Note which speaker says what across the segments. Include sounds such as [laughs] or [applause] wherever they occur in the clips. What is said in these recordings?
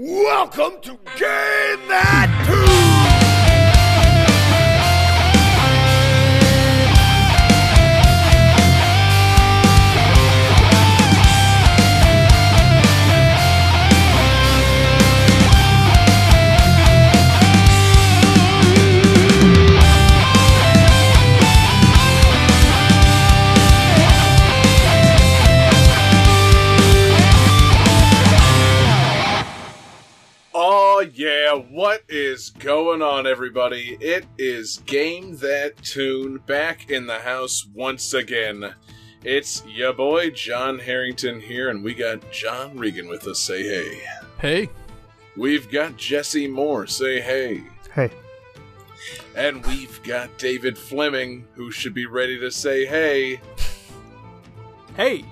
Speaker 1: Welcome to Game That Tune!
Speaker 2: What is going on everybody? It is Game That Tune back in the house once again. It's your boy John Harrington here and we got John Regan with us. Say hey.
Speaker 3: Hey.
Speaker 2: We've got Jesse Moore. Say hey.
Speaker 4: Hey.
Speaker 2: And we've got David Fleming who should be ready to say hey.
Speaker 3: Hey.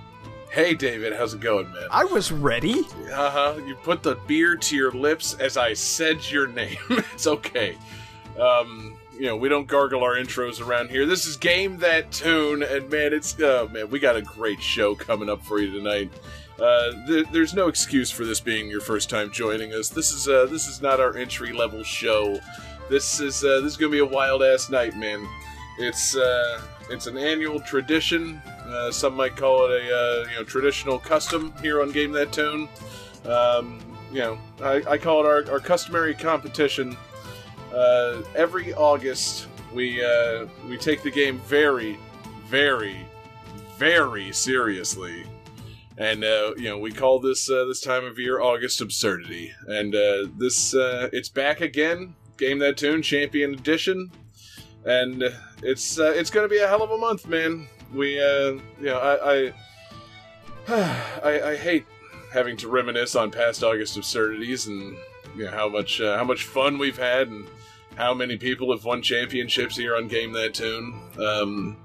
Speaker 2: Hey David, how's it going, man?
Speaker 3: I was ready.
Speaker 2: Uh huh. You put the beer to your lips as I said your name. [laughs] it's okay. Um, you know, we don't gargle our intros around here. This is Game That Tune, and man, it's oh man, we got a great show coming up for you tonight. Uh, th- there's no excuse for this being your first time joining us. This is uh, this is not our entry level show. This is uh, this is gonna be a wild ass night, man. It's uh, it's an annual tradition. Uh, some might call it a uh, you know traditional custom here on Game That Tune. Um, you know, I, I call it our, our customary competition. Uh, every August, we uh, we take the game very, very, very seriously, and uh, you know we call this uh, this time of year August absurdity. And this it's back again, Game That Tune Champion Edition, and it's uh, it's gonna be a hell of a month, man. We uh, you know I I, [sighs] I, I hate having to reminisce on past August absurdities and you know, how much uh, how much fun we've had and how many people have won championships here on Game That Tune. Um,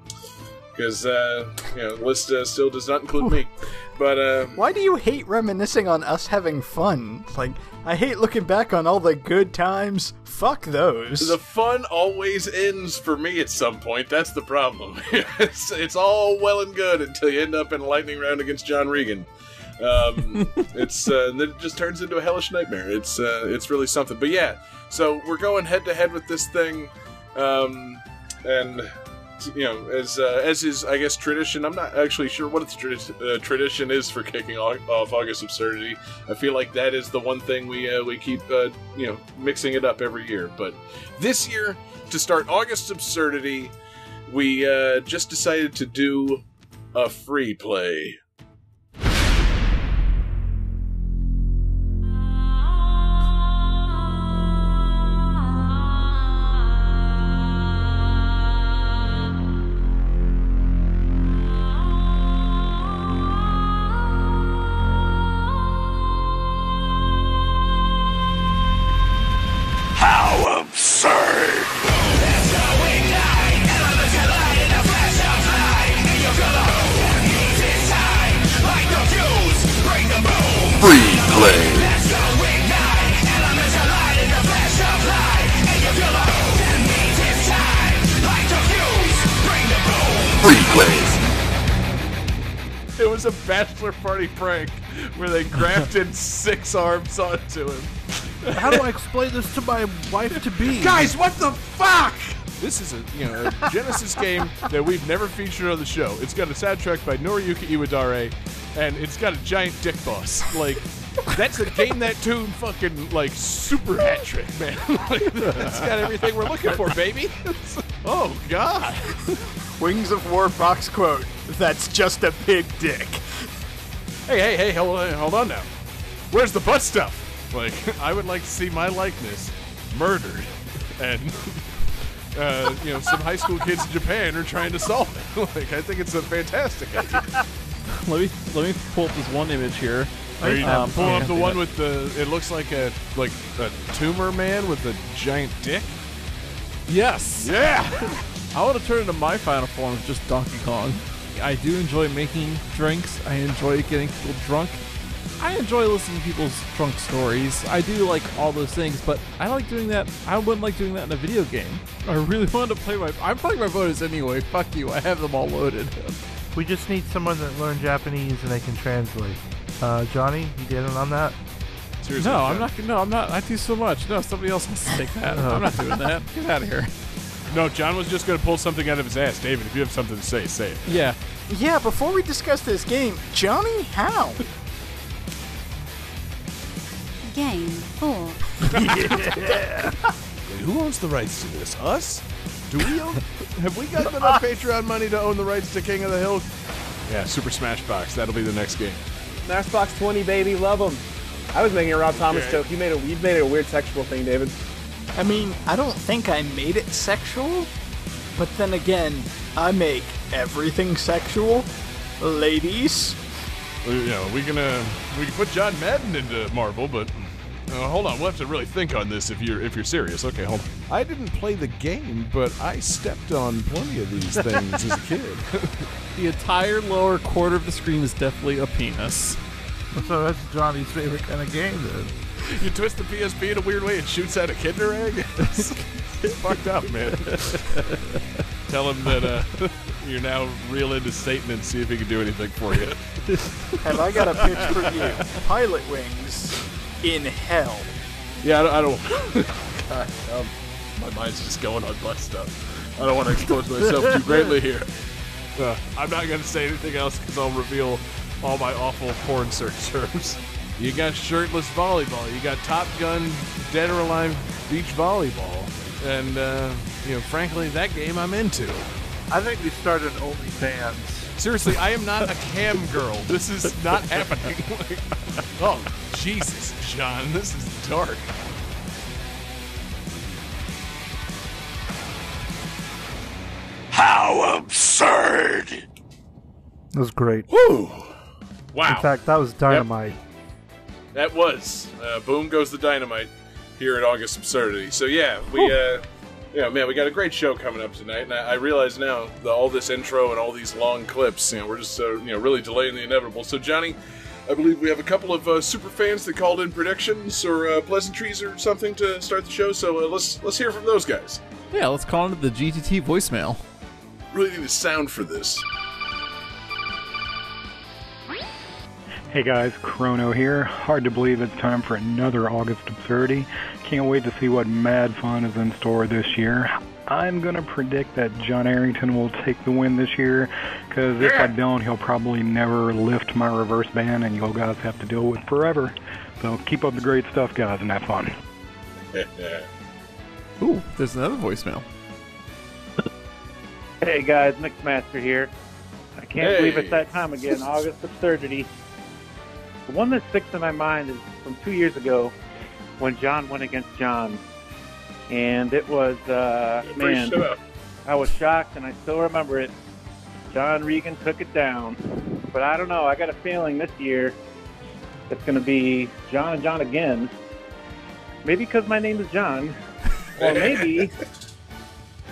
Speaker 2: because uh, you know, the list uh, still does not include me. [laughs] But uh,
Speaker 3: Why do you hate reminiscing on us having fun? Like, I hate looking back on all the good times. Fuck those.
Speaker 2: the fun always ends for me at some point. That's the problem. [laughs] it's, it's all well and good until you end up in a lightning round against John Regan. Um, [laughs] it's uh, it just turns into a hellish nightmare. It's uh, it's really something. But yeah, so we're going head to head with this thing, um, and you know, as uh, as is I guess tradition. I'm not actually sure what its tradi- uh, tradition is for kicking off, off August absurdity. I feel like that is the one thing we uh, we keep uh, you know mixing it up every year. But this year, to start August absurdity, we uh, just decided to do a free play. Bachelor party prank where they grafted [laughs] six arms onto him.
Speaker 4: How do I explain this to my wife to be?
Speaker 2: Guys, what the fuck? This is a you know a Genesis game that we've never featured on the show. It's got a soundtrack by Noriyuki Iwadare, and it's got a giant dick boss. Like that's a game that tune fucking like super hat trick, man. [laughs] like, it's got everything we're looking for, baby. oh god. [laughs]
Speaker 3: Wings of War box quote. That's just a big dick.
Speaker 2: Hey, hey, hey, hold on, hold on now. Where's the butt stuff? Like, [laughs] I would like to see my likeness murdered, and [laughs] uh, you know, some high school kids in Japan are trying to solve it. [laughs] like, I think it's a fantastic idea.
Speaker 5: Let me let me pull up this one image here.
Speaker 2: Are you
Speaker 5: Um,
Speaker 2: pulling up the one with the? It looks like a like a tumor man with a giant dick.
Speaker 5: Yes,
Speaker 2: Yeah.
Speaker 5: I want to turn into my final form of just Donkey Kong. I do enjoy making drinks. I enjoy getting people drunk. I enjoy listening to people's drunk stories. I do like all those things, but I like doing that. I wouldn't like doing that in a video game. I really [laughs] wanted to play my. I'm playing my bonus anyway. Fuck you. I have them all loaded. [laughs]
Speaker 4: We just need someone that learned Japanese and they can translate. Uh, Johnny, you get in on that?
Speaker 2: Seriously,
Speaker 5: No, I'm not. No, I'm not. I do so much. No, somebody else has to take that. I'm not doing that. [laughs] Get out of here.
Speaker 2: No, John was just going to pull something out of his ass. David, if you have something to say, say it.
Speaker 5: Yeah.
Speaker 3: Yeah, before we discuss this game, Johnny, how?
Speaker 6: Game 4. yeah. [laughs]
Speaker 1: Who owns the rights to this? Us? Do we own? [laughs] have we got enough Patreon money to own the rights to King of the Hill?
Speaker 2: Yeah, Super Smash Box. That'll be the next game.
Speaker 7: Smashbox 20, baby, love them. I was making a Rob Thomas
Speaker 2: Okay.
Speaker 7: joke. You made a you made it a weird sexual thing, David.
Speaker 3: I mean, I don't think I made it sexual, but then again, I make everything sexual. Ladies.
Speaker 2: Well, You know, we can uh, we can put John Madden into Marvel, but uh, hold on, we'll have to really think on this if you're if you're serious. Okay, hold on.
Speaker 1: I didn't play the game, but I stepped on plenty of these things as a [laughs] kid.
Speaker 5: The entire lower quarter of the screen is definitely a penis.
Speaker 4: So that's Johnny's favorite kind of game then. [laughs]
Speaker 2: You twist the PSP in a weird way, it shoots out a Kinder egg. [laughs] It's fucked up, man. [laughs] Tell him that uh, you're now real into Satan and see if he can do anything for you.
Speaker 3: Have I got a pitch for you? Pilotwings in hell.
Speaker 2: Yeah, I don't. I don't God, um, my mind's just going on butt stuff. I don't want to expose myself too greatly here. Uh, I'm not going to say anything else because I'll reveal all my awful porn search terms. You got shirtless volleyball. You got Top Gun, Dead or Alive beach volleyball, and uh, you know, frankly, that game I'm into.
Speaker 4: I think we started an OnlyFans.
Speaker 2: Seriously, I am not a cam girl. This is not happening. Like, [laughs] oh, Jesus, John, this is dark.
Speaker 1: How absurd!
Speaker 4: That was great.
Speaker 2: Whew. Wow.
Speaker 4: In fact, that was dynamite.
Speaker 2: That was uh, boom goes the dynamite here at August Absurdity. So yeah, we uh, yeah man, we got a great show coming up tonight, and I, I realize now all this intro and all these long clips, you know, we're just uh, you know really delaying the inevitable. So Johnny, I believe we have a couple of uh, super fans that called in predictions or uh, pleasantries or something to start the show. So uh, let's let's hear from those guys.
Speaker 5: Yeah, let's call into the GTT voicemail.
Speaker 2: Really need a sound for this.
Speaker 8: Hey guys, Crono here. Hard to believe it's time for another August absurdity. Can't wait to see what mad fun is in store this year. I'm going to predict that John Arrington will take the win this year, because if I don't, he'll probably never lift my reverse ban, and you'll guys have to deal with forever. So keep up the great stuff, guys, and have fun. [laughs]
Speaker 5: Ooh, there's another voicemail.
Speaker 9: Hey guys, Mixmaster here. I can't
Speaker 2: Hey.
Speaker 9: believe it's that time again, August absurdity. The one that sticks in my mind is from two years ago when John went against John. And it was, uh, man, I was shocked and I still remember it. John Regan took it down. But I don't know, I got a feeling this year it's going to be John and John again. Maybe because my name is John. [laughs] Or maybe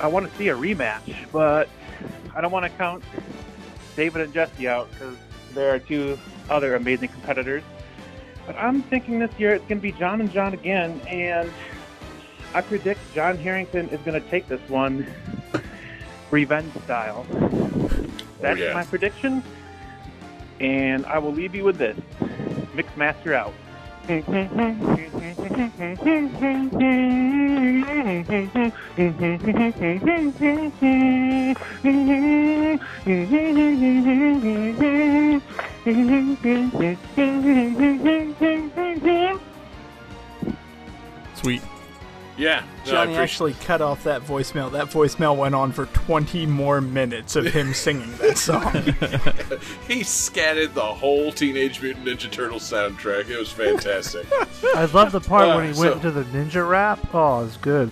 Speaker 9: I want to see a rematch, but I don't want to count David and Jesse out because there are two other amazing competitors. But I'm thinking this year it's going to be John and John again, and I predict John Harrington is going to take this one [laughs] revenge style. Oh, That's
Speaker 2: yeah.
Speaker 9: my prediction, and I will leave you with this: Mixmaster out.
Speaker 5: Sweet.
Speaker 2: Yeah, no, I
Speaker 3: Johnny
Speaker 2: appreciate-
Speaker 3: actually cut off that voicemail. That voicemail went on for 20 more minutes of him [laughs] singing that song. [laughs]
Speaker 2: he scattered the whole Teenage Mutant Ninja Turtles soundtrack. It was fantastic.
Speaker 4: I love the part
Speaker 2: Uh,
Speaker 4: when he
Speaker 2: so-
Speaker 4: went into the ninja rap. Oh, it's good.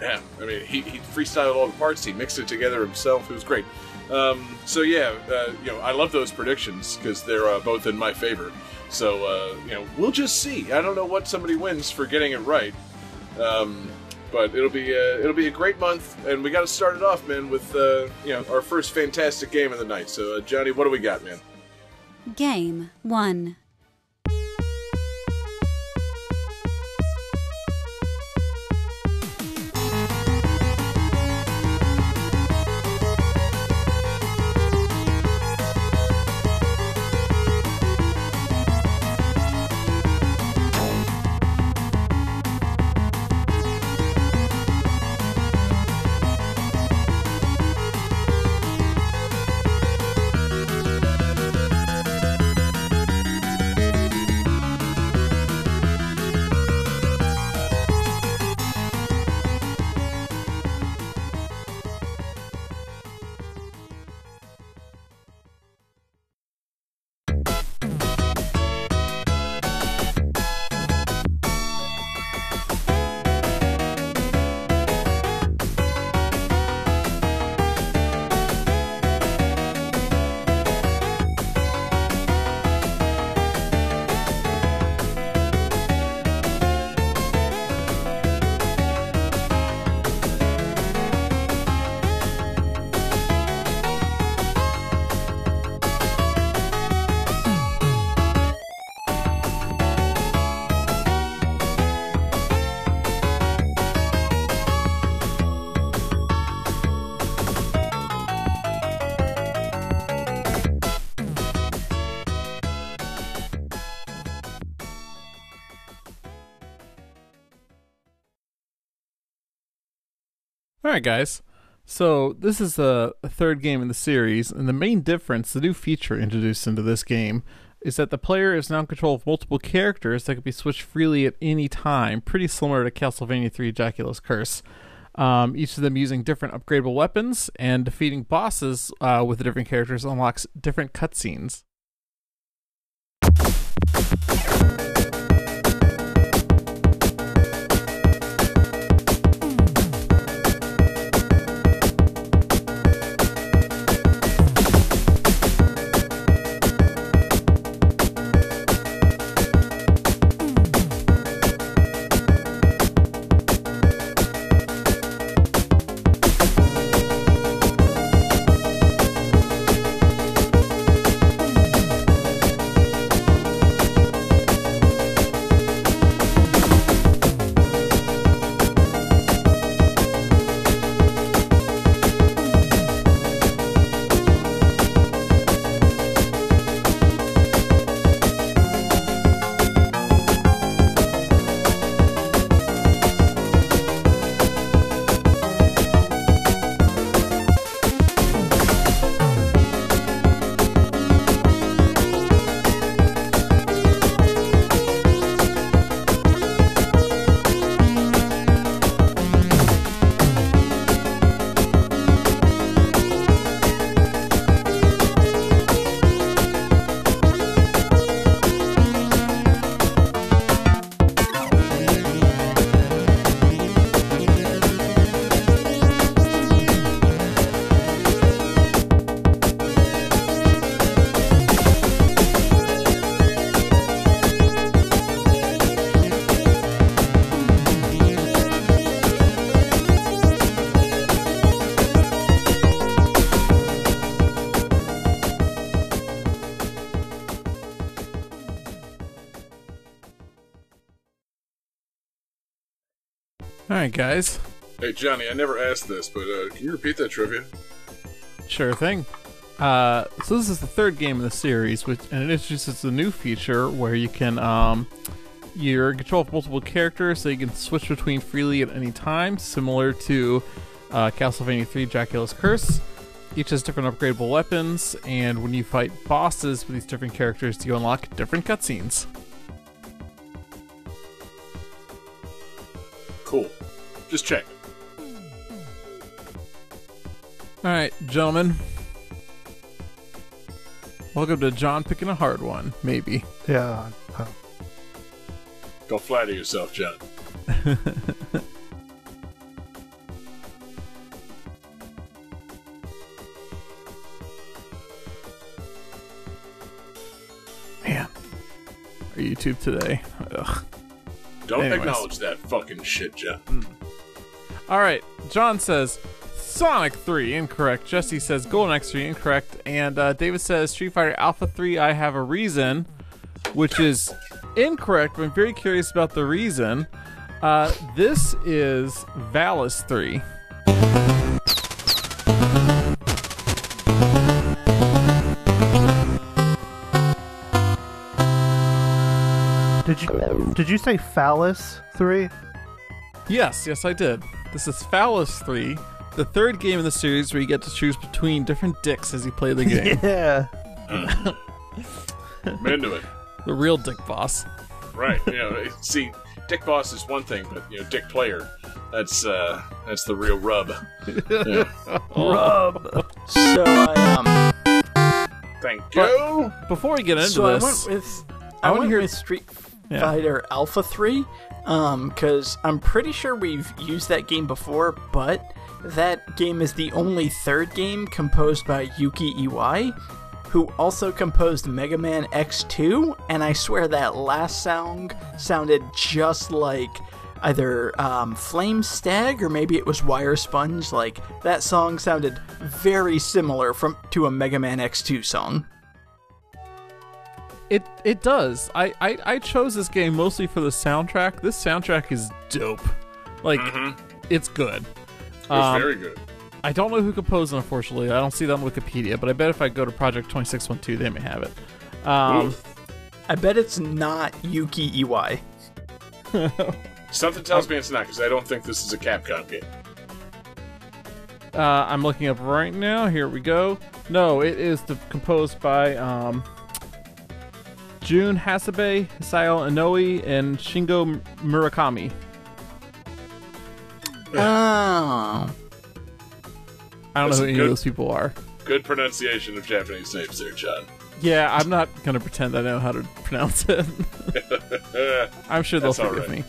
Speaker 2: Yeah, I mean, he, he freestyled all the parts. He mixed it together himself. It was great. Um, so yeah, uh, you know, I love those predictions because they're uh, both in my favor. So uh, you know, we'll just see. I don't know what somebody wins for getting it right, um, but it'll be uh, it'll be a great month, and we got to start it off, man, with uh, you know our first fantastic game of the night. So uh, Johnny, what do we got, man?
Speaker 6: Game 1.
Speaker 5: Right, guys. So this is the third game in the series, and the main difference, the new feature introduced into this game, is that the player is now in control of multiple characters that can be switched freely at any time, pretty similar to Castlevania 3 Dracula's Curse. Um, each of them using different upgradable weapons, and defeating bosses uh, with the different characters unlocks different cutscenes. Guys.
Speaker 2: Hey, Johnny, I never asked this, but uh, can you repeat that trivia?
Speaker 5: Sure thing. Uh, so this is the third game in the series, which and it introduces a new feature where you can um, you're in control of multiple characters, so you can switch between freely at any time, similar to uh, Castlevania 3: Dracula's Curse. Each has different upgradable weapons, and when you fight bosses with these different characters, you unlock different cutscenes.
Speaker 2: Cool. Just check.
Speaker 5: All right, gentlemen. Welcome to John picking a hard one, maybe.
Speaker 4: Yeah. uh,
Speaker 2: Don't flatter yourself, John. [laughs]
Speaker 5: Man, our YouTube today. Ugh.
Speaker 2: Don't
Speaker 5: Anyways.
Speaker 2: acknowledge that fucking shit, John.
Speaker 5: All right, John says Sonic 3 incorrect. Jesse says Golden Axe 3 incorrect, and uh, David says Street Fighter Alpha 3. I have a reason, which is incorrect. But I'm very curious about the reason. Uh, this is Valis 3.
Speaker 4: Did you did you say phallus three?
Speaker 5: Yes, yes, I did. This is Phallus 3, the third game in the series where you get to choose between different dicks as you play the game. [laughs]
Speaker 4: Yeah. [laughs]
Speaker 2: I'm into it.
Speaker 5: The real dick boss.
Speaker 2: Right. You know, see, Dick Boss is one thing, but you know, Dick Player, that's uh, that's the real rub. [laughs] Yeah.
Speaker 4: Rub.
Speaker 3: So I um.
Speaker 2: Thank you.
Speaker 5: Before we get into
Speaker 3: so
Speaker 5: this,
Speaker 3: I went with
Speaker 5: I
Speaker 3: I,
Speaker 5: wanna
Speaker 3: went
Speaker 5: hear-
Speaker 3: with Street
Speaker 5: Yeah.
Speaker 3: Fighter Alpha Three, um, because I'm pretty sure we've used that game before, but that game is the only third game composed by Yuki Iwai, who also composed Mega Man X2, and I swear that last song sounded just like either um, Flame Stag or maybe it was Wire Sponge. Like that song sounded very similar from to a Mega Man X2 song.
Speaker 5: It it does. I, I I chose this game mostly for the soundtrack. This soundtrack is dope. Like it's good.
Speaker 2: It was
Speaker 5: Um,
Speaker 2: very good.
Speaker 5: I don't know who composed it, unfortunately. I don't see that on Wikipedia, but I bet if I go to Project Twenty Six One Two, they may have it. Um,
Speaker 3: I bet it's not Yuki Iwai. [laughs]
Speaker 2: Something tells me it's not, because I don't think this is a Capcom game.
Speaker 5: Uh, I'm looking up right now. Here we go. No, it is the, composed by um, Jun Hasabe, Hisao Inoue, and Shingo Murakami.
Speaker 3: Oh.
Speaker 5: I don't
Speaker 2: That's
Speaker 5: know who any
Speaker 2: good.
Speaker 5: of those people are.
Speaker 2: Good pronunciation of Japanese names there, John.
Speaker 5: Yeah, I'm not gonna pretend I know how to pronounce it. [laughs] I'm sure they'll forgive
Speaker 2: right.
Speaker 5: me.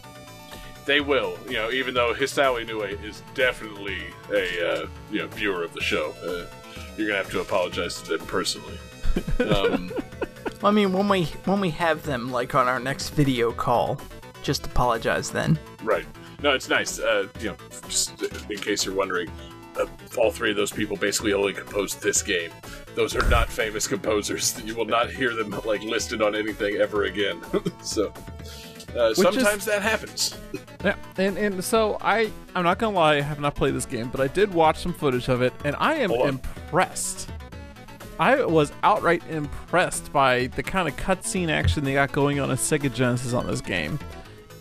Speaker 2: They will, you know, even though Hisao Inoue is definitely a uh, you know viewer of the show. Uh, you're gonna have to apologize to them personally. [laughs] Um,
Speaker 3: I mean, when we when we have them like on our next video call, just apologize then.
Speaker 2: right? No, it's nice. Uh, you know, just in case you're wondering, uh, all three of those people basically only composed this game. Those are not famous composers. [laughs] You will not hear them like listed on anything ever again. [laughs] so. Uh,
Speaker 5: is-
Speaker 2: sometimes that happens.
Speaker 5: Yeah, and and so I I'm not gonna lie, I have not played this game, but I did watch some footage of it, and I am impressed. I was outright impressed by the kind of cutscene action they got going on in Sega Genesis on this game.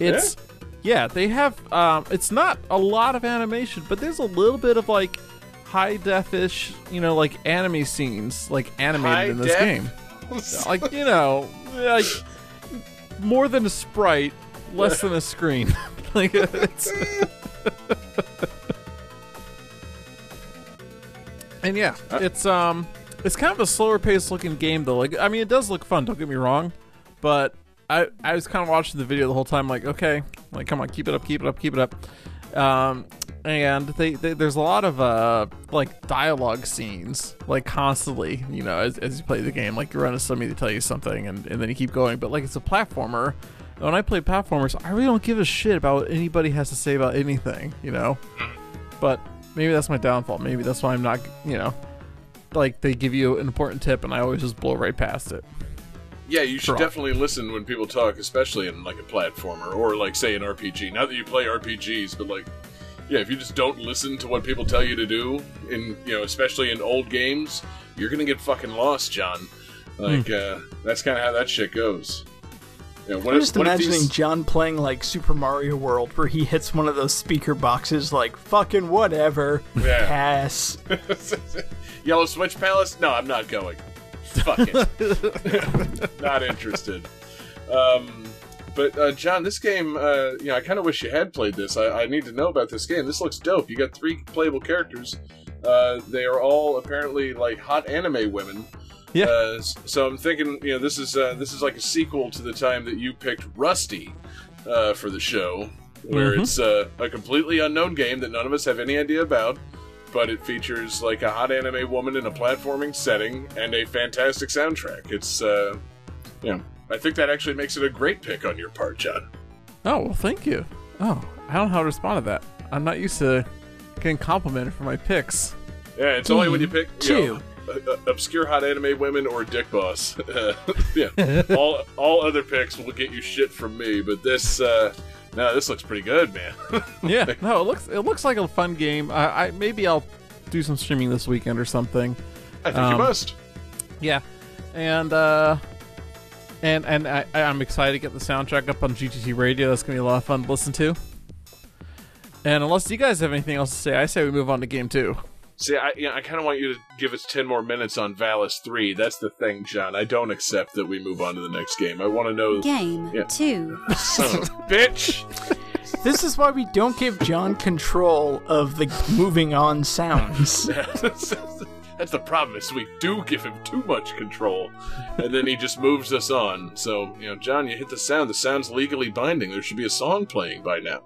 Speaker 5: It's yeah, they have um, it's not a lot of animation, but there's a little bit of like high defish, you know, like anime scenes, like animated
Speaker 2: High
Speaker 5: in this
Speaker 2: def?
Speaker 5: game. [laughs] Like you know, like more than a sprite, less than a screen. [laughs] like it's [laughs] and yeah, it's um, it's kind of a slower paced looking game though. Like I mean, it does look fun. Don't get me wrong, but I I was kind of watching the video the whole time. Like okay, like come on, keep it up, keep it up, keep it up. Um, and they, they there's a lot of uh like dialogue scenes like constantly you know as, as you play the game like you run into somebody to tell you something and, and then you keep going but like it's a platformer when i play platformers i really don't give a shit about what anybody has to say about anything you know but maybe that's my downfall maybe that's why i'm not you know like they give you an important tip and i always just blow right past it
Speaker 2: Yeah, you should
Speaker 5: Draw.
Speaker 2: definitely listen when people talk, especially in like a platformer or like say an RPG. Not that you play RPGs, but like yeah, if you just don't listen to what people tell you to do in you know, especially in old games, you're gonna get fucking lost, John. Like uh, that's kind of how that shit goes. You know, what
Speaker 3: I'm
Speaker 2: if-
Speaker 3: just
Speaker 2: what
Speaker 3: imagining
Speaker 2: these-
Speaker 3: John playing like Super Mario World, where he hits one of those speaker boxes, like "fucking whatever."
Speaker 2: Yeah.
Speaker 3: Pass. [laughs]
Speaker 2: Yellow Switch Palace? No, I'm not going. Fuck it. [laughs] not interested. Um, but uh, John, this game, uh, you know, I kind of wish you had played this. I, I need to know about this game. This looks dope. You got three playable characters. Uh, they are all apparently like hot anime women.
Speaker 5: Yeah.
Speaker 2: Uh, so I'm thinking, you know, this is uh, this is like a sequel to the time that you picked Rusty uh, for the show, where
Speaker 5: Mhm.
Speaker 2: it's uh, a completely unknown game that none of us have any idea about but it features like a hot anime woman in a platforming setting and a fantastic soundtrack. It's, uh, know, I think that actually makes it a great pick on your part, John.
Speaker 5: oh well thank you oh i don't know how to respond to that i'm not used to getting complimented for my picks
Speaker 2: Yeah, it's only when you pick you
Speaker 3: Two.
Speaker 2: know, uh, obscure hot anime women or dick boss. Uh, [laughs] yeah, [laughs] all all other picks will get you shit from me, but this, uh, no, this looks pretty good, man. [laughs]
Speaker 5: yeah no it looks it looks like a fun game. I, I maybe i'll do some streaming this weekend or something.
Speaker 2: I think you
Speaker 5: Um,
Speaker 2: must.
Speaker 5: yeah and uh and and I, i'm excited to get the soundtrack up on gtt radio. That's gonna be a lot of fun to listen to. And unless you guys have anything else to say i say we move on to game two
Speaker 2: See, I, you know, I kind of want you to give us 10 more minutes on Valis 3. That's the thing, John. I don't accept that we move on to the next game. I want to know.
Speaker 6: Game
Speaker 2: Yeah.
Speaker 6: 2.
Speaker 2: Son of a bitch! [laughs]
Speaker 3: This is why we don't give John control of the moving on sounds. [laughs]
Speaker 2: That's the problem, is we do give him too much control. And then he just moves us on. So, you know, John, you hit the sound. The sound's legally binding. There should be a song playing by now.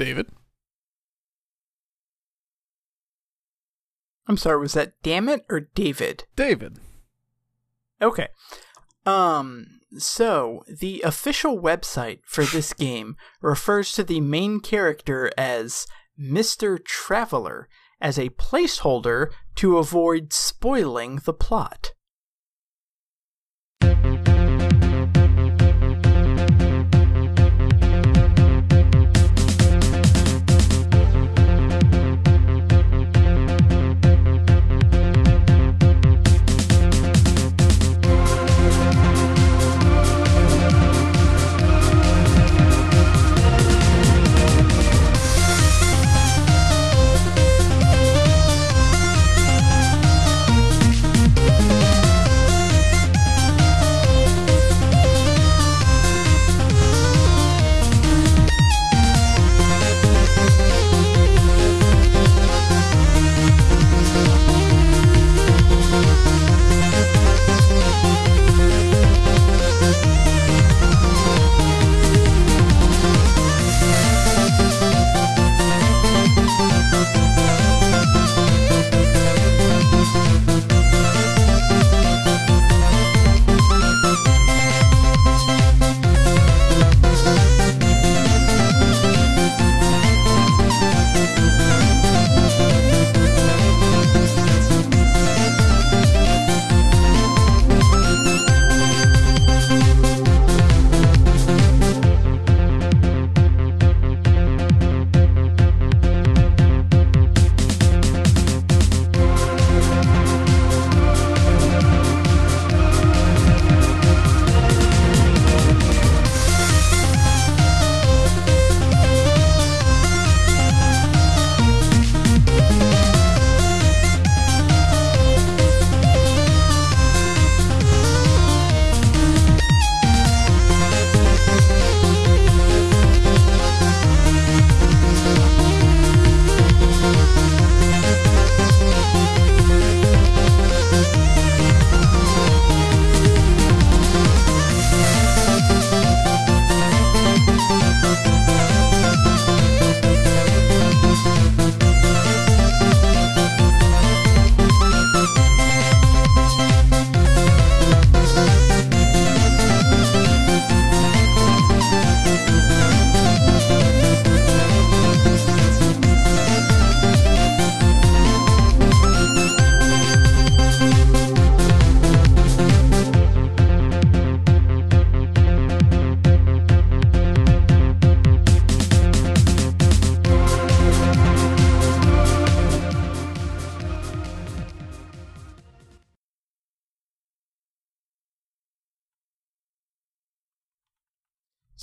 Speaker 5: David.
Speaker 3: I'm sorry, was that damn it or David?
Speaker 5: David.
Speaker 3: Okay. Um, so the official website for this [laughs] game refers to the main character as Mr. Traveler as a placeholder to avoid spoiling the plot.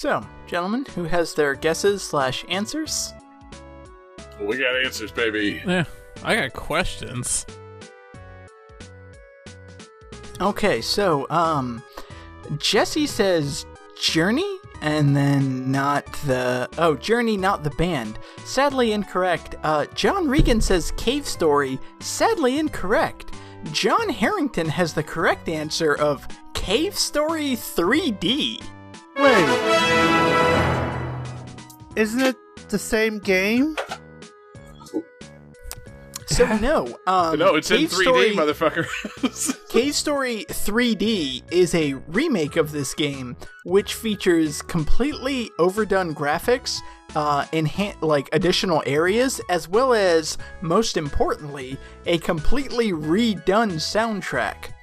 Speaker 3: So, gentlemen, who has their guesses slash answers?
Speaker 2: We got answers, baby.
Speaker 5: Yeah, I got questions.
Speaker 3: Okay, so um, Jesse says Journey, and then not the oh Journey, not the band. Sadly incorrect. Uh, John Regan says Cave Story. Sadly incorrect. John Harrington has the correct answer of Cave Story 3D.
Speaker 4: Wait. Isn't it the same game?
Speaker 3: So [laughs] no, um,
Speaker 2: no, it's in 3D,
Speaker 3: Story-
Speaker 2: motherfucker. [laughs]
Speaker 3: Cave Story 3D is a remake of this game, which features completely overdone graphics, uh, enhan- like additional areas, as well as, most importantly, a completely redone soundtrack.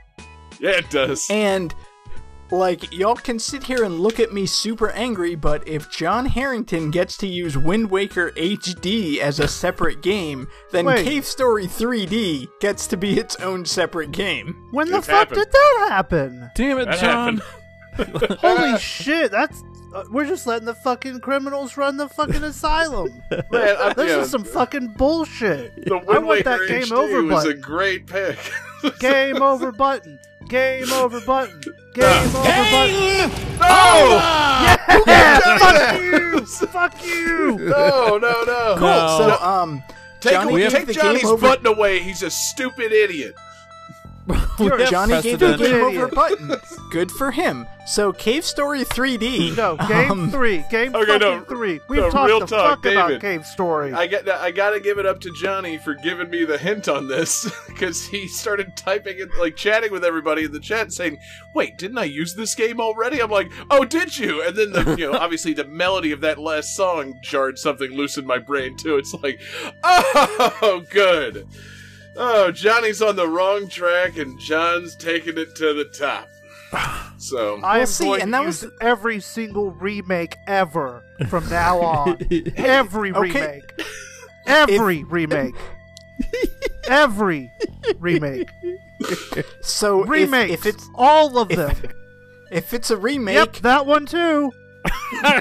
Speaker 2: yeah, it does.
Speaker 3: And like y'all can sit here and look at me super angry, but if John Harrington gets to use Wind Waker HD as a separate game, then
Speaker 4: Wait.
Speaker 3: Cave Story 3D gets to be its own separate game.
Speaker 4: When the
Speaker 2: It
Speaker 4: fuck
Speaker 2: happened.
Speaker 4: did that happen?
Speaker 5: Damn it,
Speaker 2: That
Speaker 5: John.
Speaker 2: happened. [laughs]
Speaker 4: Holy shit! That's uh, we're just letting the fucking criminals run the fucking asylum. [laughs]
Speaker 2: Man, I,
Speaker 4: This
Speaker 2: yeah,
Speaker 4: is some fucking bullshit.
Speaker 2: The
Speaker 4: I
Speaker 2: Wind
Speaker 4: want that game
Speaker 2: HD
Speaker 4: over
Speaker 2: was a
Speaker 4: button.
Speaker 2: great pick. [laughs]
Speaker 4: Game over button. Game over button. Game over button.
Speaker 2: Oh!
Speaker 4: Yeah, fuck you. [laughs] Fuck you.
Speaker 2: No, no, no.
Speaker 3: Cool.
Speaker 5: No.
Speaker 3: So, um,
Speaker 2: Take,
Speaker 3: Johnny,
Speaker 2: away-
Speaker 3: take
Speaker 2: take Johnny's button away. He's a stupid idiot. [laughs]
Speaker 4: You're
Speaker 3: Johnny gave the game over
Speaker 4: idiot.
Speaker 3: button. [laughs] Good for him. So Cave Story 3D.
Speaker 4: No, game
Speaker 3: um,
Speaker 4: three. Game
Speaker 2: Okay,
Speaker 4: fucking
Speaker 2: no,
Speaker 4: three. We've
Speaker 2: no,
Speaker 4: talked
Speaker 2: real
Speaker 4: the
Speaker 2: talk,
Speaker 4: fuck about Cave Story.
Speaker 2: I get I gotta give it up to Johnny for giving me the hint on this [laughs] because he started typing it like chatting with everybody in the chat saying, "Wait, didn't I use this game already?" I'm like, "Oh, did you?" And then the you know obviously the melody of that last song jarred something loose in my brain too. It's like, oh, good. Oh, Johnny's on the wrong track and John's taking it to the top. [sighs] So
Speaker 4: I am
Speaker 3: see, and that
Speaker 4: use
Speaker 3: was-
Speaker 4: every single remake ever from now on. [laughs] every remake. Every remake. every remake.
Speaker 3: So if- If, it's
Speaker 4: all of them.
Speaker 3: if it's a remake,
Speaker 4: Yep, that one too. [laughs]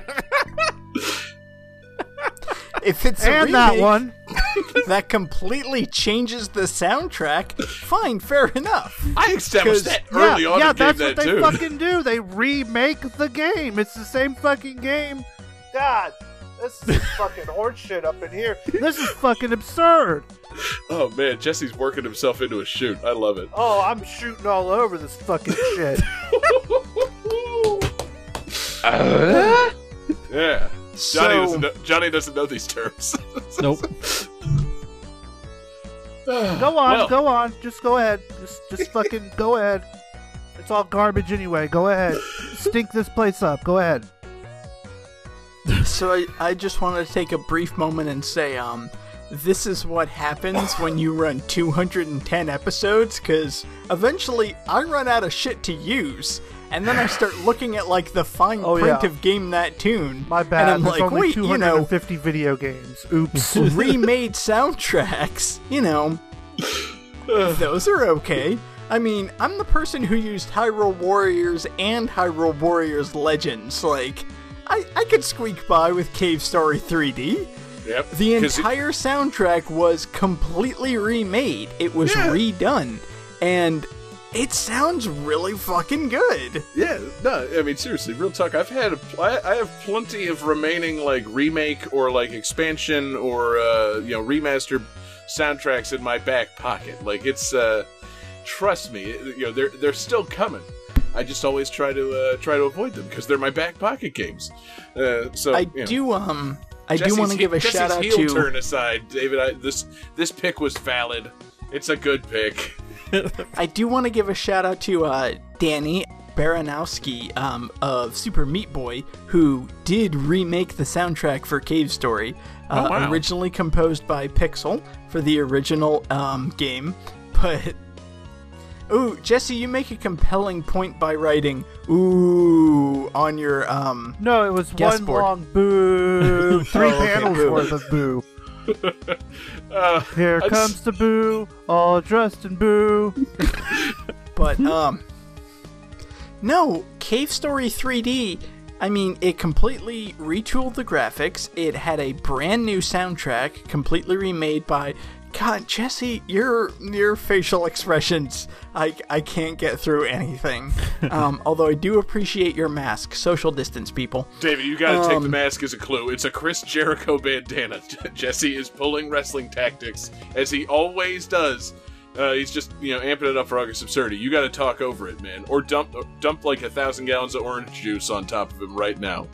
Speaker 4: [laughs]
Speaker 3: if it's a
Speaker 4: And
Speaker 3: remake
Speaker 4: that one. [laughs]
Speaker 3: that completely changes the soundtrack, fine, fair enough.
Speaker 2: I established
Speaker 3: 'Cause-
Speaker 2: that early
Speaker 4: yeah,
Speaker 2: on
Speaker 4: yeah,
Speaker 2: in game
Speaker 4: that's
Speaker 2: that
Speaker 4: what they
Speaker 2: too.
Speaker 4: fucking do. They remake the game. It's the same fucking game. God, this is [laughs] fucking horseshit up in here. This is fucking absurd.
Speaker 2: Oh man, Jesse's working himself into a shoot. I love it.
Speaker 4: Oh, I'm shooting all over this fucking shit. [laughs]
Speaker 2: Yeah. Johnny,
Speaker 3: So-
Speaker 2: doesn't know, Johnny doesn't know these terms. [laughs]
Speaker 5: Nope. [sighs]
Speaker 4: Go on,
Speaker 2: Well.
Speaker 4: go on. Just go ahead. Just, just [laughs] fucking go ahead. It's all garbage anyway. Go ahead. Stink this place up. Go ahead.
Speaker 3: So I, I just wanted to take a brief moment and say, um, this is what happens when you run 210 episodes, because eventually I run out of shit to use. And then I start looking at like the fine
Speaker 4: Oh,
Speaker 3: print
Speaker 4: yeah.
Speaker 3: of game that tune.
Speaker 4: My bad.
Speaker 3: And I'm
Speaker 4: There's
Speaker 3: like,
Speaker 4: only
Speaker 3: wait, you know,
Speaker 4: 250 video games. Oops. [laughs]
Speaker 3: remade soundtracks, you know, [laughs] those are okay. I mean, I'm the person who used Hyrule Warriors and Hyrule Warriors Legends. Like, I, I could squeak by with Cave Story 3D.
Speaker 2: yep.
Speaker 3: The
Speaker 2: 'Cause it-
Speaker 3: entire soundtrack was completely remade. It was redone. And it sounds really fucking good.
Speaker 2: Yeah, no, I mean seriously, real talk. I've had, a, I, I have plenty of remaining like remake or like expansion or uh, you know remaster soundtracks in my back pocket. Like it's, uh, trust me, it- you know they're they're still coming. I just always try to uh, try to avoid them because they're my back pocket games. Uh, so
Speaker 3: I
Speaker 2: you know.
Speaker 3: do um I do want to give a
Speaker 2: Jesse's
Speaker 3: shout out
Speaker 2: heel
Speaker 3: to
Speaker 2: turn aside, David. I, this this pick was valid. It's a good pick. [laughs]
Speaker 3: I do want to give a shout out to uh, Danny Baranowski um, of Super Meat Boy, who did remake the soundtrack for Cave Story, uh,
Speaker 2: Oh, wow.
Speaker 3: originally composed by Pixel for the original um, game. But ooh, Jesse, you make a compelling point by writing "ooh" on your um.
Speaker 4: No, it was
Speaker 3: Guest
Speaker 4: one
Speaker 3: board.
Speaker 4: long boo. [laughs] Three
Speaker 3: Oh, okay,
Speaker 4: panels
Speaker 3: boo.
Speaker 4: worth of boo. [laughs]
Speaker 2: Uh,
Speaker 4: Here
Speaker 2: I just-
Speaker 4: comes the boo, all dressed in boo. [laughs]
Speaker 3: But um No, Cave Story 3D, I mean, it completely retooled the graphics. It had a brand new soundtrack, completely remade by God, Jesse, your your facial expressions, I, I can't get through anything. [laughs] um, although I do appreciate your mask. Social distance, people.
Speaker 2: David, you gotta take the
Speaker 3: Um,
Speaker 2: mask as a clue. It's a Chris Jericho bandana. [laughs] Jesse is pulling wrestling tactics, as he always does. Uh, he's just, you know, amping it up for August Absurdity. You gotta talk over it, man. Or dump dump like a thousand gallons of orange juice on top of him right now.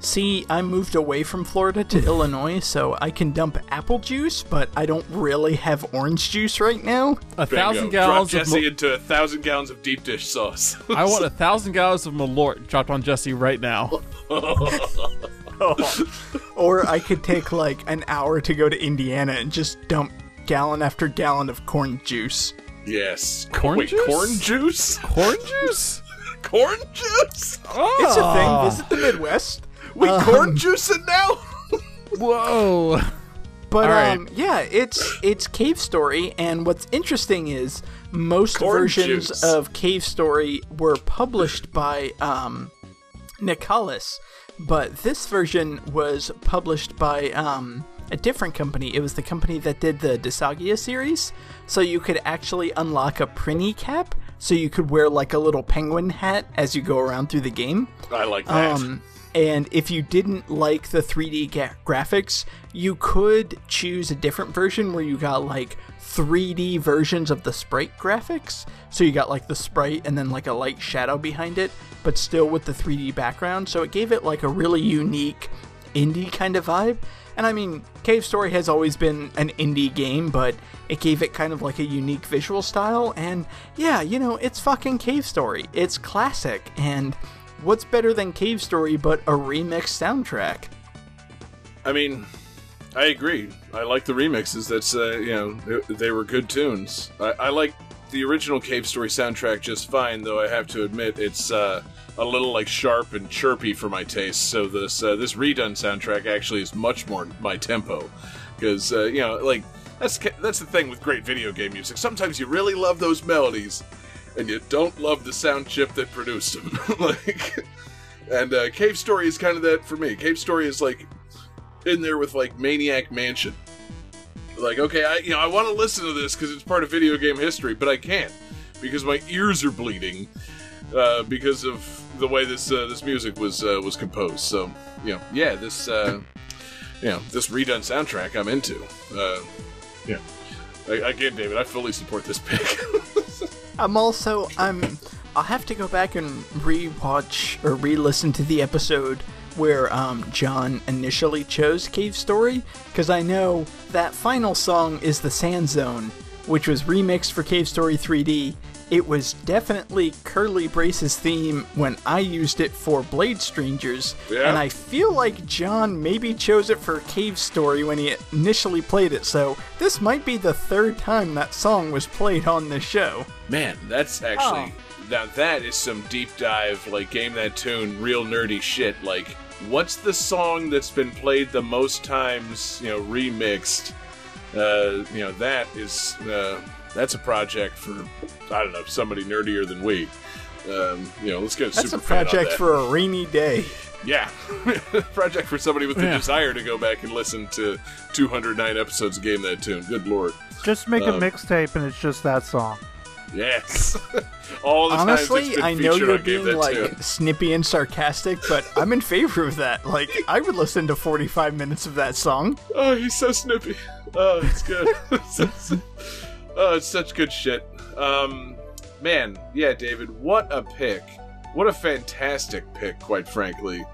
Speaker 3: See, I moved away from Florida to [laughs] Illinois, so I can dump apple juice, but I don't really have orange juice right now.
Speaker 5: A
Speaker 2: Bingo.
Speaker 5: thousand
Speaker 2: Drop
Speaker 5: gallons of.
Speaker 2: Jesse
Speaker 5: Mo-
Speaker 2: into a thousand gallons of deep dish sauce. [laughs]
Speaker 5: I want a thousand gallons of Malort dropped on Jesse right now. [laughs]
Speaker 3: Or I could take like an hour to go to Indiana and just dump gallon after gallon of corn juice.
Speaker 2: yes.
Speaker 5: Corn
Speaker 2: Wait,
Speaker 5: juice?
Speaker 2: corn juice?
Speaker 5: Corn juice?
Speaker 2: Corn juice?
Speaker 5: Oh,
Speaker 3: It's a thing. Visit the Midwest.
Speaker 2: We
Speaker 3: Um,
Speaker 2: corn juicing now? [laughs]
Speaker 5: Whoa.
Speaker 3: But
Speaker 5: All right.
Speaker 3: um, yeah, it's it's Cave Story, and what's interesting is most
Speaker 2: Corn
Speaker 3: versions
Speaker 2: juice.
Speaker 3: of Cave Story were published by um, Nicalis, but this version was published by um, a different company. It was the company that did the Disgaea series, so you could actually unlock a Prinny cap, so you could wear like a little penguin hat as you go around through the game.
Speaker 2: I like that.
Speaker 3: Um, And if you didn't like the 3D ga- graphics, you could choose a different version where you got like 3D versions of the sprite graphics. So you got like the sprite and then like a light shadow behind it, but still with the 3D background. So it gave it like a really unique indie kind of vibe. And I mean, Cave Story has always been an indie game, but it gave it kind of like a unique visual style. And yeah, you know, it's fucking Cave Story. It's classic. And what's better than Cave Story but a remix soundtrack?
Speaker 2: I mean, I agree. I like the remixes. That's uh, you know they, they were good tunes. I, I like the original Cave Story soundtrack just fine, though. I have to admit it's uh, a little like sharp and chirpy for my taste. So this uh, this redone soundtrack actually is much more my tempo because uh, you know like that's that's the thing with great video game music. Sometimes you really love those melodies, and you don't love the sound chip that produced them. [laughs] like, and uh, Cave Story is kind of that for me. Cave Story is like in there with like Maniac Mansion. Like, okay, I you know I want to listen to this because it's part of video game history, but I can't because my ears are bleeding uh, because of the way this uh, this music was uh, was composed. So, you know, yeah, this uh, you know this redone soundtrack I'm into. Uh, yeah, I, again, David, I fully support this pick. [laughs]
Speaker 3: I'm also I'm I'll have to go back and rewatch or re-listen to the episode where um, John initially chose Cave Story because I know that final song is the Sand Zone, which was remixed for Cave Story 3D. It was definitely Curly Brace's theme when I used it for Blade Strangers,
Speaker 2: Yeah.
Speaker 3: and I feel like John maybe chose it for Cave Story when he initially played it. So this might be the third time that song was played on the show.
Speaker 2: Man, that's actually now that is some deep dive like game that tune, real nerdy shit. Like, what's the song that's been played the most times? You know, remixed. Uh, you know, that is uh, that's a project for I don't know somebody nerdier than we. Um, you know, let's get a
Speaker 3: That's a
Speaker 2: super fan on
Speaker 3: project
Speaker 2: that.
Speaker 3: for a rainy day.
Speaker 2: Yeah, [laughs] project for somebody with the
Speaker 5: Yeah.
Speaker 2: desire to go back and listen to 209 episodes of Game That Tune. Good lord.
Speaker 4: Just make a
Speaker 2: Um,
Speaker 4: mixtape and it's just that song.
Speaker 2: Yes. [laughs] All the
Speaker 3: Honestly,
Speaker 2: it's
Speaker 3: I know you're
Speaker 2: on Game
Speaker 3: being
Speaker 2: That
Speaker 3: like
Speaker 2: Tune.
Speaker 3: snippy and sarcastic, but I'm in favor of that. Like, I would listen to 45 minutes of that song.
Speaker 2: Oh, he's so snippy. Oh, it's good. [laughs] oh, it's such good shit. Um, man, yeah, David, what a pick. What a fantastic pick, quite frankly.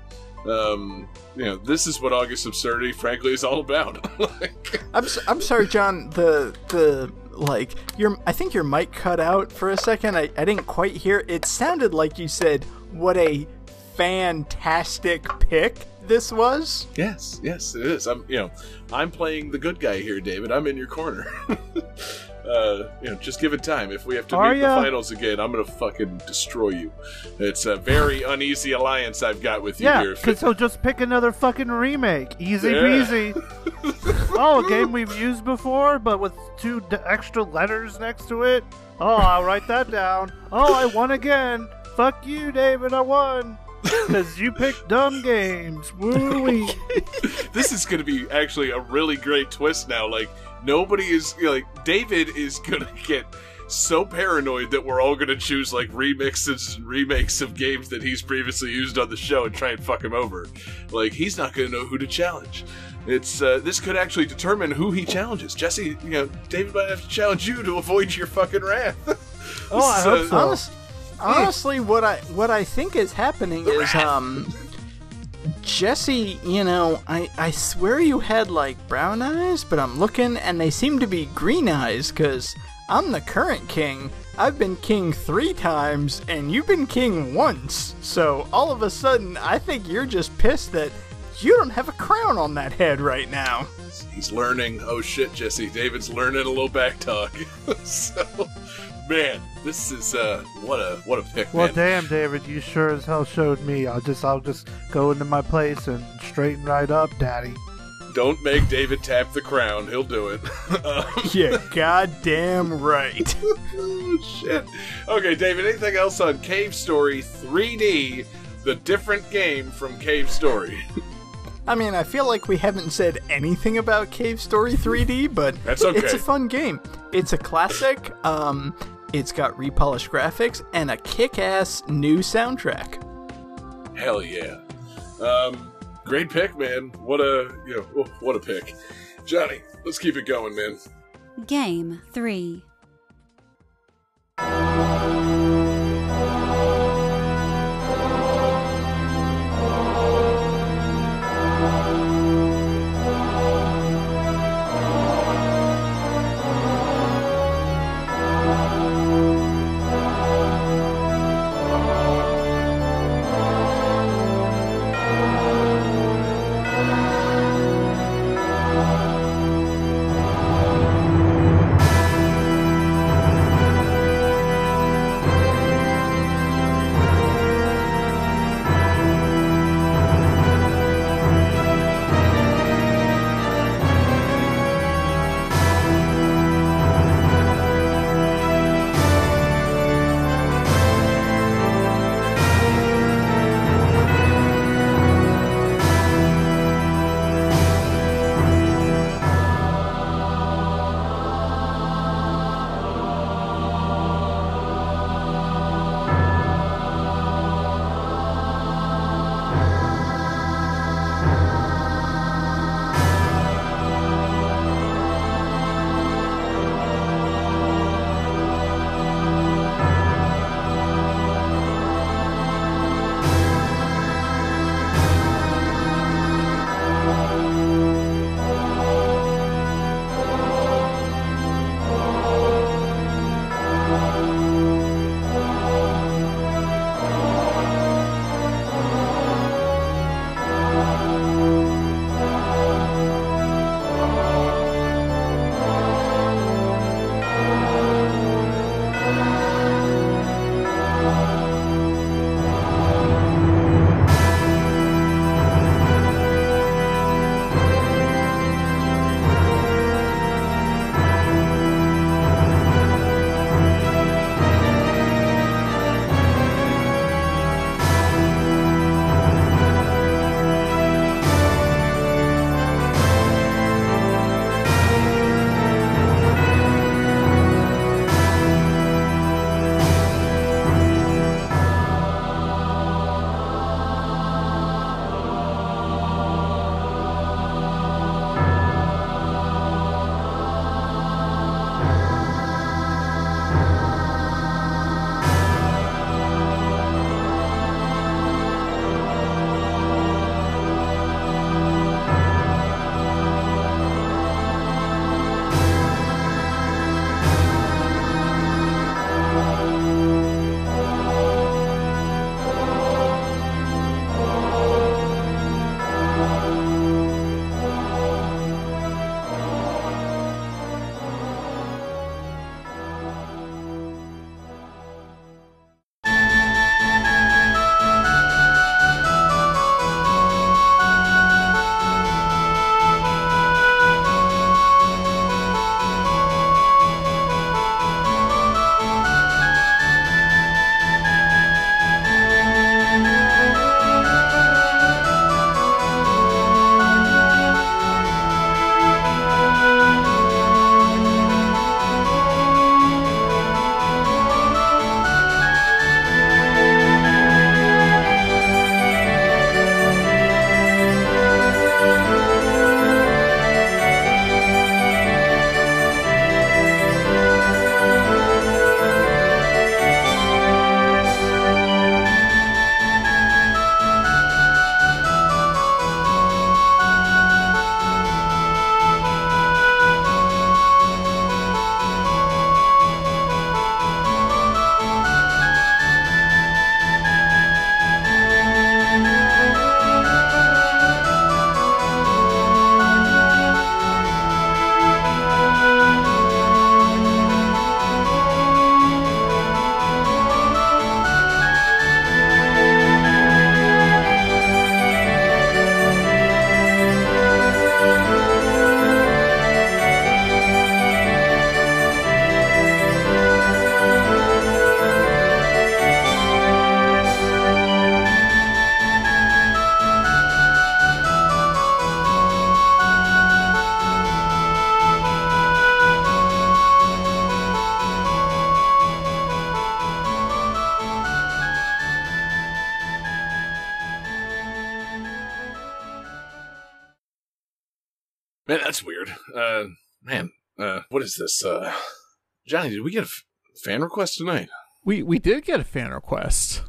Speaker 2: Um, you know, this is what August Absurdity, frankly, is all about. [laughs] like,
Speaker 3: I'm s- I'm sorry, John. The the like your I think your mic cut out for a second. I I didn't quite hear. It sounded like you said, "What a fantastic pick this was."
Speaker 2: yes, yes, it is. I'm, you know, I'm playing the good guy here, David. I'm in your corner. [laughs] Uh, you know, just give it time. If we have to
Speaker 4: Are
Speaker 2: meet
Speaker 4: ya?
Speaker 2: the finals again, I'm gonna fucking destroy you. It's a very uneasy alliance I've got with you
Speaker 4: Yeah,
Speaker 2: here.
Speaker 4: because he'll just pick another fucking remake. Easy
Speaker 2: Yeah.
Speaker 4: peasy. [laughs] oh, a game we've used before, but with two d- extra letters next to it. Oh, I'll write that down. Oh, I won again. Fuck you, David. I won. [laughs] Because you picked dumb games. Woo wee. [laughs]
Speaker 2: this is going to be actually a really great twist now. Like nobody is like David is to [laughs] get so paranoid that we're all to choose like remixes and remakes of games that he's previously used on the show and try and fuck him over. Like he's not to know who to challenge. It's uh, this could actually determine who he challenges. Jesse, you know, David might have to challenge you to avoid your fucking wrath. [laughs]
Speaker 4: Oh, I
Speaker 2: This is,
Speaker 4: hope
Speaker 2: uh,
Speaker 4: so.
Speaker 3: Honest, honestly, what I what I think is happening is um, Jesse. You know, I I swear you had like brown eyes, but I'm looking and they seem to be green eyes because I'm the current king. I've been king three times and you've been king once. So all of a sudden, I think you're just pissed that you don't have a crown on that head right now.
Speaker 2: He's learning. Oh shit, Jesse. David's learning a little back talk. [laughs] so, man, this is uh, what a what a pick,
Speaker 4: Well,
Speaker 2: man.
Speaker 4: damn, David, you sure as hell showed me. I'll just, I'll just go into my place and straighten right up, Daddy.
Speaker 2: Don't make David tap the crown. He'll do it. [laughs] um, [laughs]
Speaker 3: Yeah, goddamn right.
Speaker 2: oh, [laughs] shit. Okay, David. Anything else on Cave Story 3D? The different game from Cave Story.
Speaker 3: I mean, I feel like we haven't said anything about Cave Story 3D, but
Speaker 2: That's okay.
Speaker 3: it's a fun game. It's a classic. Um, it's got repolished graphics and a kick-ass new soundtrack.
Speaker 2: Hell yeah. Um, great pick, man. What a you know, oh, what a pick, Johnny. Let's keep it going, man.
Speaker 6: Game 3.
Speaker 2: Man, that's weird. Uh, man, uh, what is this? Uh, Johnny, did we get a f- fan request tonight?
Speaker 5: We we did get a fan request.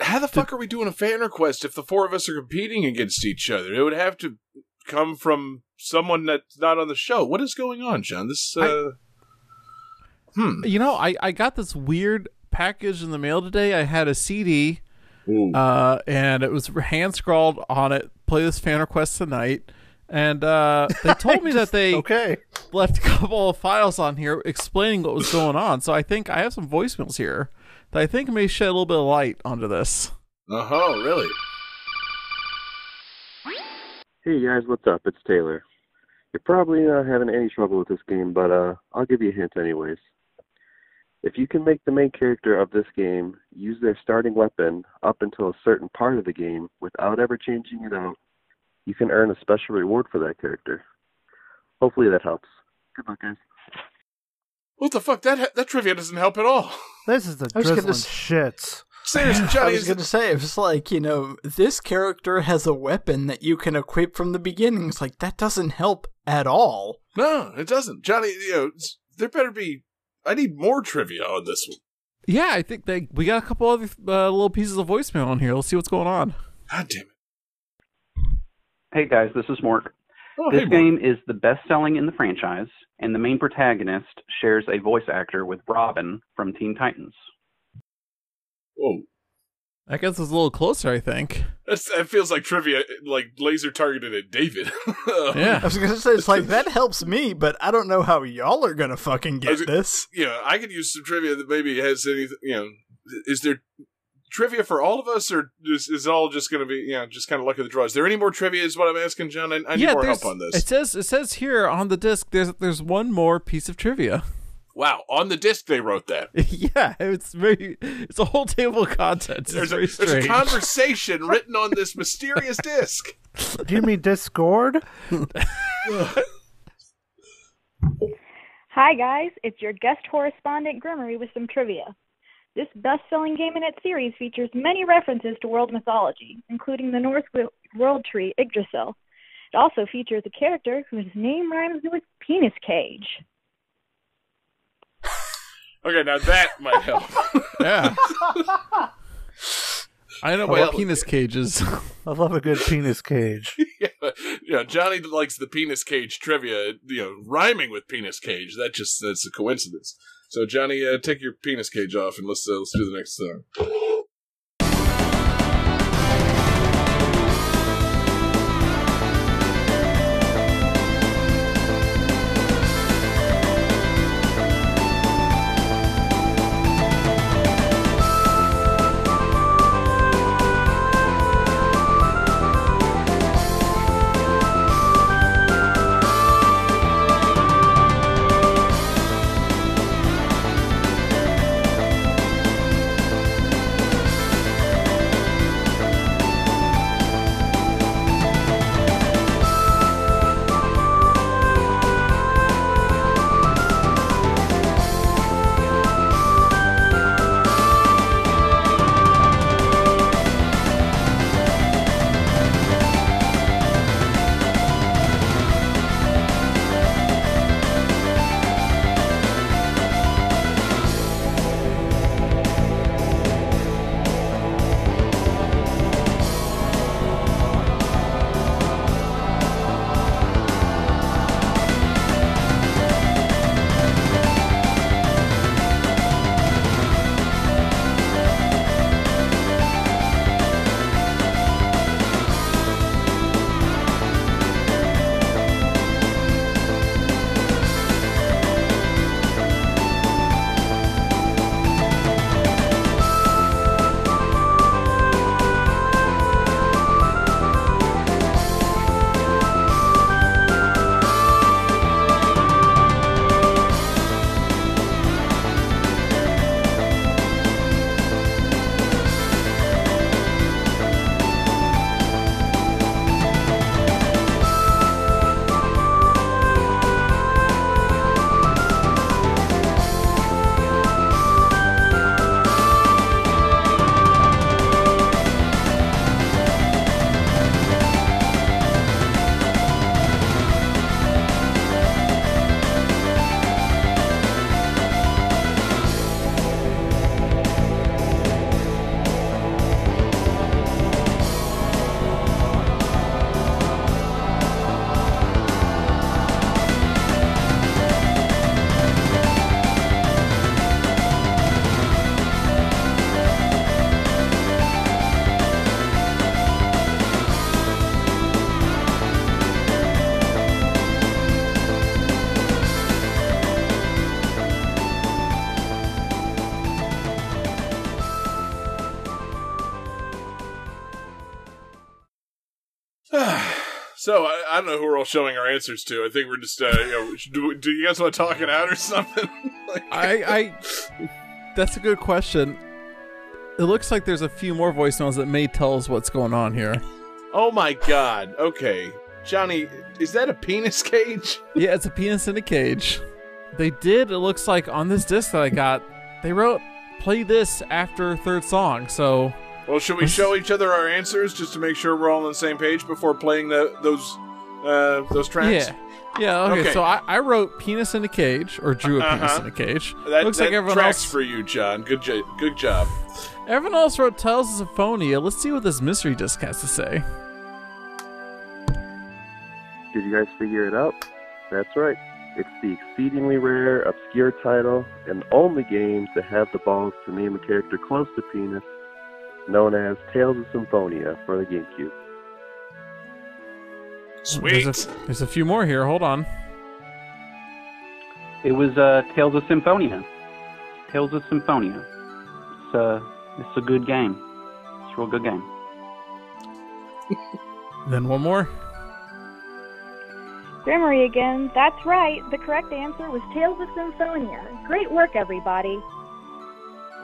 Speaker 2: How the fuck are we doing a fan request if the four of us are competing against each other? It would have to come from someone that's not on the show. What is going on, John? This, uh, hmm.
Speaker 5: You know, I, I got this weird package in the mail today. I had a CD, uh, and it was hand scrawled on it. Play this fan request tonight, and uh, they told me [laughs] that they
Speaker 4: okay.
Speaker 5: left a couple of files on here explaining what was going on. So I think I have some voicemails here that I think may shed a little bit of light onto this.
Speaker 2: Uh huh. Really?
Speaker 10: Hey guys, what's up? It's Taylor. You're probably not having any trouble with this game, but uh, I'll give you a hint anyways. If you can make the main character of this game use their starting weapon up until a certain part of the game without ever changing it out, you can earn a special reward for that character. Hopefully that helps. Good luck, guys.
Speaker 2: What the fuck? That that trivia doesn't help at all.
Speaker 4: This is the [laughs]
Speaker 3: I was
Speaker 4: drizzling
Speaker 3: s-
Speaker 4: shits.
Speaker 2: Seriously, [laughs]
Speaker 3: I
Speaker 2: Johnny,
Speaker 3: was
Speaker 2: is
Speaker 3: going to say, it's like, you know, this character has a weapon that you can equip from the beginning. It's like, that doesn't help at all.
Speaker 2: no, it doesn't. Johnny, you know, there better be. I need more trivia on this one.
Speaker 5: Yeah, I think they we got a couple other uh, little pieces of voicemail on here. Let's see what's going on.
Speaker 2: God damn it.
Speaker 11: Hey guys, this is Mork.
Speaker 2: Oh,
Speaker 11: this
Speaker 2: hey, Mork.
Speaker 11: game is the best selling in the franchise, and the main protagonist shares a voice actor with Robin from Teen Titans.
Speaker 2: Whoa.
Speaker 5: I guess it's a little closer. I think.
Speaker 2: That's, that feels like trivia, like laser targeted at David. [laughs]
Speaker 5: Um, yeah.
Speaker 3: I was going to say, it's like, that helps me, but I don't know how y'all are going to fucking get
Speaker 2: was-
Speaker 3: this.
Speaker 2: yeah, I could use some trivia that maybe has anything. You know, is there trivia for all of us, or is, is it all just going to be, you know, just kind of luck of the draw? Is there any more trivia? Is what I'm asking, John. I, I need more help on this.
Speaker 5: It says it says here on the disc. There's there's one more piece of trivia.
Speaker 2: Wow, on the disc they wrote that. [laughs]
Speaker 5: yeah, it's very. It's a whole table of contents.
Speaker 2: There's a, there's a conversation written on this mysterious [laughs] disc.
Speaker 4: Do you mean Discord? [laughs]
Speaker 12: Hi, guys. It's your guest correspondent, Grimmery, with some trivia. This best selling game in its series features many references to world mythology, including the Norse world tree Yggdrasil. It also features a character whose name rhymes with penis cage.
Speaker 2: Okay, now that might help. [laughs]
Speaker 5: yeah. I know
Speaker 2: Well-
Speaker 5: about penis cages.
Speaker 4: I love a good penis cage. [laughs]
Speaker 2: yeah, you know, Johnny likes the penis cage trivia. You know, rhyming with penis cage. That just that's a coincidence. So, Johnny, uh, take your penis cage off and let's uh, let's do the next song. I, don't know who we're all showing our answers to. I think we're just, uh, you know, do, do you guys want to talk it out or something? [laughs] like,
Speaker 5: I, I, that's a good question. It looks like there's a few more voicemails that may tell us what's going on here.
Speaker 2: oh my god. Okay, Johnny, is that a penis cage? [laughs]
Speaker 5: Yeah, it's a penis in a cage. They did, it looks like, on this disc that I got, they wrote, play this after third song, so.
Speaker 2: Well, should we show each other our answers just to make sure we're all on the same page before playing the those uh, those tracks?
Speaker 5: Yeah. Yeah, okay,
Speaker 2: Okay.
Speaker 5: so I, I wrote penis in a cage, or drew a penis
Speaker 2: Uh-huh.
Speaker 5: in a cage.
Speaker 2: That,
Speaker 5: looks
Speaker 2: that
Speaker 5: like everyone
Speaker 2: tracks
Speaker 5: else.
Speaker 2: for you, John. Good, jo- good job.
Speaker 5: Everyone else wrote Tales of Symphonia. Let's see what this mystery disc has to say.
Speaker 10: Did you guys figure it out? That's right. It's the exceedingly rare, obscure title and only game to have the balls to name a character close to penis, known as Tales of Symphonia for the GameCube.
Speaker 2: Sweet.
Speaker 5: There's a, there's a few more here. Hold on.
Speaker 11: It was uh, Tales of Symphonia. Tales of Symphonia. It's uh, it's a good game. It's a real good game. [laughs]
Speaker 5: Then one more.
Speaker 12: Grimmery again. That's right. The correct answer was Tales of Symphonia. Great work, everybody.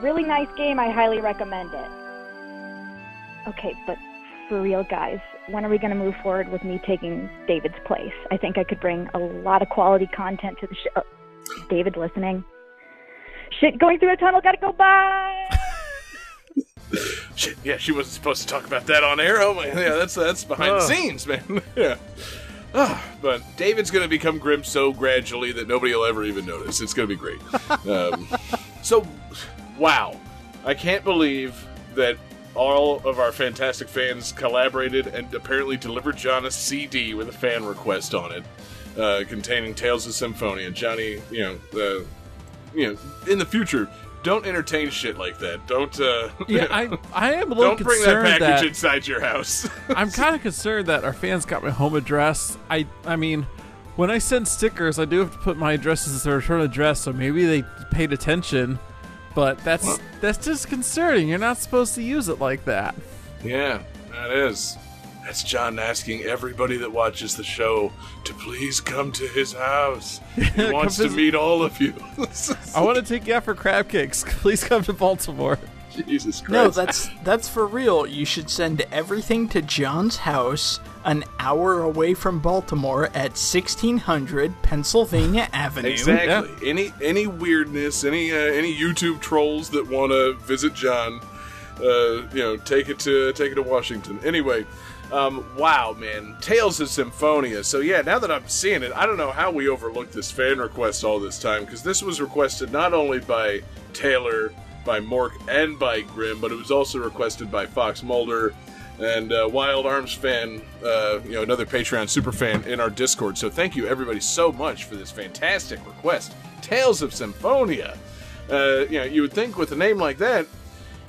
Speaker 12: Really nice game. I highly recommend it. Okay, but for real, guys, when are we going to move forward with me taking David's place? I think I could bring a lot of quality content to the show. David listening. Shit, going through a tunnel, gotta go by. [laughs]
Speaker 2: Shit, yeah, she wasn't supposed to talk about that on air. Oh my, yeah, that's that's behind the scenes, man. [laughs] yeah. Ah, but David's going to become grim so gradually that nobody will ever even notice. It's going to be great. [laughs] um, so, wow, I can't believe that all of our fantastic fans collaborated and apparently delivered John a CD with a fan request on it, uh, containing Tales of Symphonia. Johnny, you know, uh, you know, in the future. Don't entertain shit like that. Don't. Uh,
Speaker 5: Yeah, [laughs] I I am a little
Speaker 2: Don't bring that package
Speaker 5: that,
Speaker 2: inside your house. [laughs]
Speaker 5: I'm kind of concerned that our fans got my home address. I I mean, when I send stickers, I do have to put my address as a return address, so maybe they paid attention. But that's that's disconcerting. You're not supposed to use it like that.
Speaker 2: yeah, that is. That's John asking everybody that watches the show to please come to his house. He [laughs] wants to meet all of you.
Speaker 5: I want to take you out for crab cakes. [laughs] Please come to Baltimore.
Speaker 2: Jesus Christ.
Speaker 3: No, that's that's for real. You should send everything to John's house, an hour away from Baltimore, at 1600 Pennsylvania [laughs] Avenue.
Speaker 2: Exactly. Any any weirdness, any uh, any YouTube trolls that want to visit John, uh, you know, take it to take it to Washington. Anyway, um, wow, man, Tales of Symphonia. So yeah, now that I'm seeing it, I don't know how we overlooked this fan request all this time because this was requested not only by Taylor, by Mork, and by Grim, but it was also requested by Fox Mulder and uh, Wild Arms fan, uh, you know, another Patreon super fan in our Discord. So thank you everybody so much for this fantastic request. Tales of Symphonia. Uh, you know, you would think with a name like that,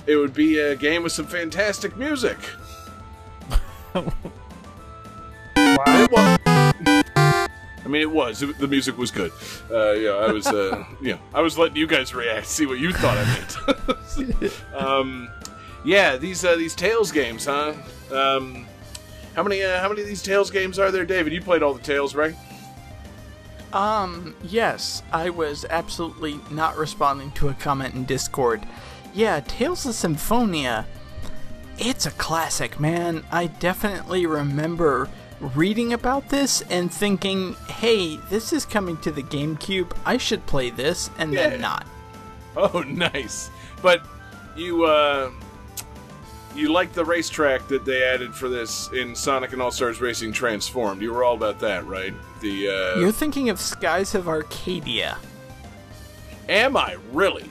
Speaker 2: it would be a game with some fantastic music. [laughs] It I mean, it was. It- the music was good. Uh, know, I was, uh, [laughs] know, I was letting you guys react, see what you thought I meant. [laughs] um, yeah, these uh, these Tales games, huh? Um, how many uh, how many of these Tales games are there, David? You played all the Tales, right?
Speaker 3: Um, yes, I was absolutely not responding to a comment in Discord. Yeah, Tales of Symphonia, it's a classic, man. I definitely remember reading about this and thinking, hey, this is coming to the GameCube, I should play this, and
Speaker 2: Yeah.
Speaker 3: then not.
Speaker 2: Oh, [laughs] nice. But you uh, you liked the racetrack that they added for this in Sonic and All Stars Racing Transformed. You were all about that, right? The uh,
Speaker 3: You're thinking of Skies of Arcadia.
Speaker 2: am I really?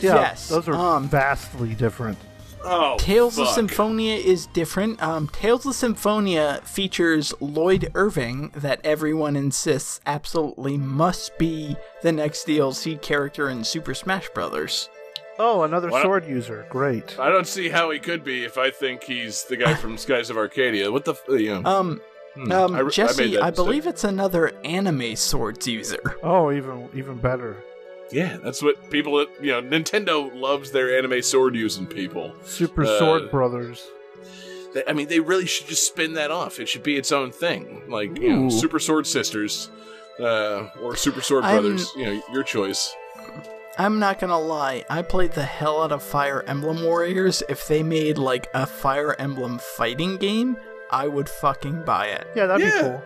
Speaker 4: Yeah,
Speaker 3: yes.
Speaker 4: those are
Speaker 3: um,
Speaker 4: vastly different.
Speaker 2: Oh,
Speaker 3: Tales of. Symphonia is different. Um, Tales of Symphonia features Lloyd Irving, that everyone insists absolutely must be the next DLC character in Super Smash Bros.
Speaker 4: Oh, another
Speaker 2: What?
Speaker 4: sword user. Great.
Speaker 2: I don't see how he could be if I think he's the guy from Skies of Arcadia. What the f- you know?
Speaker 3: Um,
Speaker 2: Hmm,
Speaker 3: um,
Speaker 2: I re- I
Speaker 3: Jesse,
Speaker 2: that
Speaker 3: I, believe it's another anime swords user.
Speaker 4: Oh, even even better.
Speaker 2: Yeah, that's what people. That, you know, Nintendo loves their anime sword using people.
Speaker 4: Super
Speaker 2: Uh,
Speaker 4: Sword Brothers.
Speaker 2: They- I mean, they really should just spin that off. It should be its own thing, like you know, Super Sword Sisters, uh, or Super Sword
Speaker 3: I'm-
Speaker 2: Brothers. You know, your choice.
Speaker 3: I'm not gonna lie, I played the hell out of Fire Emblem Warriors. If they made like a Fire Emblem fighting game, I would fucking buy it.
Speaker 4: Yeah, that'd
Speaker 2: Yeah.
Speaker 4: be cool.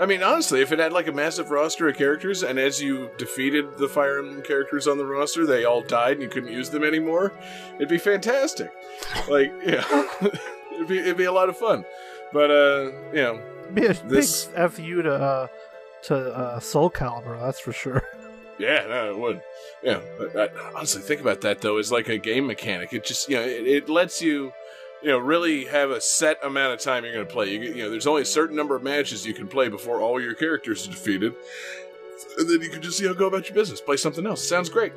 Speaker 2: I mean, honestly, if it had like a massive roster of characters, and as you defeated the Fire Emblem characters on the roster, they all died and you couldn't use them anymore, it'd be fantastic. [laughs] Like, yeah, [laughs] it'd be it'd be a lot of fun. But uh, you know,
Speaker 4: Be a
Speaker 2: This-
Speaker 4: big fu to uh, to uh, Soul Calibur, that's for sure. [laughs]
Speaker 2: Yeah, no, it would. Yeah, but I, honestly, think about that though. As like a game mechanic, it just you know it, it lets you you know really have a set amount of time you're going to play. You, you know, there's only a certain number of matches you can play before all your characters are defeated, and then you can just you know go about your business, play something else. Sounds great.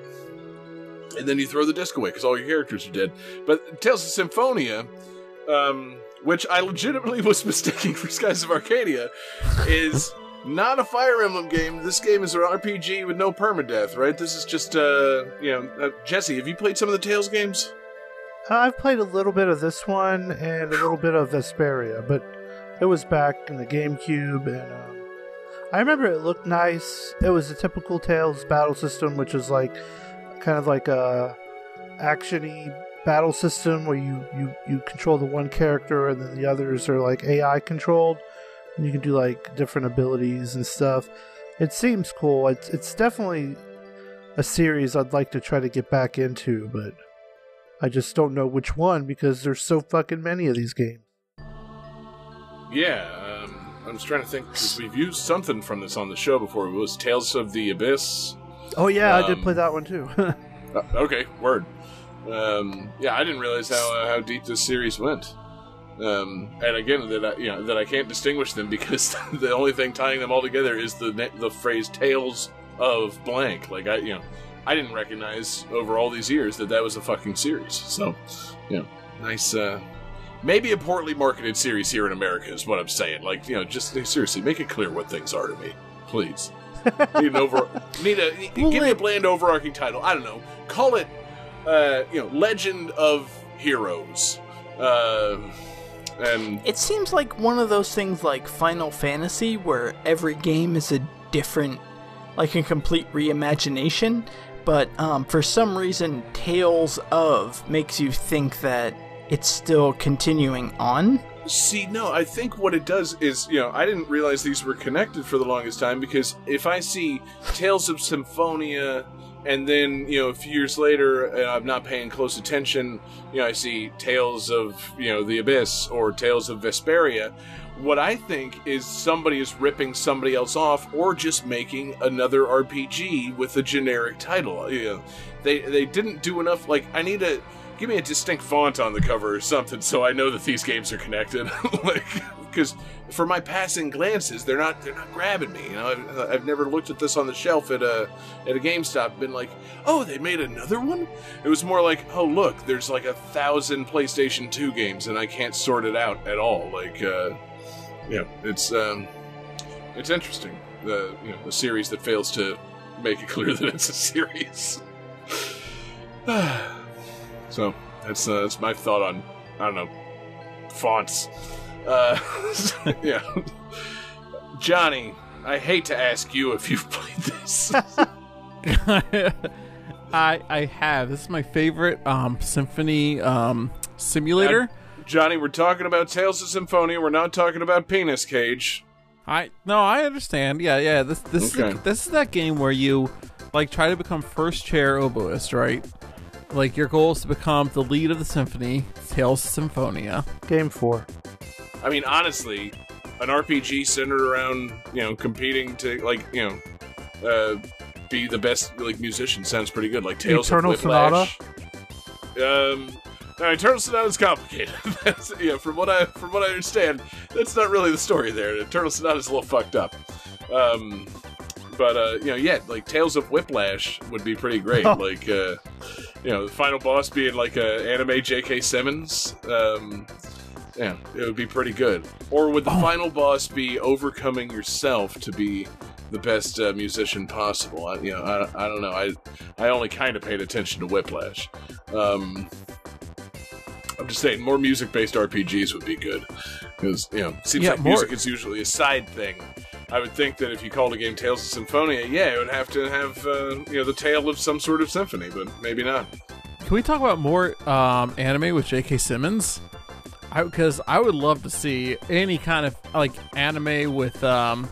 Speaker 2: And then you throw the disc away because all your characters are dead. But Tales of Symphonia, um, which I legitimately [laughs] was mistaking for Skies of Arcadia, is not a Fire Emblem game. This game is an RPG with no permadeath, right? This is just, uh, you know, uh, Jesse, have you played some of the Tales games?
Speaker 4: I've played a little bit of this one and a little bit of Vesperia, but it was back in the GameCube, and um, I remember it looked nice. It was a typical Tales battle system, which is like kind of like a actiony battle system where you, you, you control the one character and then the others are like AI controlled, you can do like different abilities and stuff. It seems cool. It's it's definitely a series I'd like to try to get back into, but I just don't know which one because there's so fucking many of these games.
Speaker 2: Yeah, um, I was trying to think, 'cause we've used something from this on the show before. It was Tales of the Abyss.
Speaker 4: Oh yeah, I did
Speaker 2: Um,
Speaker 4: play that one too. [laughs]
Speaker 2: Uh, okay, word. Um, yeah, I didn't realize how uh, how deep this series went. Um, and again, that I, you know that I can't distinguish them because [laughs] the only thing tying them all together is the the phrase "tales of blank." Like I, you know, I didn't recognize over all these years that that was a fucking series. So, you know, nice. Uh, maybe a poorly marketed series here in America is what I'm saying. Like, you know, just seriously, make it clear what things are to me, please. [laughs] need an over need a give me a bland overarching title. I don't know. Call it uh, you know, Legend of Heroes. Uh, and
Speaker 3: It seems like one of those things like Final Fantasy where every game is a different, like a complete reimagination, but um, for some reason, Tales of makes you think that it's still continuing on.
Speaker 2: See, no, I think what it does is, you know, I didn't realize these were connected for the longest time because if I see Tales of Symphonia and then, you know, a few years later, and I'm not paying close attention, you know, I see Tales of, you know, the Abyss or Tales of Vesperia, what I think is somebody is ripping somebody else off or just making another RPG with a generic title. You know, they, they didn't do enough, like, I need a give me a distinct font on the cover or something so I know that these games are connected. [laughs] like, because for my passing glances, they're not they're not grabbing me. You know, I've, I've never looked at this on the shelf at a at a GameStop been like, oh, they made another one. It was more like, oh, look, there's like a thousand PlayStation Two games and I can't sort it out at all. Like, uh, yeah, it's um, it's interesting. The you know the series that fails to make it [laughs] clear that it's a series. [sighs] [sighs] So that's uh, that's my thought on I don't know fonts. Uh, [laughs] yeah, Johnny, I hate to ask you if you've [laughs] played this. [laughs]
Speaker 5: I I have. This is my favorite um, symphony um, simulator.
Speaker 2: Now, Johnny, we're talking about Tales of Symphonia. We're not talking about Penis Cage.
Speaker 5: I no, I understand. Yeah, yeah. This this is
Speaker 2: Okay.
Speaker 5: the, this is that game where you like try to become first chair oboist, right? Like your goal is to become the lead of the symphony, Tales Symphonia.
Speaker 4: Game four.
Speaker 2: I mean, honestly, an RPG centered around you know competing to like you know uh, be the best like musician sounds pretty good. Like Tales
Speaker 4: Eternal
Speaker 2: of Whiplash. Um, now, Eternal Sonata is complicated. [laughs] that's, yeah, from what I from what I understand, that's not really the story there. Eternal Sonata is a little fucked up. Um, but uh, you know, yeah, like Tales of Whiplash would be pretty great. like, uh, you know, the final boss being like a anime J.K. Simmons. Um, yeah, it would be pretty good. Or would the final boss be overcoming yourself to be the best uh, musician possible? I, you know, I, I don't know. I I only kind of paid attention to Whiplash. Um, I'm just saying, more music-based RPGs would be good because you know, it seems
Speaker 5: Yeah,
Speaker 2: like
Speaker 5: more-
Speaker 2: music is usually a side thing. I would think that if you called a game Tales of Symphonia, yeah, it would have to have uh, you know the tale of some sort of symphony, but maybe not.
Speaker 5: Can we talk about more um, anime with J.K. Simmons? Because I, would love to see any kind of like anime with um,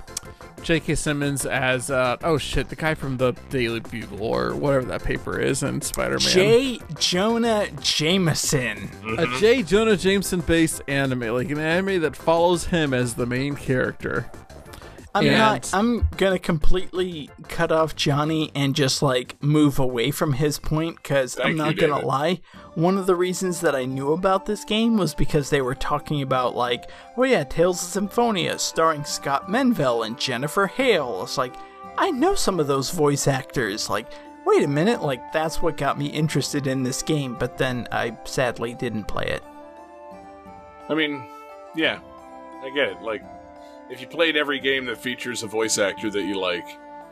Speaker 5: J.K. Simmons as uh, oh shit, the guy from the Daily Bugle or whatever that paper is, and Spider Man.
Speaker 3: J. Jonah Jameson.
Speaker 5: A J. Jonah Jameson based anime, like an anime that follows him as the main character.
Speaker 3: I'm
Speaker 5: And-
Speaker 3: not. I'm gonna completely cut off Johnny and just like move away from his point because I'm
Speaker 2: you,
Speaker 3: not gonna
Speaker 2: David.
Speaker 3: lie. One of the reasons that I knew about this game was because they were talking about like, oh yeah, Tales of Symphonia starring Scott Menville and Jennifer Hale. It's like I know some of those voice actors. Like, wait a minute, like that's what got me interested in this game. But then I sadly didn't play it.
Speaker 2: I mean, yeah, I get it. Like, if you played every game that features a voice actor that you like,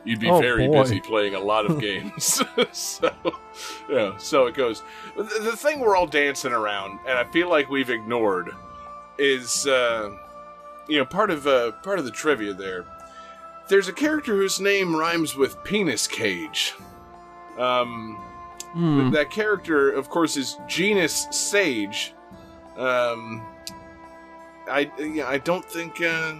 Speaker 2: you'd be
Speaker 5: Oh,
Speaker 2: very
Speaker 5: boy.
Speaker 2: busy playing a lot of [laughs] games. [laughs] so, yeah, so it goes. The, the thing we're all dancing around, and I feel like we've ignored, is uh, you know part of uh, part of the trivia there. There's a character whose name rhymes with penis cage. Um,
Speaker 5: Hmm.
Speaker 2: that character, of course, is Genis Sage. Um, I yeah, I don't think uh,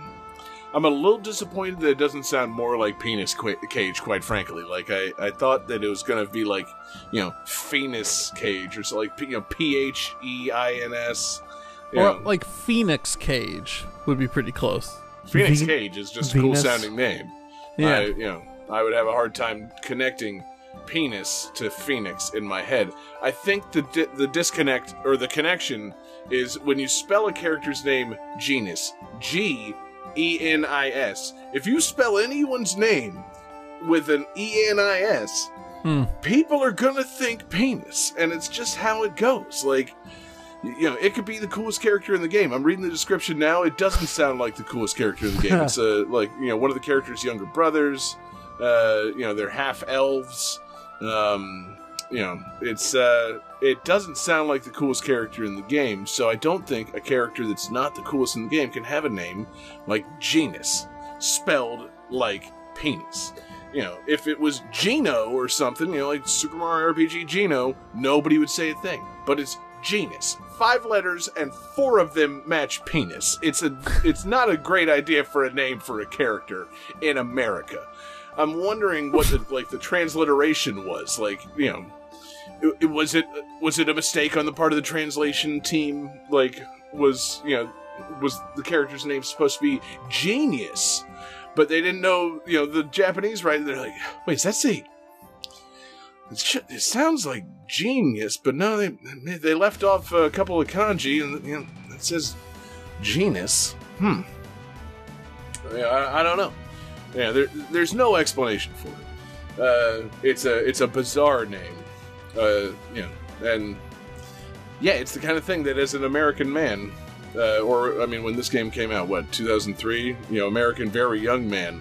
Speaker 2: I'm a little disappointed that it doesn't sound more like penis qu- cage. Quite frankly, like I, I thought that it was gonna be like you know Phoenix cage or so like you know P H E I N S.
Speaker 5: Or
Speaker 2: know.
Speaker 5: like Phoenix Cage would be pretty close.
Speaker 2: Phoenix
Speaker 4: Ve-
Speaker 2: Cage is just a cool sounding name.
Speaker 5: Yeah.
Speaker 2: I, you know, I would have a hard time connecting penis to Phoenix in my head. I think the di- the disconnect or the connection is when you spell a character's name genis, G E N I S. If you spell anyone's name with an E N I S,
Speaker 5: Hmm.
Speaker 2: people are gonna think penis, and it's just how it goes. Like, you know, it could be the coolest character in the game. I'm reading the description now. It doesn't sound like the coolest character in the game. [laughs] It's uh, like you know one of the character's younger brothers. Uh, you know, they're half elves. Um, you know, it's uh, it doesn't sound like the coolest character in the game. So I don't think a character that's not the coolest in the game can have a name like Genis, spelled like penis. You know, if it was Geno or something, you know, like Super Mario RPG Geno, nobody would say a thing. But it's genis. Five letters and four of them match penis. It's a it's not a great idea for a name for a character in America. I'm wondering what the like the transliteration was. Like, you know, it, it- was it was it a mistake on the part of the translation team? Like, was you know, was the character's name supposed to be Genius? But they didn't know, you know, the Japanese right? They're like, wait, does that say? It, sounds like genius, but no, they they left off a couple of kanji, and you know, it says genis. Hmm. I, I don't know. Yeah, there, there's no explanation for it. Uh, it's a it's a bizarre name. Uh, you know, and yeah, it's the kind of thing that as an American man, uh, or I mean, when this game came out, what 2003? You know, American very young man.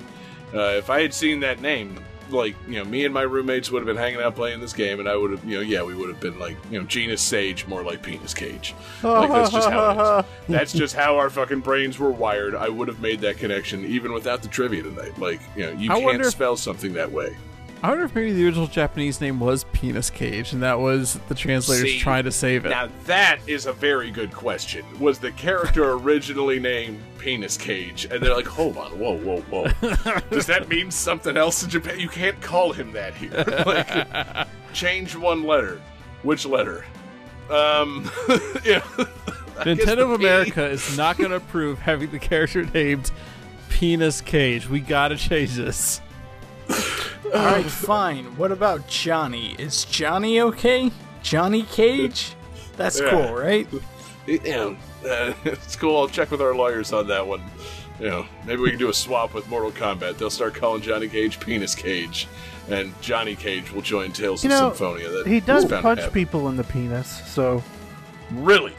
Speaker 2: Uh, if I had seen that name, like you know, me and my roommates would have been hanging out playing this game, and I would have, you know, yeah, we would have been like, you know, Genis Sage, more like Penis Cage. Like that's just how it is. [laughs] That's just how our fucking brains were wired. I would have made that connection even without the trivia tonight. Like, you know, you
Speaker 5: I
Speaker 2: can't
Speaker 5: wonder
Speaker 2: spell something that way.
Speaker 5: I wonder if maybe the original Japanese name was Penis Cage, and that was the translators
Speaker 2: See,
Speaker 5: trying to save it.
Speaker 2: Now that is a very good question. Was the character [laughs] originally named Penis Cage? And they're like, hold on, whoa, whoa, whoa. Does that mean something else in Japan? You can't call him that here. [laughs] like, change one letter. Which letter? Um, [laughs] yeah.
Speaker 5: Nintendo of America is not going to approve having the character named Penis Cage. We got to change this.
Speaker 3: All right, fine. What about Johnny? Is Johnny okay? Johnny Cage? That's
Speaker 2: Yeah.
Speaker 3: cool, right?
Speaker 2: You know, uh, [laughs] it's cool. I'll check with our lawyers on that one. You know, maybe we can do a swap with Mortal Kombat. They'll start calling Johnny Cage Penis Cage, and Johnny Cage will join Tales
Speaker 4: You
Speaker 2: of
Speaker 4: know,
Speaker 2: Symphonia. That
Speaker 4: he does
Speaker 2: is bound
Speaker 4: punch people in the penis, so
Speaker 2: Really?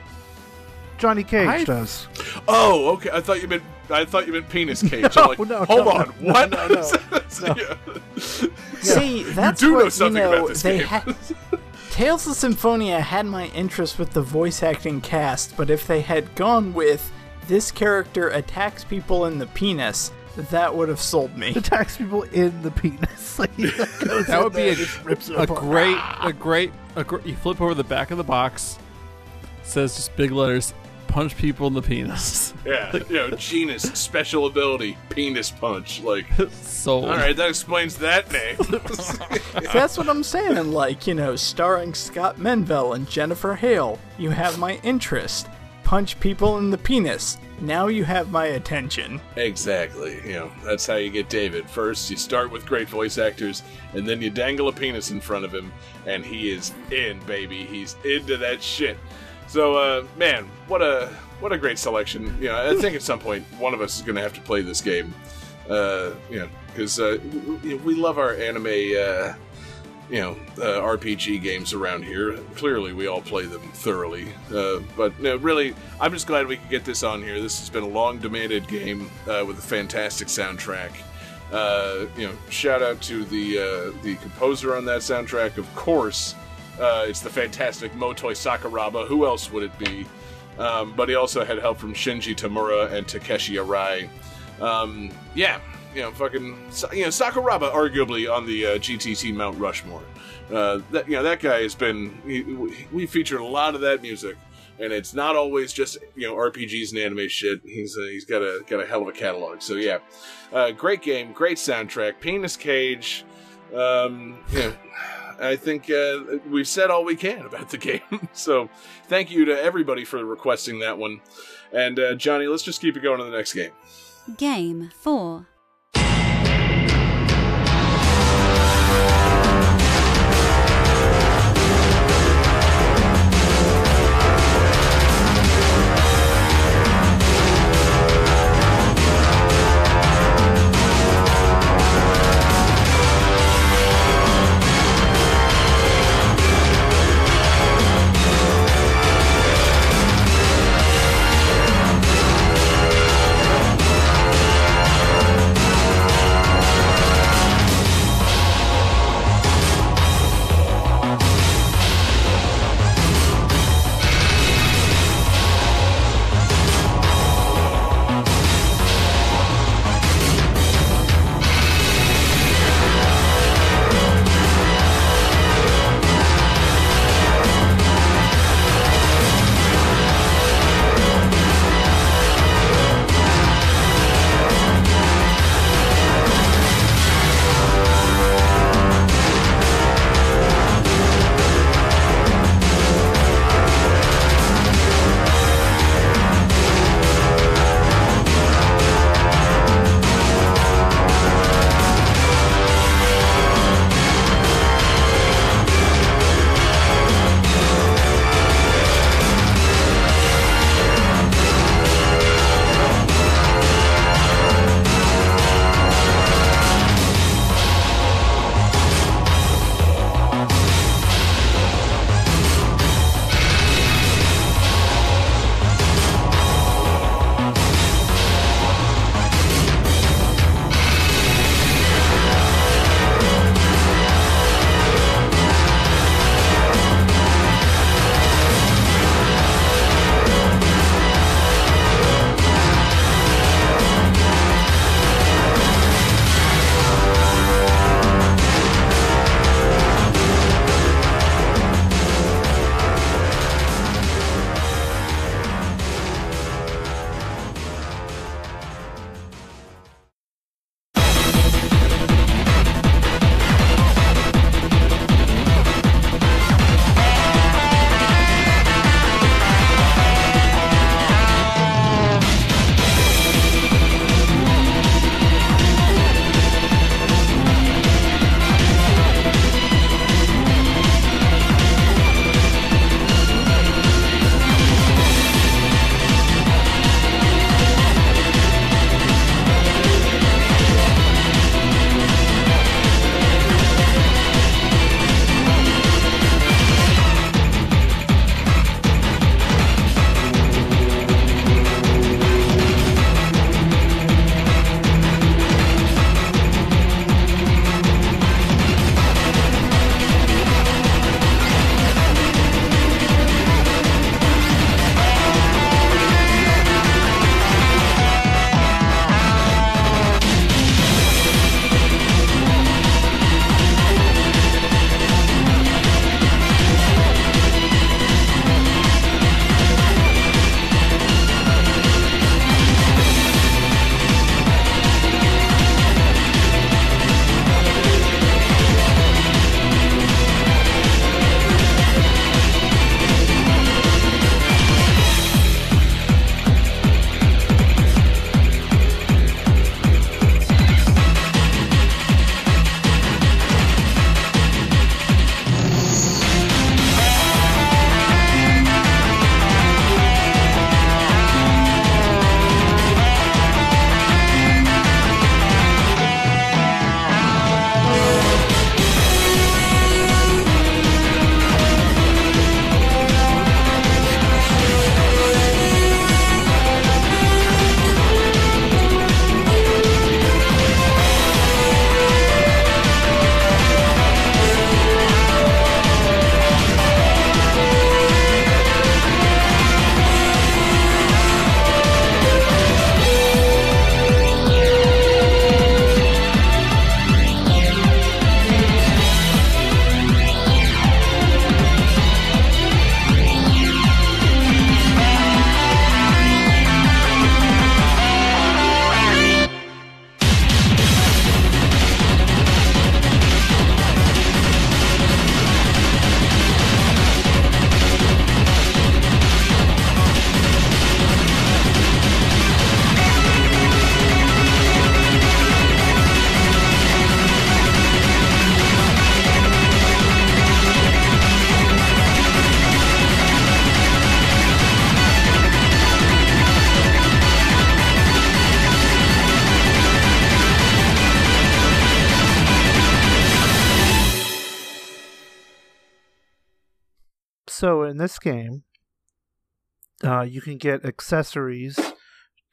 Speaker 4: Johnny Cage
Speaker 5: I-
Speaker 4: does.
Speaker 2: Oh, okay. I thought you meant I thought you meant penis [laughs] cage.
Speaker 4: No,
Speaker 2: I'm like,
Speaker 4: no,
Speaker 2: hold
Speaker 4: no,
Speaker 2: on,
Speaker 4: no,
Speaker 2: what?
Speaker 4: no, no, [laughs]
Speaker 2: Yeah.
Speaker 3: See, that's
Speaker 2: you do
Speaker 3: what,
Speaker 2: know something
Speaker 3: you know,
Speaker 2: about this
Speaker 3: they
Speaker 2: game.
Speaker 3: ha- Tales of Symphonia had my interest with the voice acting cast, but if they had gone with this character attacks people in the penis, that would have sold me. [laughs]
Speaker 4: Attacks people in the penis. Like, he
Speaker 5: That would be a,
Speaker 4: and just rips it
Speaker 5: a great, ah. a great, a gr- you flip over the back of the box, says just big letters, punch people in the penis. [laughs]
Speaker 2: Yeah, you know, genis, special ability, penis punch. Like, [laughs]
Speaker 5: Sold.
Speaker 2: all right, that explains that name. [laughs]
Speaker 3: That's what I'm saying. And like, you know, starring Scott Menville and Jennifer Hale, you have my interest. Punch people in the penis. Now you have my attention.
Speaker 2: exactly. You know, that's how you get David. First, you start with great voice actors, and then you dangle a penis in front of him, and he is in, baby. He's into that shit. So, uh, man, what a what a great selection. You know, I [laughs] think at some point one of us is going to have to play this game. Uh, you know, because uh, we, we love our anime. Uh, you know, uh, RPG games around here. Clearly, we all play them thoroughly. Uh, but no, really, I'm just glad we could get this on here. This has been a long demanded game uh, with a fantastic soundtrack. Uh, you know, shout out to the uh, the composer on that soundtrack. Of course, uh, it's the fantastic Motoi Sakuraba. Who else would it be? Um, but he also had help from Shinji Tamura and Takeshi Arai. Um, yeah, you know, fucking, you know, Sakuraba arguably on the uh, GTT Mount Rushmore. Uh, that you know, that guy has been. He, we featured a lot of that music, and it's not always just you know RPGs and anime shit. He's uh, he's got a got a hell of a catalog. So yeah, uh, great game, great soundtrack. Penis Cage. Um, I think uh, we've said all we can about the game. [laughs] so thank you to everybody for requesting that one. And uh, Johnny, let's just keep it going to the next game.
Speaker 6: Game 4.
Speaker 4: This game, uh, you can get accessories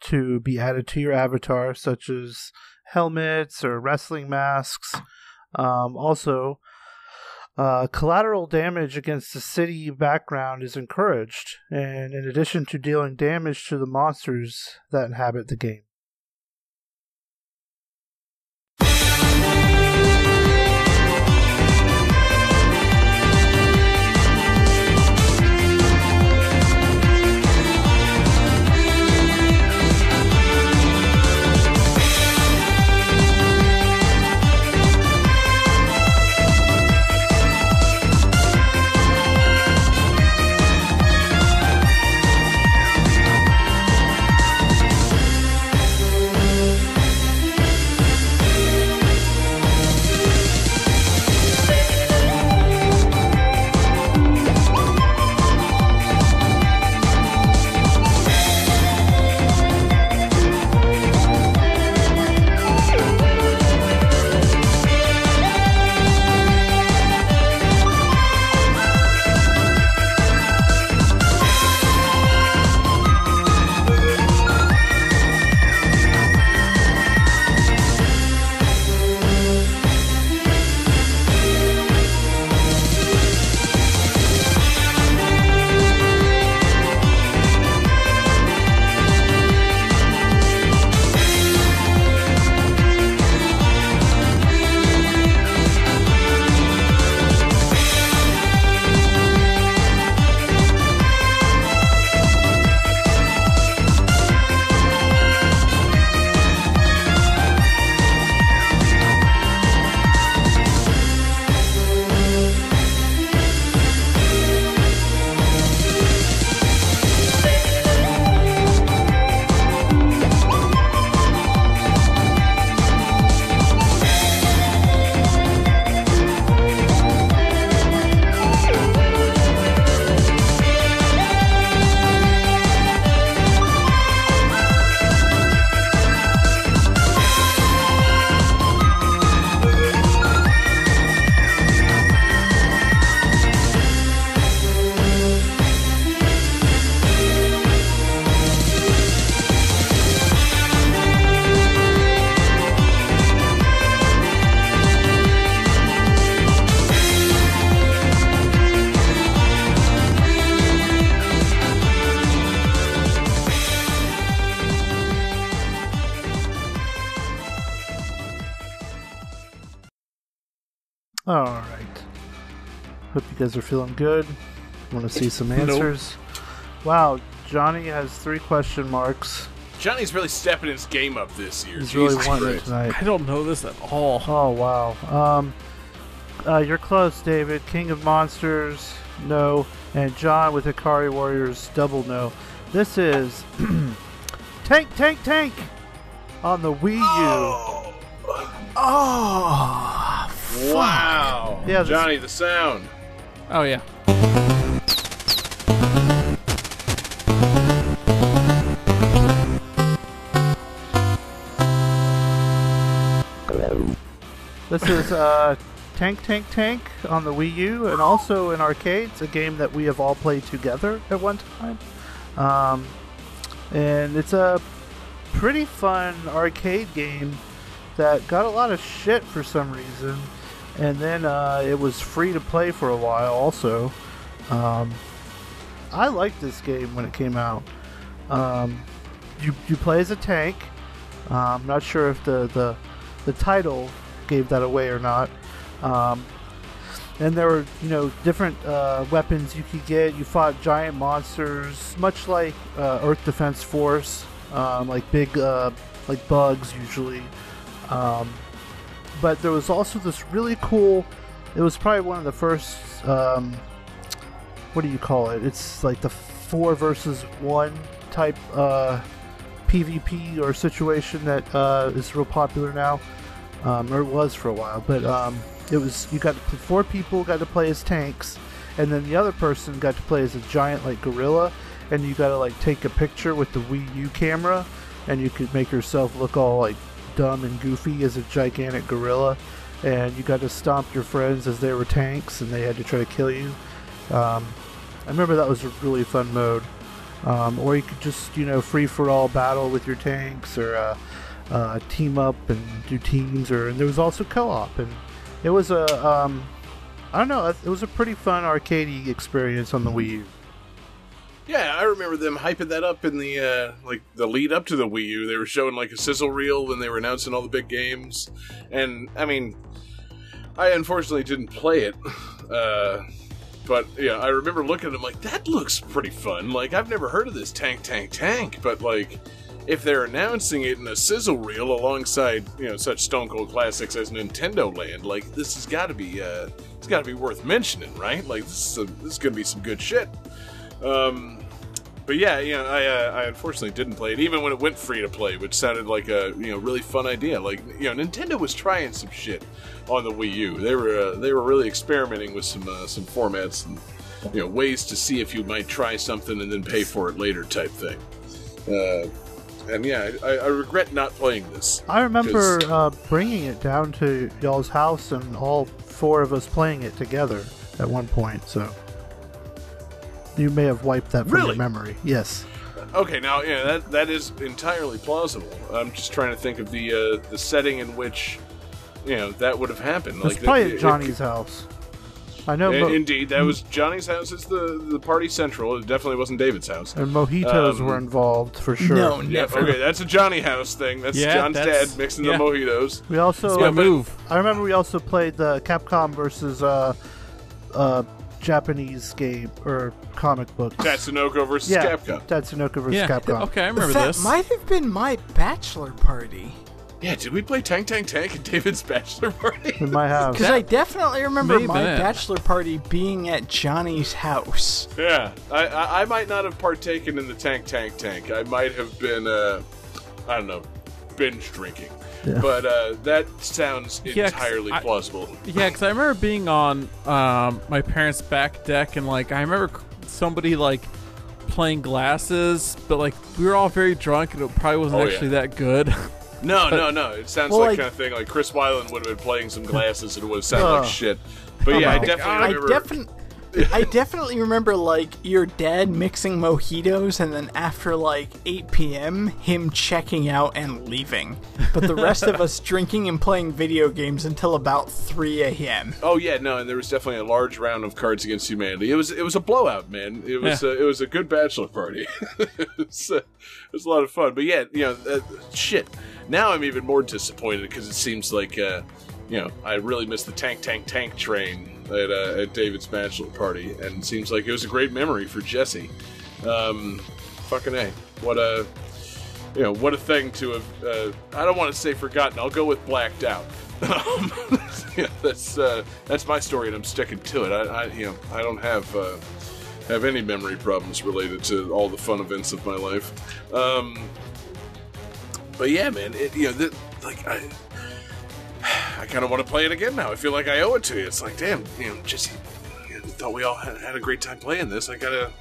Speaker 4: to be added to your avatar, such as helmets or wrestling masks. Um, also, uh, collateral damage against the city background is encouraged, and in addition to dealing damage to the monsters that inhabit the game. Guys are feeling good. Want to see some [laughs]
Speaker 2: Nope.
Speaker 4: answers? Wow, Johnny has three question marks.
Speaker 2: Johnny's really stepping his game up this year.
Speaker 4: He's
Speaker 2: Jesus
Speaker 4: really wanting it tonight.
Speaker 5: I don't know this at all.
Speaker 4: Oh wow. Um, uh, you're close, David. King of Monsters, no, and John with Hikari Warriors, double no. This is [clears throat] Tank, Tank, Tank on the Wii U. Oh,
Speaker 2: Wow.
Speaker 4: Yeah, this-
Speaker 2: Johnny, the sound.
Speaker 5: Oh yeah.
Speaker 4: This is uh, Tank Tank Tank on the Wii U and also in arcades, a game that we have all played together at one time. Um, and it's a pretty fun arcade game that got a lot of shit for some reason. And then uh, it was free to play for a while also. Um, I liked this game when it came out. Um, you, you play as a tank. Uh, I'm not sure if the, the, the title gave that away or not. Um, and there were, you know, different uh, weapons you could get. You fought giant monsters, much like uh, Earth Defense Force, um, like big, uh, like bugs usually. Um, but there was also this really cool. It was probably one of the first. Um, what do you call it? It's like the four versus one type uh, PvP or situation that uh, is real popular now, um, or it was for a while. But um, it was you got to, four people got to play as tanks, and then the other person got to play as a giant like gorilla, and you got to like take a picture with the Wii U camera, and you could make yourself look all like dumb and goofy as a gigantic gorilla, and you got to stomp your friends as they were tanks, and they had to try to kill you. Um, I remember that was a really fun mode. Um, or you could just, you know, free for all battle with your tanks, or uh, uh, team up and do teams, or and there was also co-op, and it was a, um, I don't know, it was a pretty fun arcadey experience on the Wii U.
Speaker 2: Yeah, I remember them hyping that up in the uh, like the lead up to the Wii U. They were showing like a sizzle reel when they were announcing all the big games, and I mean, I unfortunately didn't play it, uh, but yeah, I remember looking at them like that looks pretty fun. Like I've never heard of this tank, tank, tank, but like if they're announcing it in a sizzle reel alongside you know such Stone Cold classics as Nintendo Land, like this has got to be uh, it's got to be worth mentioning, right? Like this is a, this is gonna be some good shit. Um, but yeah, you know, I, uh, I unfortunately didn't play it, even when it went free to play, which sounded like a you know really fun idea. Like you know, Nintendo was trying some shit on the Wii U. They were uh, they were really experimenting with some uh, some formats and you know ways to see if you might try something and then pay for it later type thing. Uh, and yeah, I, I regret not playing this.
Speaker 4: I remember uh, bringing it down to y'all's house and all four of us playing it together at one point. So you may have wiped that from
Speaker 2: Really?
Speaker 4: your memory. Yes.
Speaker 2: Okay, now yeah, that that is entirely plausible. I'm just trying to think of the uh, the setting in which you know that would have happened.
Speaker 4: It's
Speaker 2: Like
Speaker 4: probably
Speaker 2: it-
Speaker 4: at
Speaker 2: it-
Speaker 4: Johnny's house. I know.
Speaker 2: I-
Speaker 4: Mo-
Speaker 2: indeed, that was Johnny's house. It's the the party central. It definitely wasn't David's house.
Speaker 4: and mojitos
Speaker 2: Um,
Speaker 4: were involved for sure.
Speaker 3: No,
Speaker 2: Yeah, okay, that's a Johnny house thing. That's
Speaker 5: Yeah,
Speaker 2: John's
Speaker 5: that's-
Speaker 2: dad mixing
Speaker 5: yeah.
Speaker 2: the mojitos.
Speaker 4: We also.
Speaker 5: Yeah, move.
Speaker 4: I remember we also played the Capcom versus uh, uh, Japanese game or comic book.
Speaker 2: Tatsunoko versus
Speaker 4: yeah,
Speaker 2: Capcom.
Speaker 4: Tatsunoko versus
Speaker 5: Yeah.
Speaker 4: Capcom.
Speaker 5: Okay, I remember
Speaker 3: that
Speaker 5: this.
Speaker 3: might have been my bachelor party.
Speaker 2: Yeah, did we play Tank Tank Tank at David's bachelor party?
Speaker 4: We might have.
Speaker 3: Because I definitely remember
Speaker 5: may
Speaker 3: my
Speaker 5: been
Speaker 3: bachelor party being at Johnny's house.
Speaker 2: Yeah, I, I I might not have partaken in the Tank Tank Tank. I might have been uh, I don't know, binge drinking. But uh, that sounds [laughs]
Speaker 5: Yeah, 'cause
Speaker 2: entirely
Speaker 5: I-
Speaker 2: plausible.
Speaker 5: Yeah, because I remember being on um, my parents' back deck, and like I remember somebody like playing glasses, but like we were all very drunk, and it probably wasn't
Speaker 2: Oh, yeah.
Speaker 5: actually that good. [laughs]
Speaker 2: No, no, no. It sounds
Speaker 3: Well,
Speaker 2: like,
Speaker 3: like-
Speaker 2: kind of thing like Chris Weiland would have been playing some glasses and it would have sounded
Speaker 4: Ugh.
Speaker 2: like shit. But yeah, I definitely
Speaker 3: I
Speaker 2: remember.
Speaker 3: definitely. [laughs] I definitely remember like your dad mixing mojitos and then after like 8 p.m. him checking out and leaving. But the rest of [laughs] us drinking and playing video games until about 3 a.m.
Speaker 2: Oh yeah, no, and there was definitely a large round of Cards Against Humanity. It was it was a blowout, man. It was
Speaker 5: Yeah.
Speaker 2: a, it was a good bachelor party. [laughs] it, was, uh, it was a lot of fun. But yeah, you know, uh, shit. Now I'm even more disappointed because it seems like uh, you know I really missed the tank tank tank train at uh, at David's bachelor party, and seems like it was a great memory for Jesse. Um, fucking a, what a you know what a thing to have. Uh, I don't want to say forgotten. I'll go with blacked out. [laughs] Um, [laughs] yeah, that's uh, that's my story, and I'm sticking to it. I, I you know I don't have uh, have any memory problems related to all the fun events of my life. Um, but yeah, man, it, you know, th- like I. I kind of want to play it again now. I feel like I owe it to you. It's like, damn, you know, Jesse, thought we all had, had a great time playing this. I gotta,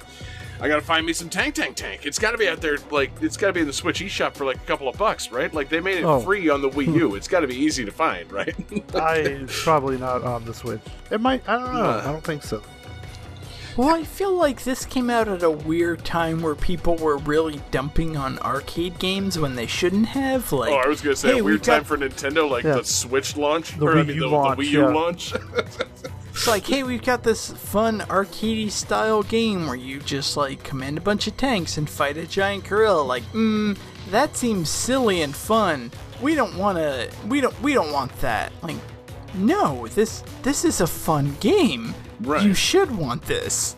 Speaker 2: I gotta find me some Tank Tank Tank. It's got to be out there, like it's got to be in the Switch eShop for like a couple of bucks, right? Like they made it
Speaker 4: Oh.
Speaker 2: free on the Wii U. Hmm. It's got to be easy to find, right?
Speaker 4: I probably not on the Switch. It might. I don't know.
Speaker 2: Nah.
Speaker 4: I don't think so.
Speaker 3: Well, I feel like this came out at a weird time where people were really dumping on arcade games when they shouldn't have. Like,
Speaker 2: oh, I was gonna say
Speaker 3: hey,
Speaker 2: a
Speaker 3: we've
Speaker 2: weird time
Speaker 3: got-
Speaker 2: for Nintendo, like
Speaker 4: Yeah.
Speaker 2: the Switch launch,
Speaker 4: The
Speaker 2: or I mean the,
Speaker 4: launch,
Speaker 2: the Wii U
Speaker 4: yeah.
Speaker 2: launch. [laughs]
Speaker 3: It's like, hey, we've got this fun arcadey style game where you just like command a bunch of tanks and fight a giant gorilla. Like, mm, that seems silly and fun. We don't want to. We don't. We don't want that. Like, no. This this is a fun game.
Speaker 2: Right.
Speaker 3: You should want this.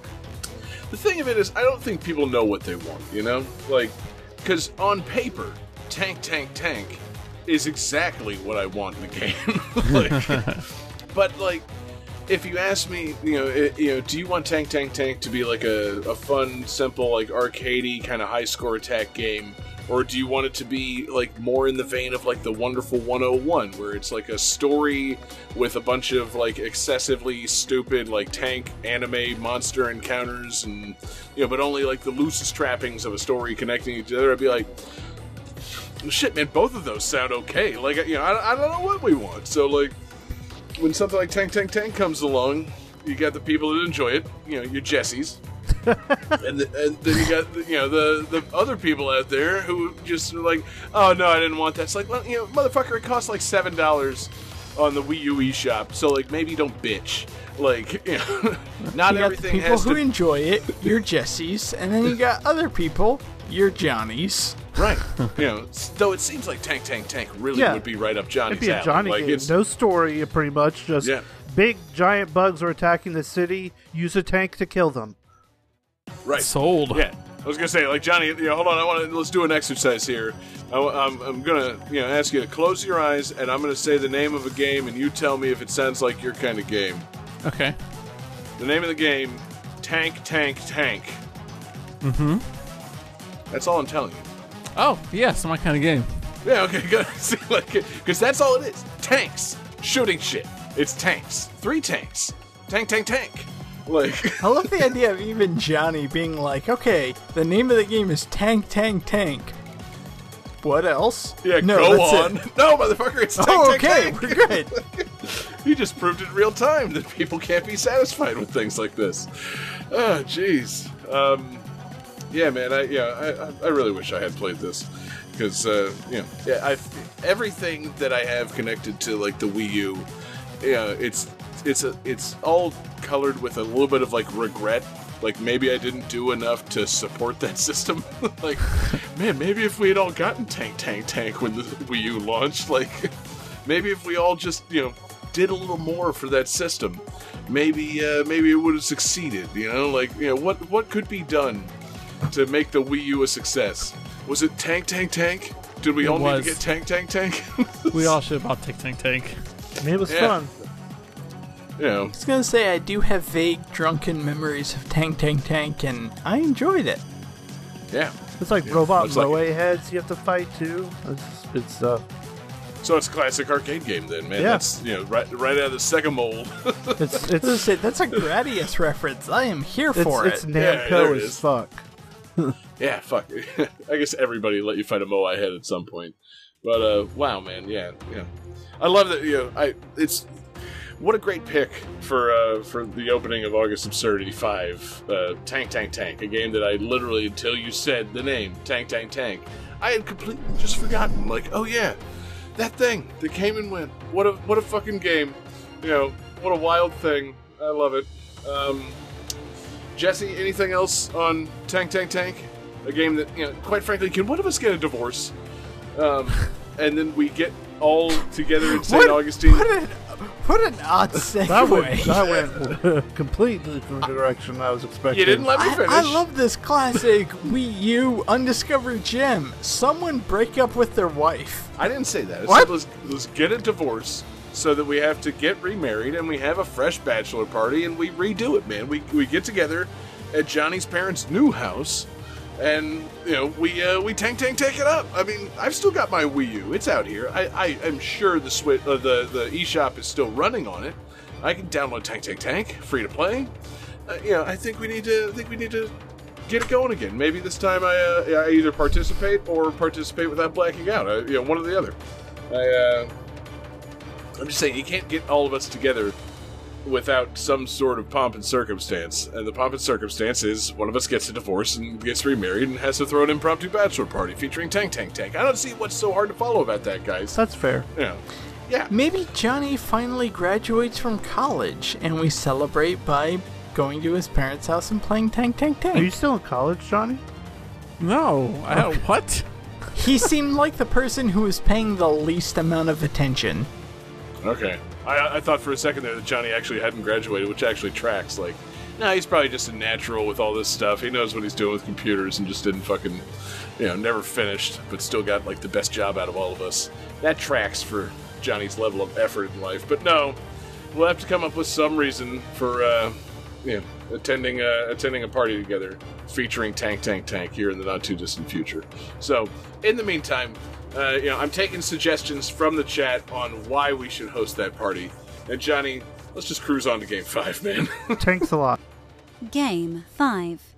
Speaker 2: The thing of it is, I don't think people know what they want, you know? Like, because on paper, Tank, Tank, Tank is exactly what I want in the game. [laughs] like, [laughs] but, like, if you ask me, you know, it, you know, do you want Tank, Tank, Tank to be like a, a fun, simple, like arcadey kind of high score attack game? Or do you want it to be like more in the vein of like the Wonderful 101, where it's like a story with a bunch of like excessively stupid like tank anime monster encounters and you know, but only like the loosest trappings of a story connecting each other? I'd be like, shit, man, both of those sound okay. Like, you know, I, I don't know what we want. So like, when something like Tank Tank Tank comes along, you got the people that enjoy it. You know, your Jessies. [laughs] and, the, and then you got the, you know the the other people out there who just are like, oh no, I didn't want that. It's like, well, you know, motherfucker, it costs like seven dollars on the Wii U eShop, so like maybe don't bitch. Like, [laughs] you know, not
Speaker 3: you got
Speaker 2: everything
Speaker 3: the people
Speaker 2: has
Speaker 3: who
Speaker 2: to
Speaker 3: enjoy it, you're Jesse's, and then you got other people, you're Johnny's.
Speaker 2: Right. you know, though it seems like Tank Tank Tank really
Speaker 4: Yeah.
Speaker 2: would be right up Johnny's
Speaker 4: It'd be a
Speaker 2: alley.
Speaker 4: Johnny
Speaker 2: like
Speaker 4: game.
Speaker 2: it's
Speaker 4: No story, pretty much. Just
Speaker 2: Yeah.
Speaker 4: big giant bugs are attacking the city. Use a tank to kill them.
Speaker 2: Right.
Speaker 5: Sold.
Speaker 2: Yeah. I was gonna say, like Johnny, you know, hold on. I want to let's do an exercise here. I, am I'm gonna, you know, ask you to close your eyes, and I'm gonna say the name of a game, and you tell me if it sounds like your kind of game.
Speaker 5: Okay.
Speaker 2: The name of the game, Tank Tank Tank.
Speaker 5: Mm-hmm.
Speaker 2: That's all I'm telling you.
Speaker 5: Oh, yes, my kind of game.
Speaker 2: Yeah. Okay. [laughs] Good. See, like, because that's all it is. Tanks shooting shit. It's tanks. Three tanks. Tank Tank Tank. Like. [laughs]
Speaker 3: I love the idea of even Johnny being like, okay, the name of the game is Tank Tank Tank. What else?
Speaker 2: Yeah,
Speaker 3: no,
Speaker 2: go on.
Speaker 3: It. [laughs]
Speaker 2: No, motherfucker, it's tank,
Speaker 3: Oh,
Speaker 2: tank,
Speaker 3: okay,
Speaker 2: tank.
Speaker 3: we're good. [laughs]
Speaker 2: you just proved in real time that people can't be satisfied with things like this. Oh, jeez. Um, yeah, man. I yeah, I, I really wish I had played this because uh, you know, yeah, I everything that I have connected to like the Wii U, yeah, it's it's a it's all colored with a little bit of like regret. Like maybe I didn't do enough to support that [laughs] system. [laughs] like, man, maybe if we had all gotten Tank Tank Tank when the Wii U launched, like, [laughs] maybe if we all just you know did a little more for that system, maybe uh, maybe it would have succeeded. You know, like you know what what could be done to make the Wii U a success? Was it Tank Tank Tank? Did we
Speaker 5: It
Speaker 2: all need to get Tank Tank Tank?
Speaker 5: We all should have bought Tank Tank Tank.
Speaker 4: It was
Speaker 2: Yeah.
Speaker 4: fun.
Speaker 2: You know,
Speaker 3: I was gonna say I do have vague drunken memories of Tank Tank Tank, and I enjoyed it.
Speaker 2: yeah.
Speaker 4: It's like robot
Speaker 2: looks like
Speaker 4: heads you have to fight too. It's, it's uh,
Speaker 2: So it's a classic arcade game then, man.
Speaker 4: Yeah.
Speaker 2: That's you know right right out of the second mold. [laughs]
Speaker 4: it's [laughs] it's
Speaker 3: say, that's a Gradius reference. I am here
Speaker 4: it's,
Speaker 3: for
Speaker 4: it's
Speaker 3: it.
Speaker 2: Yeah,
Speaker 4: Namco
Speaker 2: there it
Speaker 4: as
Speaker 2: is.
Speaker 4: fuck. [laughs]
Speaker 2: Yeah, fuck. I guess everybody let you fight a Moai head at some point. But uh wow, man, yeah, yeah. I love that. You know, I it's what a great pick for uh for the opening of August Absurdity Five. Uh, Tank Tank Tank, a game that I literally until you said the name Tank Tank Tank, I had completely just forgotten. Like, oh yeah, that thing that came and went. What a what a fucking game. You know, what a wild thing. I love it. Um, Jesse, anything else on Tank Tank Tank? A game that, you know, quite frankly, can one of us get a divorce? Um, and then we get all together in St. Augustine.
Speaker 3: What an, [laughs] what an odd segue.
Speaker 4: That went that went [laughs] completely from the direction I was expecting.
Speaker 2: You didn't let me
Speaker 3: I,
Speaker 2: finish.
Speaker 3: I love this classic Wii U undiscovered gem. Someone break up with their wife.
Speaker 2: I didn't say that. I
Speaker 3: What?
Speaker 2: said let's, let's get a divorce so that we have to get remarried and we have a fresh bachelor party and we redo it, man. We, we get together at Johnny's parents' new house and you know we uh, we tank tank tank it up. I mean, I've still got my Wii U. It's out here. I, I am sure the Switch, uh, the the eShop is still running on it. I can download Tank Tank Tank, free to play. Uh, you know, I think we need to I think we need to get it going again. Maybe this time I, uh, I either participate or participate without blacking out. I, you know, one or the other. I, uh, I'm just saying, you can't get all of us together without some sort of pomp and circumstance. And the pomp and circumstance is one of us gets a divorce and gets remarried and has to throw an impromptu bachelor party featuring Tank Tank Tank. I don't see what's so hard to follow about that, guys.
Speaker 4: That's fair.
Speaker 2: Yeah. Yeah.
Speaker 3: Maybe Johnny finally graduates from college and we celebrate by going to his parents' house and playing Tank Tank Tank.
Speaker 4: Are you still in college, Johnny?
Speaker 5: No, uh, I. What?
Speaker 3: he seemed like the person who was paying the least amount of attention.
Speaker 2: Okay. I, I thought for a second there that Johnny actually hadn't graduated, which actually tracks. Like, nah, he's probably just a natural with all this stuff. He knows what he's doing with computers and just didn't fucking, you know, never finished, but still got like the best job out of all of us. That tracks for Johnny's level of effort in life. But no, we'll have to come up with some reason for, uh, you know, attending uh, attending a party together featuring Tank Tank Tank here in the not too distant future. So, in the meantime, uh, you know, I'm taking suggestions from the chat on why we should host that party. And Johnny, let's just cruise on to game five, man. [laughs]
Speaker 4: Thanks a lot.
Speaker 6: Game 5.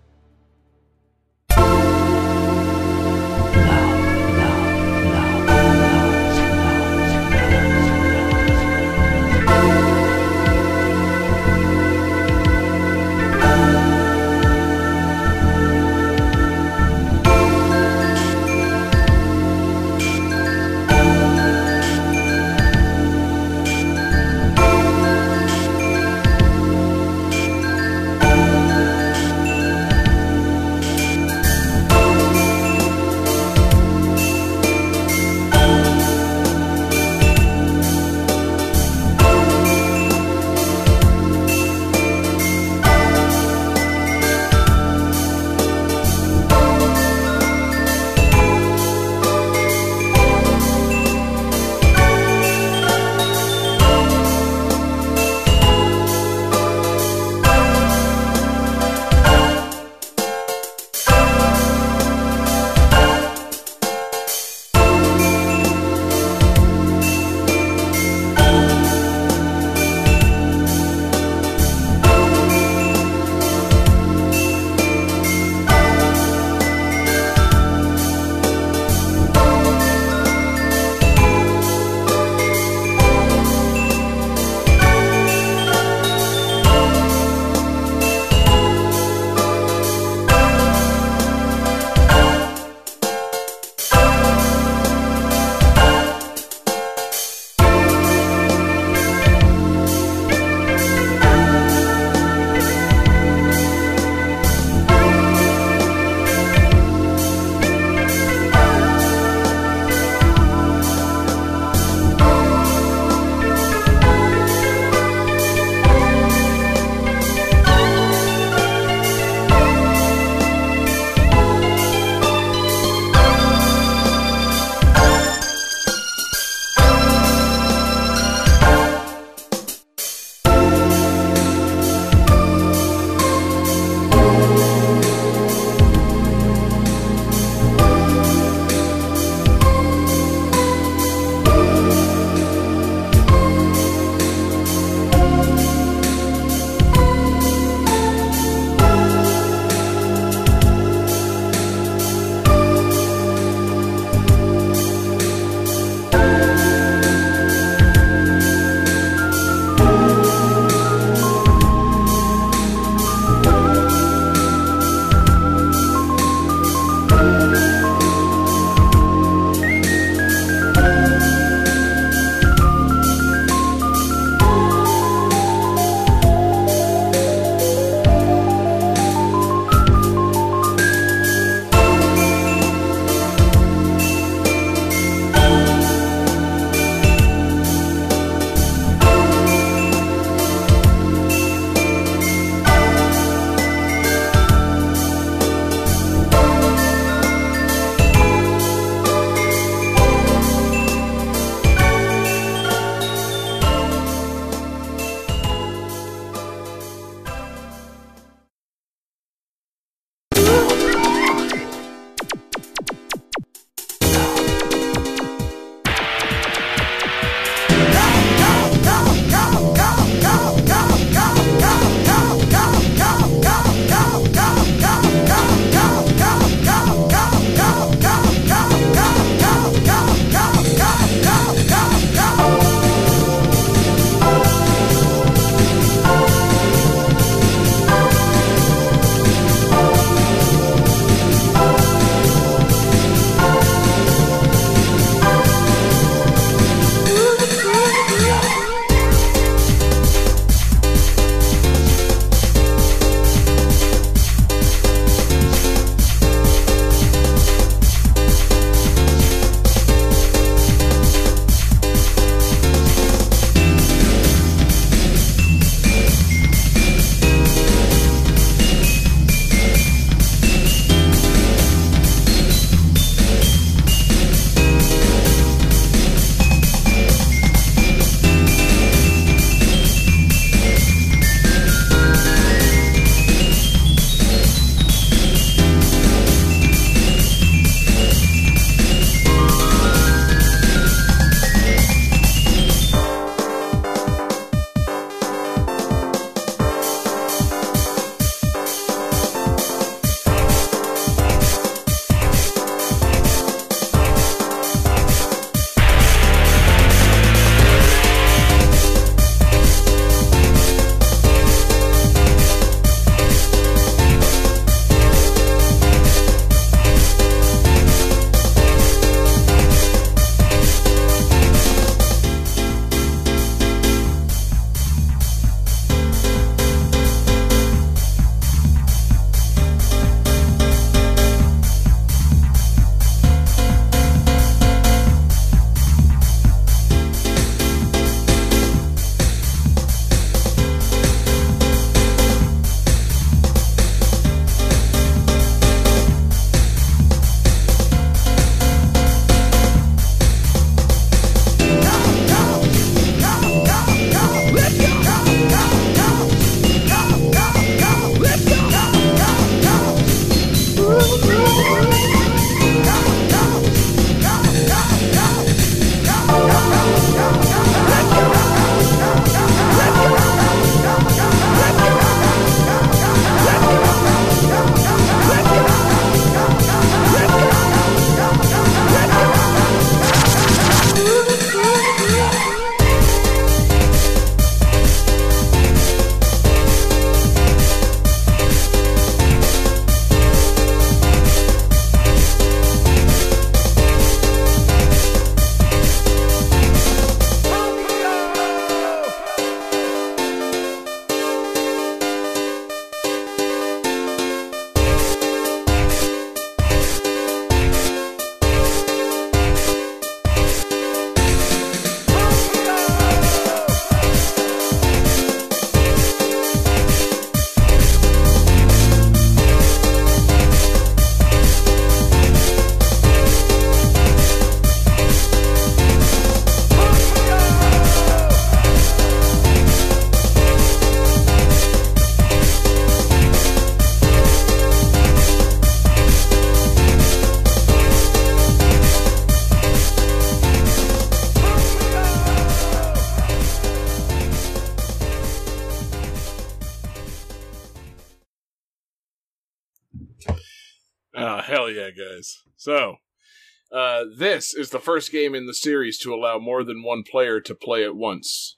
Speaker 2: Uh, this is the first game in the series to allow more than one player to play at once.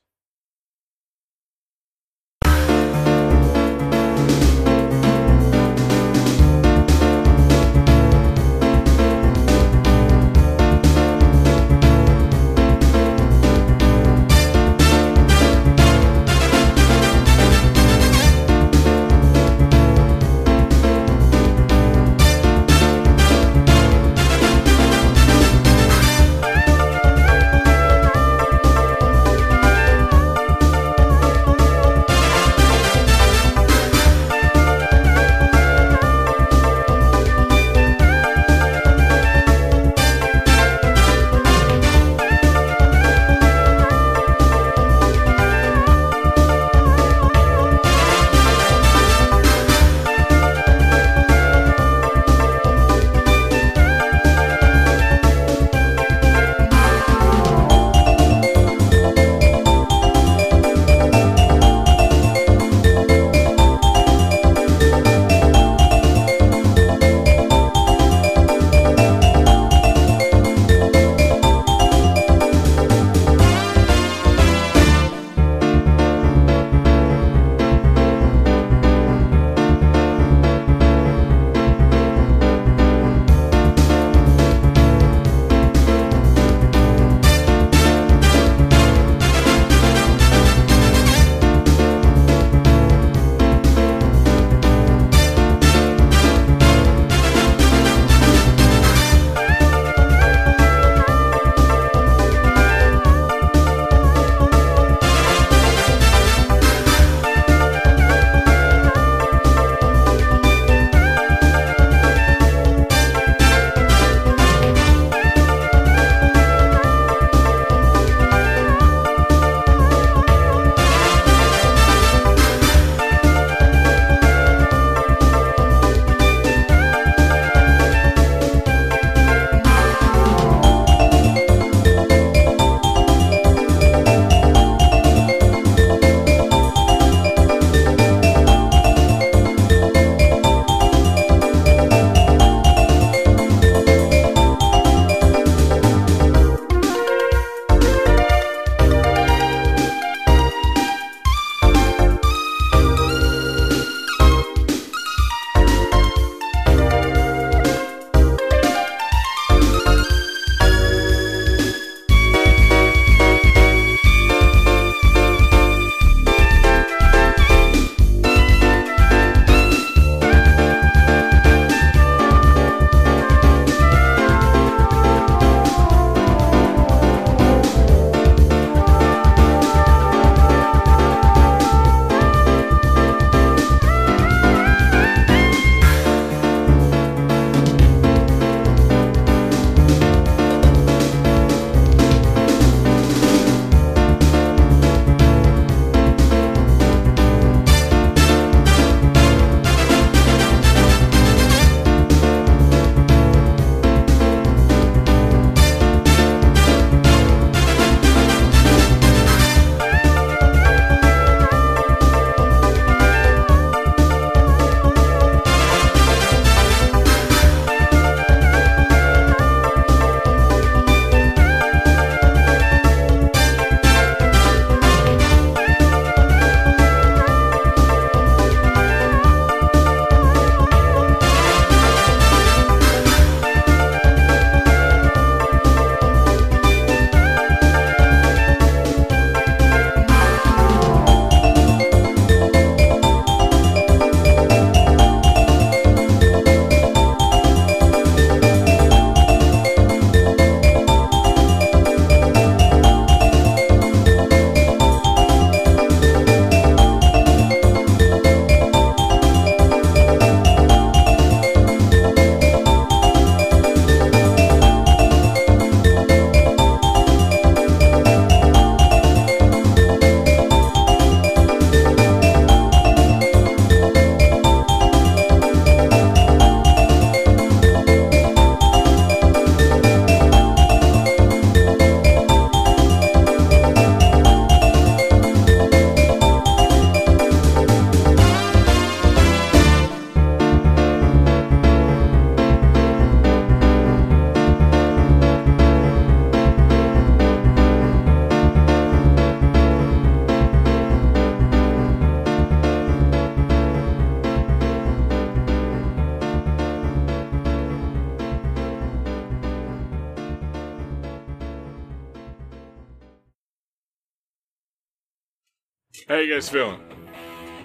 Speaker 2: Guys feeling?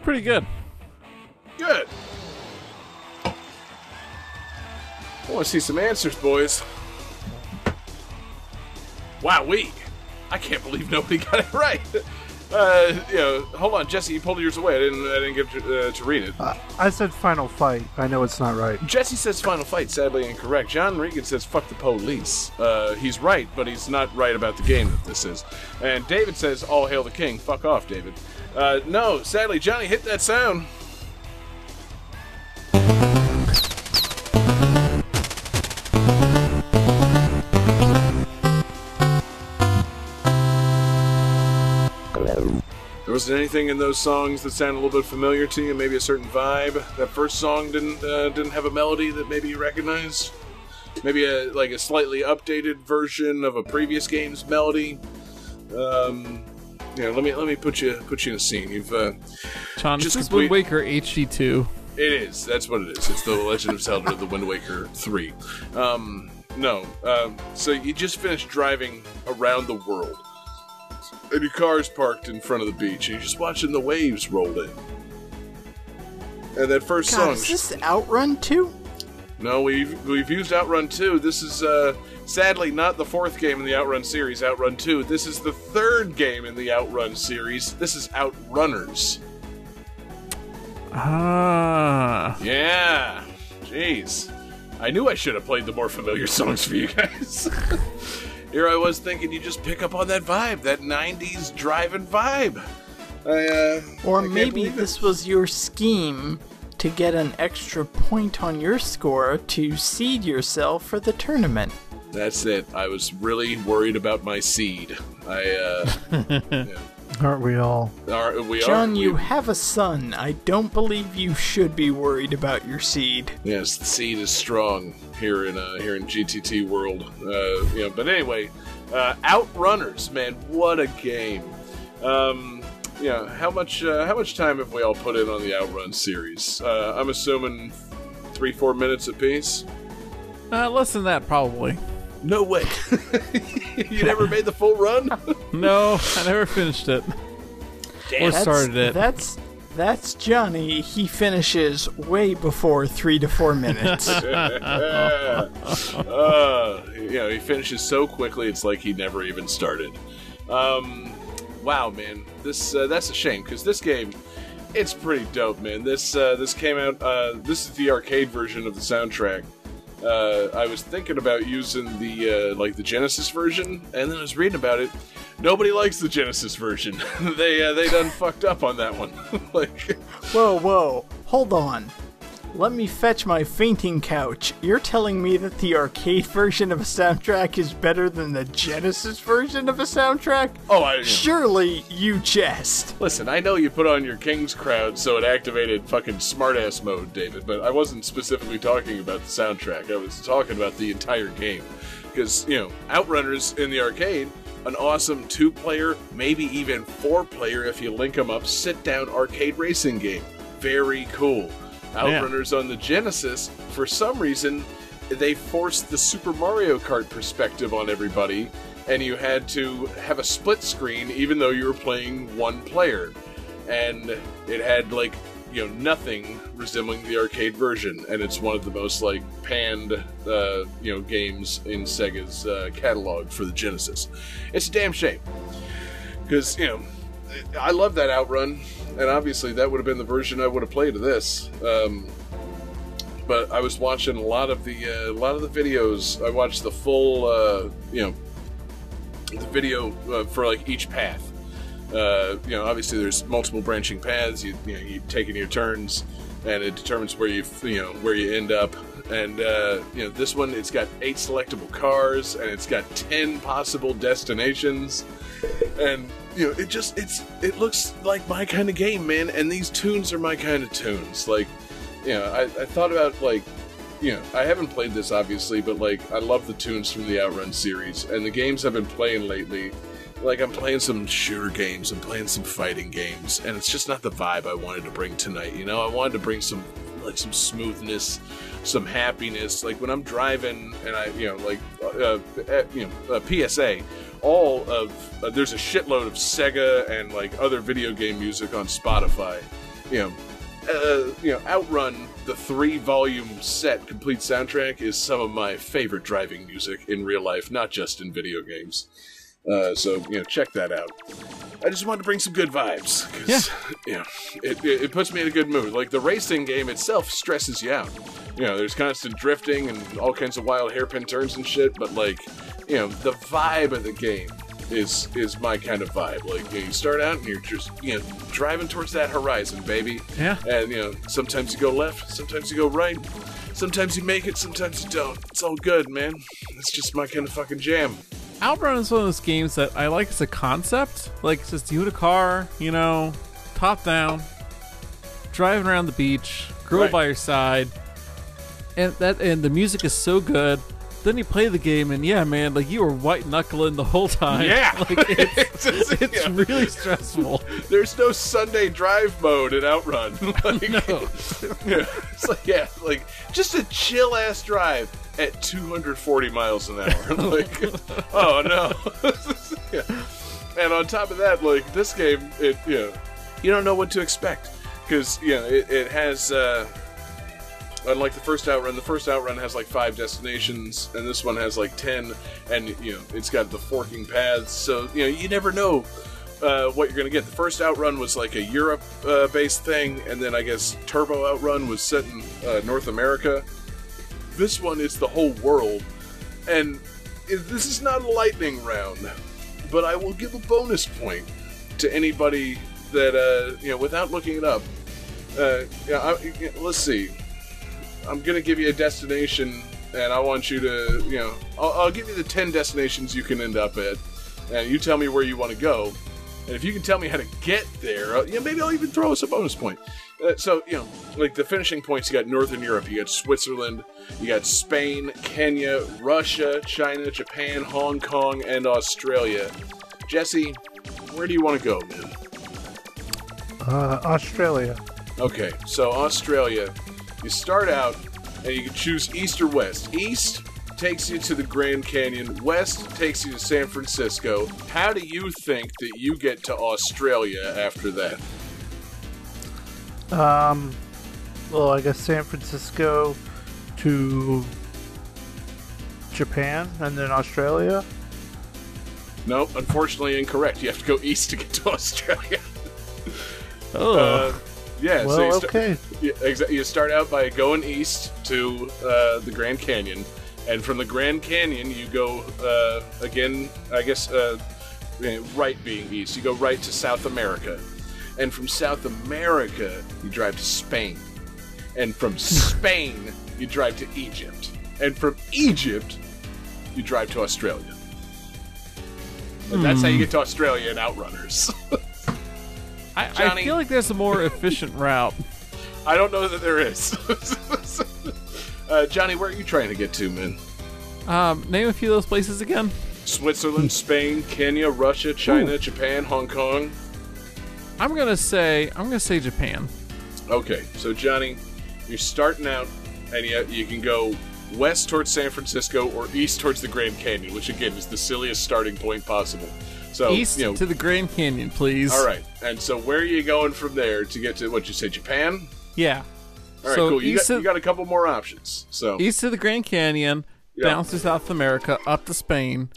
Speaker 5: Pretty good.
Speaker 2: Good. I want to see some answers, boys. Wow, we. I can't believe nobody [laughs] got it right. Uh, you know, hold on, Jesse. You pulled yours away. I didn't. I didn't get to, uh, to read it.
Speaker 4: Uh, I said Final Fight. I know it's not right.
Speaker 2: Jesse says Final Fight. Sadly incorrect. John Regan says fuck the police. Uh, he's right, but he's not right about the game that this is. And David says all hail the king. Fuck off, David. Uh, no, sadly, Johnny hit that sound. There wasn't anything in those songs that sounded a little bit familiar to you. Maybe a certain vibe. That first song didn't uh, didn't have a melody that maybe you recognize. Maybe a like a slightly updated version of a previous game's melody. Um, yeah, let me let me put you put you in a scene. You've uh,
Speaker 5: John,
Speaker 2: just
Speaker 5: this
Speaker 2: complete-
Speaker 5: Wind Waker HD2.
Speaker 2: it is. That's what it is. It's the Legend of Zelda: The Wind Waker Three. Um, no. Um, so you just finished driving around the world, and your car's parked in front of the beach, and you're just watching the waves roll in. And that first
Speaker 3: God,
Speaker 2: song.
Speaker 3: is this Outrun 2?
Speaker 2: No, we've we've used Outrun 2. This is uh, sadly not the fourth game in the Outrun series, Outrun 2. This is the third game in the Outrun series. This is Outrunners.
Speaker 5: Ah.
Speaker 2: Yeah. Jeez. I knew I should have played the more familiar [laughs] songs for you guys. [laughs] Here I was thinking you just pick up on that vibe, that 90s driving vibe. I, uh,
Speaker 3: Or
Speaker 2: I
Speaker 3: maybe
Speaker 2: believe it.
Speaker 3: this was your scheme to get an extra point on your score to seed yourself for the tournament.
Speaker 2: That's it. I was really worried about my seed. I, uh, [laughs] yeah.
Speaker 4: Aren't we all?
Speaker 2: Are, we
Speaker 3: John,
Speaker 2: are.
Speaker 3: you have a son. I don't believe you should be worried about your seed.
Speaker 2: Yes, the seed is strong here in uh, here in GTT world. Uh, you know, but anyway, uh, Outrunners, man, what a game! Um, yeah, how much uh, how much time have we all put in on the Outrun series? Uh, I'm assuming three four minutes apiece.
Speaker 5: Uh, less than that, probably.
Speaker 2: No way. [laughs] you never made the full run? [laughs]
Speaker 5: No, I never finished it. Or
Speaker 3: That's-
Speaker 5: started it.
Speaker 3: That's that's Johnny. He finishes way before three to four minutes. [laughs]
Speaker 2: uh, you know, he finishes so quickly, it's like he never even started. Um, wow, man, this uh, that's a shame because this game, it's pretty dope, man. This uh, this came out. Uh, this is the arcade version of the soundtrack. Uh, I was thinking about using the uh, like the Genesis version, and then I was reading about it. Nobody likes the Genesis version. [laughs] they uh, they done fucked up on that one. [laughs] like,
Speaker 3: whoa, whoa, hold on. Let me fetch my fainting couch. You're telling me that the arcade version of a soundtrack is better than the Genesis version of a soundtrack?
Speaker 2: Oh, I
Speaker 3: surely you jest.
Speaker 2: Listen, I know you put on your King's crowd so it activated fucking smartass mode, David, but I wasn't specifically talking about the soundtrack. I was talking about the entire game. Because, you know, Outrunners in the arcade, an awesome two player, maybe even four player if you link them up, sit down arcade racing game. Very cool. Outrunners on the Genesis, for some reason, they forced the Super Mario Kart perspective on everybody, and you had to have a split screen even though you were playing one player. And it had, like, you know, nothing resembling the arcade version, and it's one of the most, like, panned, uh, you know, games in Sega's uh, catalog for the Genesis. It's a damn shame. Because, you know, I love that Outrun, and obviously that would have been the version I would have played of this. Um, but I was watching a lot of the uh, a lot of the videos. I watched the full, uh, you know, the video uh, for like each path. Uh, you know, obviously there's multiple branching paths. You you know, you taking your turns, and it determines where you you know where you end up. And uh, you know, this one it's got eight selectable cars, and it's got ten possible destinations. And you know, it just it's it looks like my kind of game, man. And these tunes are my kind of tunes. Like, you know, I, I thought about like you know, I haven't played this obviously, but like I love the tunes from the Outrun series and the games I've been playing lately. Like I'm playing some shooter games, I'm playing some fighting games, and it's just not the vibe I wanted to bring tonight. You know, I wanted to bring some like some smoothness, some happiness. Like when I'm driving and I, you know, like uh, uh, you know, uh, PSA, all of uh, there's a shitload of Sega and like other video game music on Spotify. You know, uh, you know, Outrun, the three volume set complete soundtrack is some of my favorite driving music in real life, not just in video games. Uh, so you know, check that out. I just wanted to bring some good vibes. You know, it, it, it puts me in a good mood. Like the racing game itself stresses you out. You know, there's constant drifting and all kinds of wild hairpin turns and shit. But like, you know, the vibe of the game is is my kind of vibe. Like you, know, you start out and you're just you know driving towards that horizon, baby.
Speaker 5: Yeah.
Speaker 2: And you know, sometimes you go left, sometimes you go right. Sometimes you make it, sometimes you don't. It's all good, man. It's just my kind of fucking jam.
Speaker 5: Outrun is one of those games that I like as a concept. Like, it's just you in a car, you know, top down, driving around the beach, girl
Speaker 2: Right.
Speaker 5: by your side, and that and the music is so good. Then you play the game, and yeah, man, like you were white knuckling the whole time.
Speaker 2: Yeah. [laughs]
Speaker 5: like it's, [laughs]
Speaker 2: It's-
Speaker 5: it's
Speaker 2: yeah.
Speaker 5: really stressful.
Speaker 2: There's no Sunday drive mode in Outrun. [laughs] Like,
Speaker 5: No.
Speaker 2: yeah, it's like yeah, like just a chill ass drive at 240 miles an hour. [laughs] like, oh no. [laughs] yeah. And on top of that, like this game, it you know, you don't know what to expect because you know it, it has. uh Unlike the first outrun, the first outrun has like five destinations, and this one has like ten, and you know it's got the forking paths. So you know you never know uh, what you're going to get. The first Outrun was like a Europe uh, based thing, and then I guess Turbo Outrun was set in uh, North America. This one is the whole world, and this is not a lightning round, but I will give a bonus point to anybody that, uh, you know, without looking it up. Uh, yeah, I, let's see. I'm going to give you a destination, and I want you to, you know, I'll, I'll give you the 10 destinations you can end up at, and you tell me where you want to go. And if you can tell me how to get there, uh, yeah, maybe I'll even throw us a bonus point. Uh, so, you know, like the finishing points, you got Northern Europe, you got Switzerland, you got Spain, Kenya, Russia, China, Japan, Hong Kong, and Australia. Jesse, where do you want to go, man?
Speaker 4: Uh, Australia.
Speaker 2: Okay, so Australia, you start out and you can choose east or west. East takes you to the Grand Canyon, west takes you to San Francisco. How do you think that you get to Australia after that?
Speaker 4: Um, well, I guess San Francisco to Japan and then Australia.
Speaker 2: No, unfortunately incorrect. You have to go east to get to [laughs] Australia.
Speaker 5: Oh.
Speaker 2: Uh, yeah, so you, sta-
Speaker 4: okay. [laughs]
Speaker 2: you, exa- you start out by going east to uh, the Grand Canyon, and from the Grand Canyon you go uh, again. I guess uh, right being east, you go right to South America, and from South America you drive to Spain, and from [laughs] Spain you drive to Egypt, and from Egypt you drive to Australia. And that's how you
Speaker 5: Hmm.
Speaker 2: get to Australia in Outrunners. [laughs]
Speaker 5: I, I
Speaker 2: Johnny.
Speaker 5: feel like there's a more efficient route. [laughs]
Speaker 2: I don't know that there is. uh, Johnny, where are you trying to get to, man?
Speaker 5: Um, name a few of those places again.
Speaker 2: Switzerland, Spain, Kenya, Russia, China, Japan, Hong Kong.
Speaker 5: I'm gonna say I'm gonna say Japan.
Speaker 2: Okay, so Johnny, you're starting out, and you, you can go west towards San Francisco or east towards the Grand Canyon, which again is the silliest starting point possible. So
Speaker 5: East
Speaker 2: you know,
Speaker 5: to the Grand Canyon, please.
Speaker 2: all right. And so where are you going from there to get to what you say, Japan?
Speaker 5: Yeah.
Speaker 2: All right,
Speaker 5: So
Speaker 2: cool. You got,
Speaker 5: of-
Speaker 2: you got a couple more options. So
Speaker 5: East to the Grand Canyon,
Speaker 2: Yeah.
Speaker 5: down to South America, up to Spain,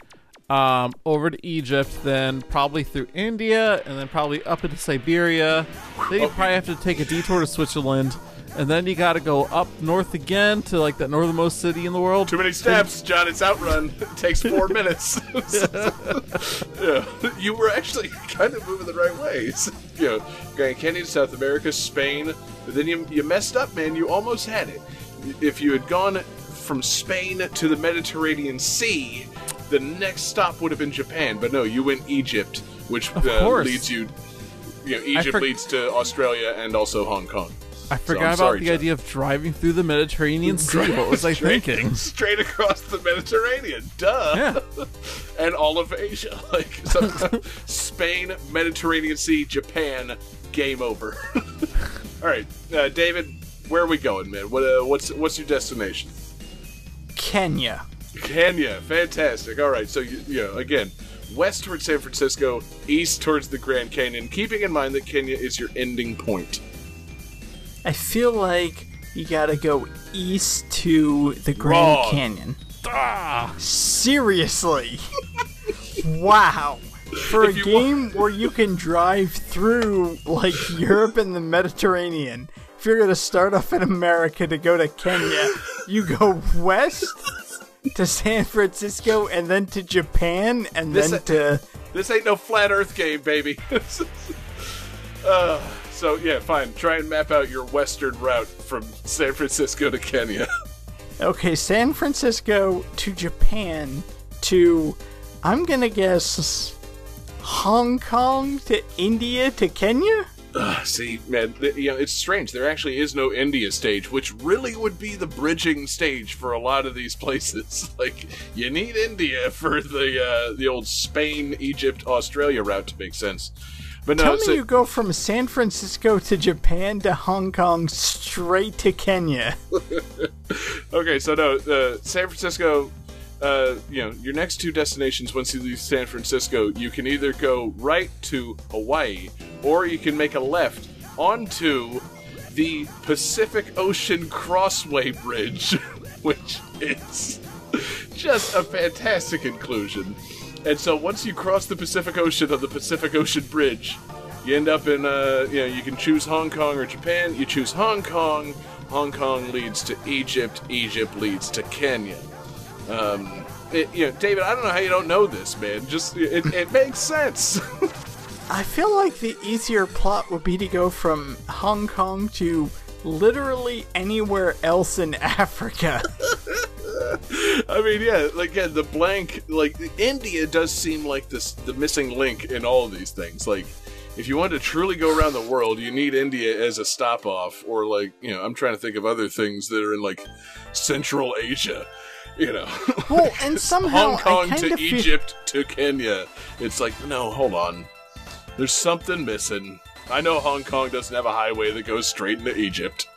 Speaker 5: um, over to Egypt, then probably through India, and then probably up into Siberia. Then you probably have to take a detour to Switzerland, and then you got to go up north again to like that northernmost city in the world.
Speaker 2: Too many steps, John. It's outrun. [laughs] It takes four minutes. [laughs] yeah, you were actually kind of moving the right ways. [laughs] You know, Grand Canyon, South America, Spain. But then you you messed up, man. You almost had it. If you had gone from Spain to the Mediterranean Sea, the next stop would have been Japan. But no, you went Egypt, which uh, leads you. You know, Egypt
Speaker 5: for-
Speaker 2: leads to Australia and also Hong Kong.
Speaker 5: I forgot
Speaker 2: I'm
Speaker 5: about
Speaker 2: sorry,
Speaker 5: the
Speaker 2: John.
Speaker 5: idea of driving through the Mediterranean Sea. What was I
Speaker 2: Straight-
Speaker 5: thinking? [laughs]
Speaker 2: Straight across the Mediterranean, duh. Yeah. [laughs] and all of Asia, [laughs] like so, Spain, Mediterranean Sea, Japan, game over. all right, uh, David, where are we going, man? What uh, what's what's your destination?
Speaker 3: Kenya.
Speaker 2: Kenya, fantastic. All right, so you, you know, again, west towards San Francisco, east towards the Grand Canyon. Keeping in mind that Kenya is your ending point.
Speaker 3: I feel like you gotta go east to the Grand
Speaker 2: Wrong.
Speaker 3: Canyon. Ah. Seriously? [laughs] wow. For a game where you can drive through like Europe and the Mediterranean, if you're gonna start off in America to go to Kenya, you go west to San Francisco and then to Japan and
Speaker 2: This-
Speaker 3: then to
Speaker 2: This ain't no flat Earth game, baby. [laughs] uh, so yeah, fine. Try and map out your western route from San Francisco to Kenya. [laughs]
Speaker 3: Okay, San Francisco to Japan to I'm gonna guess Hong Kong to India to Kenya?
Speaker 2: See, man, th- you know, it's strange. There actually is no India stage, which really would be the bridging stage for a lot of these [laughs] places. Like, you need India for the uh, the old Spain, Egypt, Australia route to make sense. But no,
Speaker 3: Tell
Speaker 2: so-
Speaker 3: me you go from San Francisco to Japan to Hong Kong straight to Kenya. [laughs]
Speaker 2: okay, so no, uh, San Francisco. Uh, you know, your next two destinations once you leave San Francisco, you can either go right to Hawaii, or you can make a left onto the Pacific Ocean Crossway Bridge, [laughs] which is just a fantastic inclusion. And so once you cross the Pacific Ocean on the Pacific Ocean Bridge, you end up in uh, you know, you can choose Hong Kong or Japan. You choose Hong Kong. Hong Kong leads to Egypt. Egypt leads to Kenya. Um, it, you know, David, I don't know how you don't know this, man. Just it, it makes sense.
Speaker 3: I feel like the easier plot would be to go from Hong Kong to literally anywhere else in Africa. [laughs]
Speaker 2: I mean, yeah, like yeah, the blank, like India does seem like this the missing link in all of these things. Like, if you want to truly go around the world, you need India as a stop off, or like, you know, I'm trying to think of other things that are in like Central Asia. You know, [laughs]
Speaker 3: Well, and somehow
Speaker 2: Hong Kong
Speaker 3: I
Speaker 2: to
Speaker 3: kind of feel
Speaker 2: Egypt to Kenya. It's like, no, hold on, there's something missing. I know Hong Kong doesn't have a highway that goes straight into Egypt.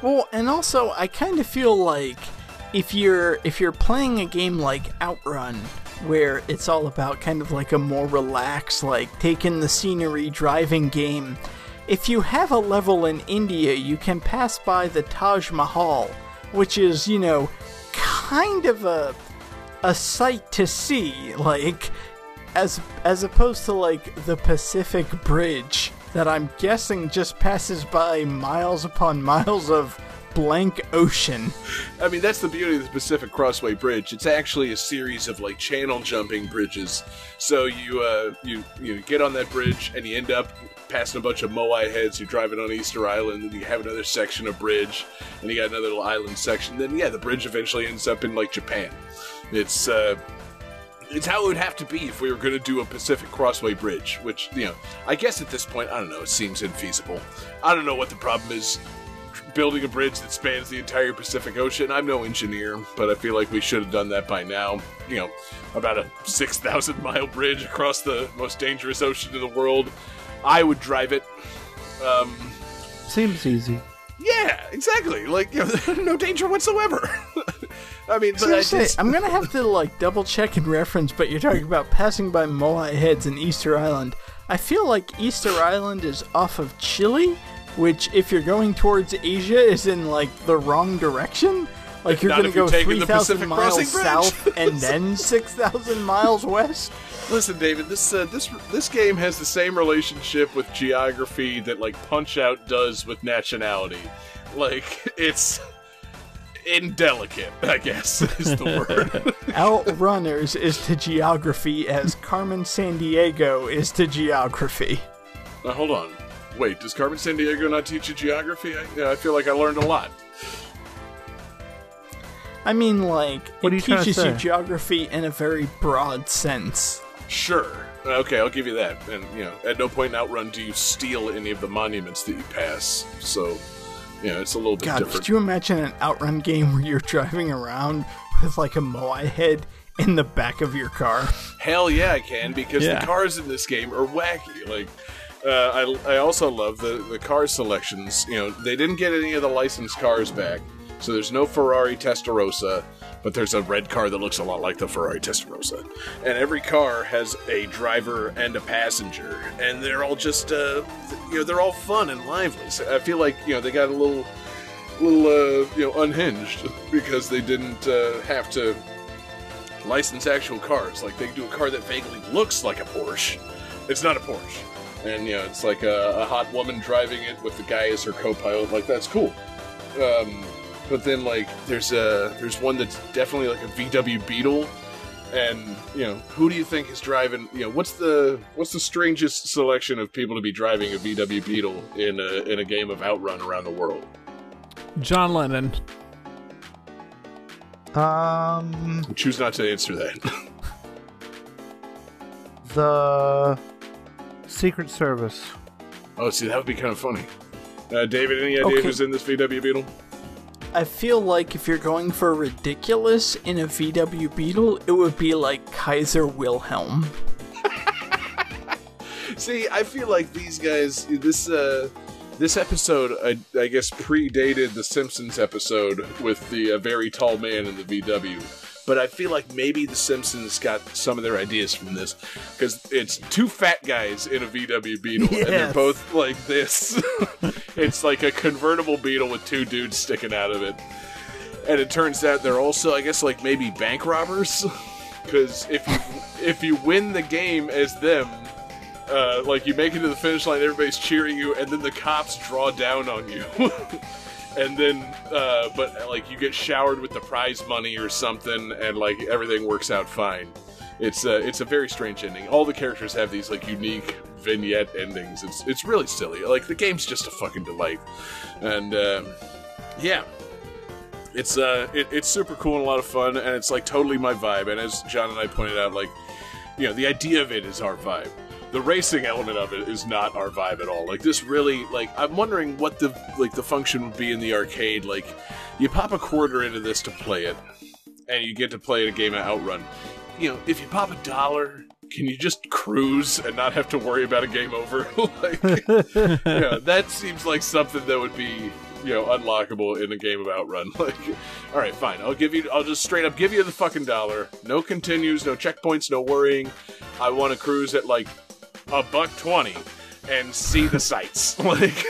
Speaker 3: Well, and also I kind of feel like if you're if you're playing a game like Outrun where it's all about kind of like a more relaxed like taking the scenery driving game, if you have a level in India, you can pass by the Taj Mahal, which is, you know, kind of a a sight to see, like as as opposed to like the Pacific Bridge that I'm guessing just passes by miles upon [laughs] miles of blank ocean.
Speaker 2: I mean, that's the beauty of the Pacific Crossway Bridge. It's actually a series of like channel jumping bridges. So you uh, you you get on that bridge and you end up passing a bunch of moai heads. You're driving on Easter Island, and you have another section of bridge, and you got another little island section. Then yeah, the bridge eventually ends up in like Japan. It's uh, it's how it would have to be if we were going to do a Pacific Crossway Bridge, which, you know, I guess at this point, I don't know, it seems infeasible. I don't know what the problem is building a bridge that spans the entire Pacific Ocean. I'm no engineer, but I feel like we should have done that by now. You know, about a 6,000 mile bridge across the most dangerous ocean in the world. I would drive it. Um,
Speaker 4: Seems easy.
Speaker 2: yeah, exactly. Like, you know, [laughs] no danger whatsoever. [laughs] I mean, but I just,
Speaker 3: I'm gonna have to like double check and reference, but you're talking about passing by Moai heads in Easter Island. I feel like Easter Island is off of Chile, which, if you're going towards Asia, is in like the wrong direction. Like you're
Speaker 2: Not
Speaker 3: gonna go 3,000 miles south and then [laughs] 6,000 miles west.
Speaker 2: Listen, David. This uh, this this game has the same relationship with geography that like Punch Out does with nationality. Like [laughs] it's indelicate, I guess [laughs] is the word. [laughs]
Speaker 3: Outrunners is to geography as Carmen Sandiego is to geography.
Speaker 2: now hold on. Wait, does Carmen Sandiego not teach you geography? I, yeah, I feel like I learned a lot.
Speaker 3: I mean, like,
Speaker 4: What
Speaker 3: it
Speaker 4: you
Speaker 3: teaches you geography in a very broad sense.
Speaker 2: Sure. Okay, I'll give you that. And you know, at no point in Outrun do you steal any of the monuments that you pass. So, you know, it's a little bit
Speaker 3: God,
Speaker 2: different.
Speaker 3: could you imagine an outrun game where you're driving around with like a Moai head in the back of your car?
Speaker 2: Hell yeah, I can because
Speaker 5: Yeah.
Speaker 2: the cars in this game are wacky. Like, Uh, I, I also love the, the car selections. You know, they didn't get any of the licensed cars back, so there's no Ferrari Testarossa, but there's a red car that looks a lot like the Ferrari Testarossa. And every car has a driver and a passenger, and they're all just, uh, you know, they're all fun and lively. So I feel like, you know, they got a little, little, uh, you know, unhinged because they didn't uh, have to license actual cars. Like they do a car that vaguely looks like a Porsche. It's not a Porsche, and you know it's like a, a hot woman driving it with the guy as her co-pilot. Like that's cool. Um, but then like there's a there's one that's definitely like a VW Beetle, and you know who do you think is driving? You know what's the what's the strangest selection of people to be driving a VW Beetle in a in a game of Outrun around the world?
Speaker 5: John Lennon.
Speaker 4: Um,
Speaker 2: Choose not to answer that. [laughs]
Speaker 4: the Secret Service.
Speaker 2: oh, see that would be kind of funny. Uh, David, any idea
Speaker 3: Okay.
Speaker 2: who's in this VW Beetle?
Speaker 3: I feel like if you're going for ridiculous in a VW Beetle, it would be like Kaiser Wilhelm. [laughs]
Speaker 2: See, I feel like these guys. This uh, this episode, I, I guess, predated the Simpsons episode with the uh, very tall man in the VW. But I feel like maybe the Simpsons got some of their ideas from this because it's two fat guys in a VW Beetle, and they're both like this. [laughs] it's like a convertible Beetle with two dudes sticking out of it, and it turns out they're also, I guess, like maybe bank robbers. [laughs] Because if you if you win the game as them, uh, like you make it to the finish line, everybody's cheering you, and then the cops draw down on you. [laughs] and then, uh, but like you get showered with the prize money or something, and like everything works out fine. It's a it's a very strange ending. All the characters have these like unique vignette endings. It's it's really silly. Like the game's just a fucking delight, and um yeah, it's uh it, it's super cool and a lot of fun, and it's like totally my vibe. And as John and I pointed out, like you know, the idea of it is our vibe. The racing element of it is not our vibe at all. Like this really like I'm wondering what the like the function would be in the arcade. Like you pop a quarter into this to play it, and you get to play a game of Outrun. You know, if you pop a dollar, can you just cruise and not have to worry about a game over? [laughs] like, [laughs] yeah, that seems like something that would be you know unlockable in a game of Outrun. [laughs] Like, all right, fine, I'll give you, I'll just straight up give you the fucking dollar. No continues, no checkpoints, no worrying. I want to cruise at like a buck twenty and see the sights. [laughs] like,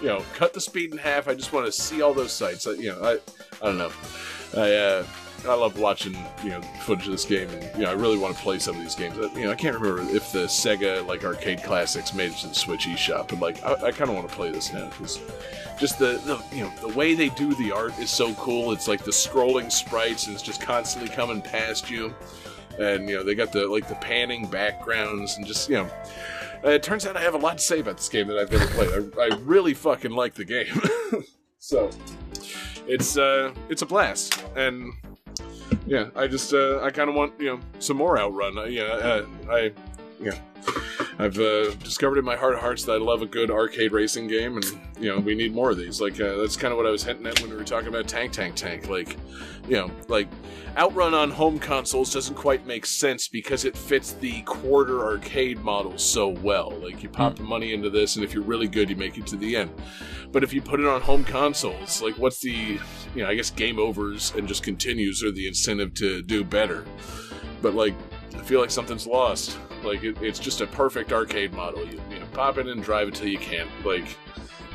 Speaker 2: you know, cut the speed in half. I just want to see all those sights. I, you know, I, I don't know. I, uh, I love watching you know footage of this game, and you know I really want to play some of these games. You know I can't remember if the Sega like arcade classics made it to the Switch eShop, but like I, I kind of want to play this now because just the, the you know the way they do the art is so cool. It's like the scrolling sprites, and it's just constantly coming past you, and you know they got the like the panning backgrounds, and just you know. Uh, it turns out I have a lot to say about this game that I've never played. I, I really fucking like the game. [laughs] so it's uh it's a blast and yeah i just uh i kind of want you know some more outrun uh, yeah uh, i yeah i've uh, discovered in my heart of hearts that i love a good arcade racing game and you know we need more of these. Like uh, that's kind of what i was hinting at when we were talking about tank tank tank. Like you know like outrun on home consoles doesn't quite make sense because it fits the quarter arcade model so well. Like you pop the money into this and if you're really good you make it to the end. But if you put it on home consoles, like what's the, you know, I guess game overs and just continues are the incentive to do better. But like, I feel like something's lost. Like it, it's just a perfect arcade model. You, you know, pop it and drive it till you can't. Like,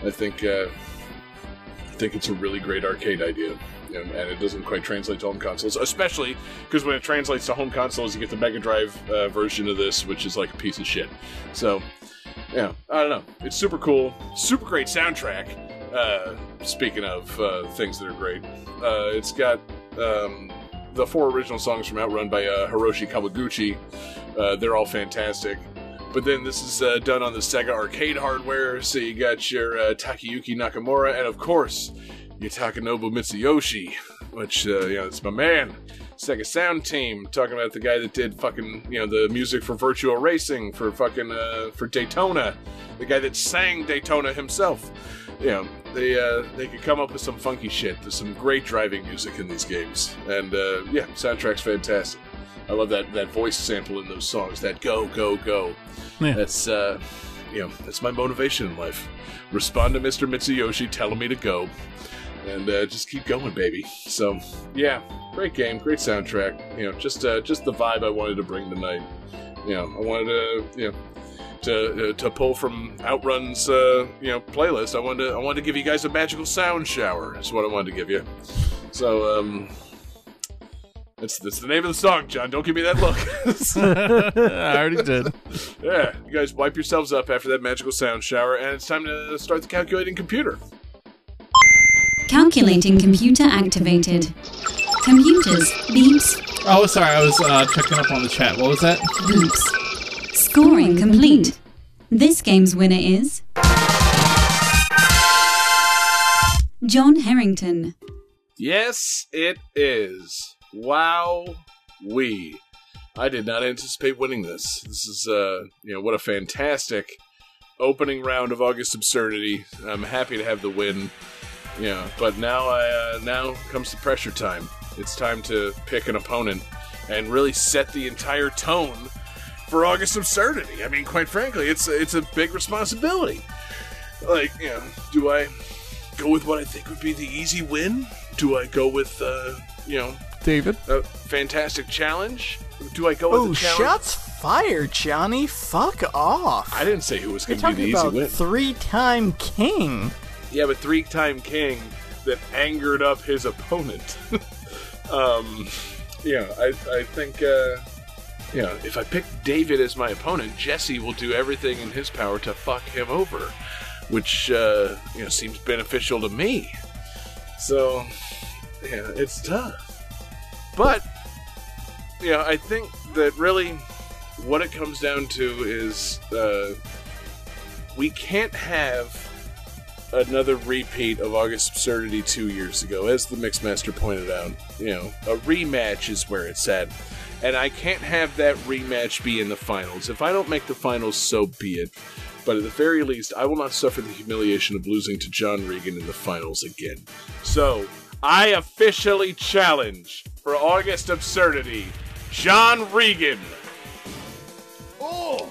Speaker 2: I think, uh, I think it's a really great arcade idea. And, and it doesn't quite translate to home consoles, especially because when it translates to home consoles, you get the Mega Drive uh, version of this, which is like a piece of shit. So, yeah, I don't know. It's super cool, super great soundtrack. Uh, speaking of uh, things that are great, uh, it's got um, the four original songs from Outrun by uh, Hiroshi Kawaguchi. Uh, they're all fantastic. But then this is uh, done on the Sega arcade hardware, so you got your uh, Takayuki Nakamura, and of course, your Takenobu Mitsuyoshi, which, uh, you know, it's my man. Sega Sound Team, talking about the guy that did fucking, you know, the music for Virtua Racing, for fucking, uh, for Daytona, the guy that sang Daytona himself. You know, they, uh, they could come up with some funky shit. There's some great driving music in these games. And, uh, yeah, soundtrack's fantastic. I love that, that voice sample in those songs, that go, go, go.
Speaker 5: Yeah.
Speaker 2: That's, uh, you know, that's my motivation in life. Respond to Mr. Mitsuyoshi telling me to go, and uh, just keep going, baby. So, yeah, great game, great soundtrack. You know, just uh, just the vibe I wanted to bring tonight. You know, I wanted to, you know, to uh, to pull from Outrun's uh, you know playlist. I wanted to I wanted to give you guys a magical sound shower. That's what I wanted to give you. So um, that's that's the name of the song, John. Don't give me that look. [laughs]
Speaker 5: I already did.
Speaker 2: Yeah, you guys wipe yourselves up after that magical sound shower, and it's time to start the calculating computer.
Speaker 6: Calculating computer activated. Computers, beeps,
Speaker 13: Oh, sorry, I was uh, checking up on the chat. What was that?
Speaker 6: beeps. Scoring complete. This game's winner is. John Harrington.
Speaker 2: Yes, it is. Wow, we. I did not anticipate winning this. This is, uh, you know, what a fantastic opening round of August Absurdity. I'm happy to have the win. Yeah, but now I uh, now comes the pressure time. It's time to pick an opponent and really set the entire tone for August Absurdity. I mean, quite frankly, it's it's a big responsibility. Like, you know, do I go with what I think would be the easy win? Do I go with, uh, you know,
Speaker 5: David?
Speaker 2: a fantastic challenge? Do I go with
Speaker 3: Oh,
Speaker 2: the challenge?
Speaker 3: shots fired, Johnny. Fuck off.
Speaker 2: I didn't say who was going to be the easy
Speaker 3: about
Speaker 2: win.
Speaker 3: three-time king.
Speaker 2: Yeah, but three-time king that angered up his opponent. [laughs] um, yeah, I, I think, uh, you know, if I pick David as my opponent, Jesse will do everything in his power to fuck him over, which, uh, you know, seems beneficial to me. So, yeah, it's tough. But, you know, I think that really what it comes down to is uh, we can't have another repeat of August Absurdity two years ago, as the Mixmaster pointed out. You know, a rematch is where it's at. And I can't have that rematch be in the finals. If I don't make the finals, so be it. But at the very least, I will not suffer the humiliation of losing to John Regan in the finals again. So, I officially challenge for August Absurdity John Regan.
Speaker 1: Oh,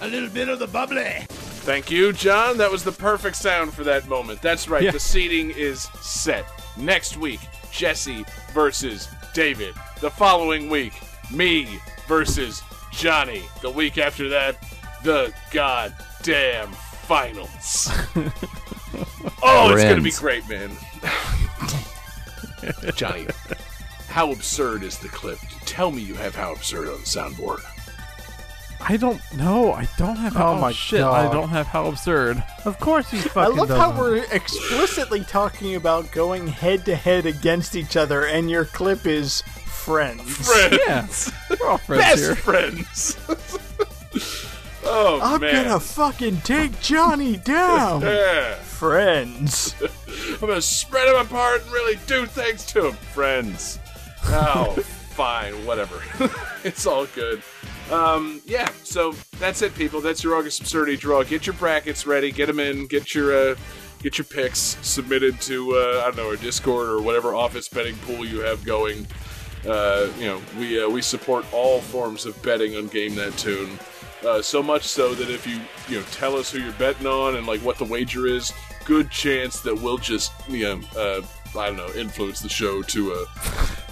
Speaker 1: a little bit of the bubbly.
Speaker 2: Thank you, John. That was the perfect sound for that moment. That's right.
Speaker 5: Yeah.
Speaker 2: The seating is set. Next week, Jesse versus David. The following week, me versus Johnny. The week after that, the goddamn finals. [laughs] oh, it's gonna be great, man. Johnny, how absurd is the clip? Tell me you have how absurd on the soundboard.
Speaker 5: I don't know. I don't have how.
Speaker 4: Oh my
Speaker 5: shit! I don't have how absurd.
Speaker 4: Of course he [laughs]
Speaker 3: I
Speaker 4: fucking
Speaker 3: love
Speaker 4: doesn't.
Speaker 3: how we're explicitly talking about going head to head against each other, and your clip is friends.
Speaker 2: Friends.
Speaker 5: Yeah, [laughs] we're all friends
Speaker 2: Best
Speaker 5: here.
Speaker 2: friends. [laughs] oh
Speaker 3: I'm
Speaker 2: man.
Speaker 3: gonna fucking take Johnny [laughs] down.
Speaker 2: Yeah.
Speaker 3: friends.
Speaker 2: I'm gonna spread them apart and really do things to them, friends. Oh, fine, whatever. it's all good. Um, yeah, so that's it, people. That's your August absurdity draw. Get your brackets ready. Get them in. Get your uh, get your picks submitted to uh, I don't know, our Discord or whatever office betting pool you have going. Uh, you know, we uh, we support all forms of betting on Game That Tune. Uh, so much so that if you you know tell us who you're betting on and like what the wager is, good chance that we'll just you know uh, I don't know influence the show to uh,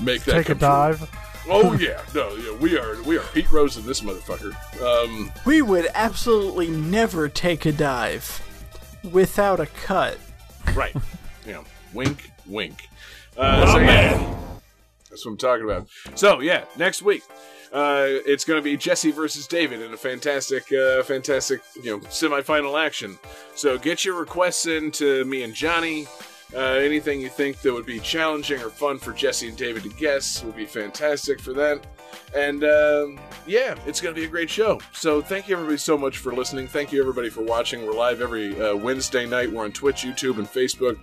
Speaker 2: make that
Speaker 4: Take a
Speaker 2: come true.
Speaker 4: dive.
Speaker 2: Oh yeah, no, yeah, we are we are Pete Rose in this motherfucker. Um,
Speaker 3: We would absolutely never take a dive without a cut.
Speaker 2: right, [laughs] you know, wink, wink. Uh, so yeah, that's what I'm talking about. So yeah, next week. Uh, it's going to be Jesse versus David in a fantastic, uh, fantastic, you know, semifinal action. So get your requests in to me and Johnny. Uh, anything you think that would be challenging or fun for Jesse and David to guess would be fantastic for that. And um, yeah, it's going to be a great show. So thank you everybody so much for listening. Thank you everybody for watching. We're live every uh, Wednesday night. We're on Twitch, YouTube, and Facebook.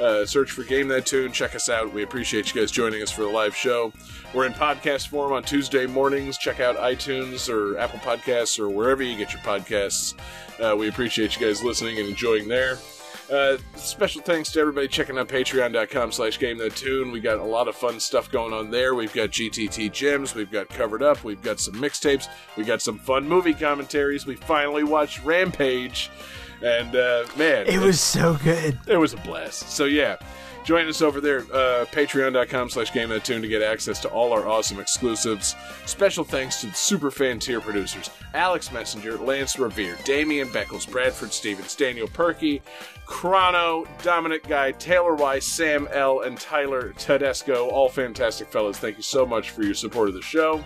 Speaker 2: Uh, search for Game That Tune. Check us out. We appreciate you guys joining us for the live show. We're in podcast form on Tuesday mornings. Check out iTunes or Apple Podcasts or wherever you get your podcasts. Uh, we appreciate you guys listening and enjoying there. Uh, special thanks to everybody checking out patreon.com slash game that tune. We got a lot of fun stuff going on there. We've got GTT gems, we've got covered up, we've got some mixtapes, we got some fun movie commentaries. We finally watched Rampage, and uh, man,
Speaker 3: It was so good.
Speaker 2: it was a blast. So yeah, join us over there, uh, patreon.com slash game that tune to get access to all our awesome exclusives. Special thanks to the super fan tier producers Alex Messenger, Lance Riviere, Damian Beckles, Bradford Stephens, Daniel Perkey, Crono, Dominic Guy, Taylor Weiss, Sam L, and Tylur Tedesco. All fantastic fellows. Thank you so much for your support of the show.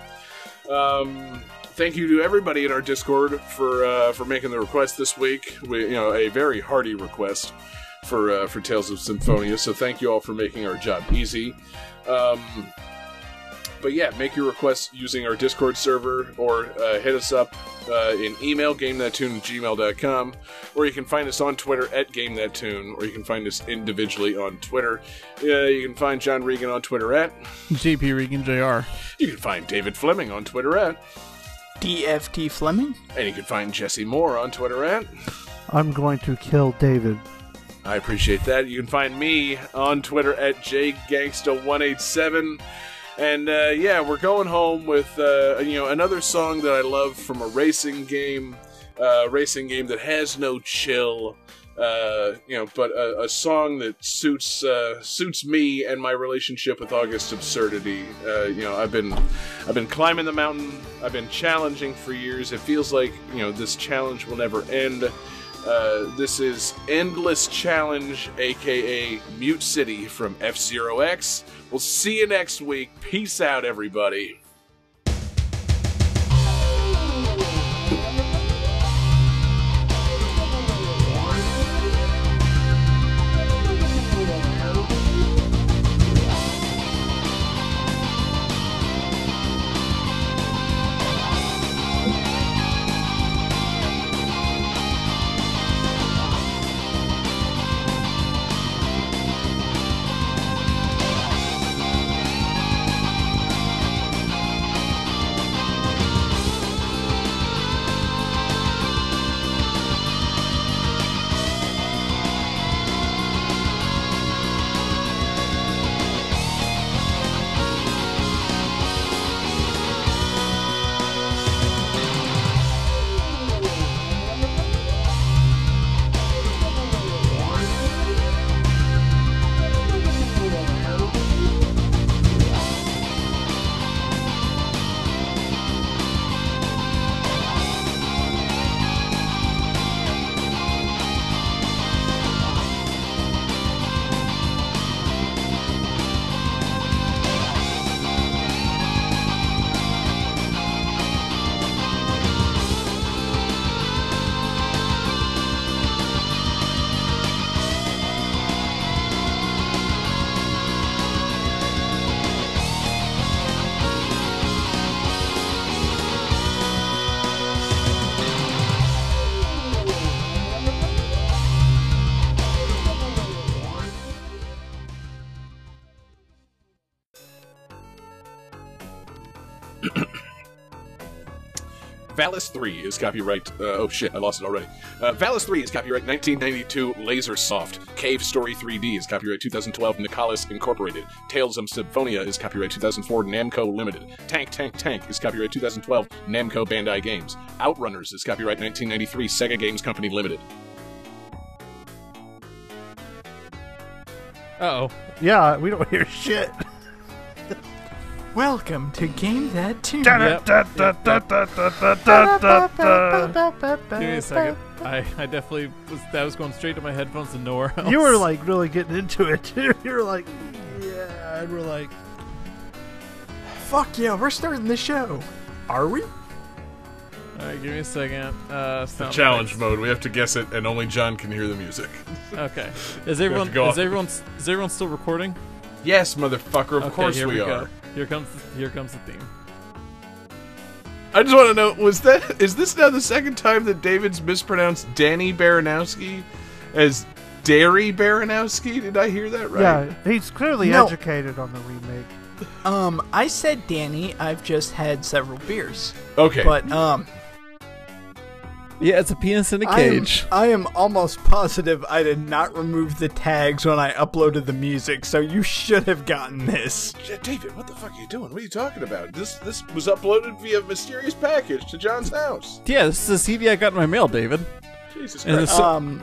Speaker 2: Um, thank you to everybody in our Discord for uh, for making the request this week. We, you know, a very hearty request for uh, for Tales of Symphonia. So thank you all for making our job easy. Um, but yeah, make your requests using our Discord server or uh, hit us up uh, in email, gamethattune at gmail.com, or you can find us on Twitter at gamethattune, or you can find us individually on Twitter. Uh, you can find John Regan on Twitter at
Speaker 5: JP Regan Jr.
Speaker 2: You can find David Fleming on Twitter at
Speaker 3: DFT Fleming.
Speaker 2: And you can find Jesse Moore on Twitter at
Speaker 4: I'm going to kill David.
Speaker 2: I appreciate that. You can find me on Twitter at jgangsta187. And uh, yeah, we're going home with uh, you know another song that I love from a racing game, uh, racing game that has no chill, uh, you know, but a, a song that suits uh, suits me and my relationship with August Absurdity. Uh, you know, I've been I've been climbing the mountain. I've been challenging for years. It feels like you know this challenge will never end. Uh, this is Endless Challenge, aka Mute City from F Zero X. We'll see you next week. Peace out, everybody. Valis 3 is copyright. Uh, oh shit, I lost it already. Uh, Valis 3 is copyright 1992 Lasersoft. Cave Story 3D is copyright 2012 Nicalis Incorporated. Tales of Symphonia is copyright 2004 Namco Limited. Tank Tank Tank is copyright 2012 Namco Bandai Games. Outrunners is copyright 1993 Sega Games Company Limited.
Speaker 5: Uh oh.
Speaker 4: Yeah, we don't hear shit.
Speaker 3: Welcome to Game That Tune.
Speaker 5: Yep. Give me a second. I, I definitely was that was going straight to my headphones and nowhere else. [laughs]
Speaker 4: You were like really getting into it too. [laughs] You were like, yeah, and we're like,
Speaker 3: Fuck yeah, we're starting the show. Are we?
Speaker 5: Alright, give me a second. Uh,
Speaker 2: The
Speaker 5: sound
Speaker 2: challenge
Speaker 5: effects.
Speaker 2: mode. We have to guess it, and only John can hear the music.
Speaker 5: Okay. [laughs] Is everyone is
Speaker 2: off-
Speaker 5: everyone is everyone still recording?
Speaker 2: Yes, motherfucker. Of
Speaker 5: Okay,
Speaker 2: course
Speaker 5: here
Speaker 2: we,
Speaker 5: we
Speaker 2: are.
Speaker 5: Go. Here comes the, here comes the theme.
Speaker 2: I just want to know: was that is this now the second time that David's mispronounced Danny Baranowski as Derry Baranowski? Did I hear that right?
Speaker 4: yeah, he's clearly
Speaker 3: No.
Speaker 4: educated on the remake.
Speaker 3: Um, I said Danny. I've just had several beers.
Speaker 2: Okay.
Speaker 3: But um,
Speaker 5: Yeah, it's a penis in a cage.
Speaker 3: I am almost positive I did not remove the tags when I uploaded the music, so you should have gotten this.
Speaker 2: Yeah, David, what the fuck are you doing? What are you talking about? This this was uploaded via mysterious package to John's house.
Speaker 5: Yeah, this is a CD I got in my mail, David.
Speaker 2: Jesus
Speaker 5: And
Speaker 2: Christ.
Speaker 5: it's-
Speaker 3: Um,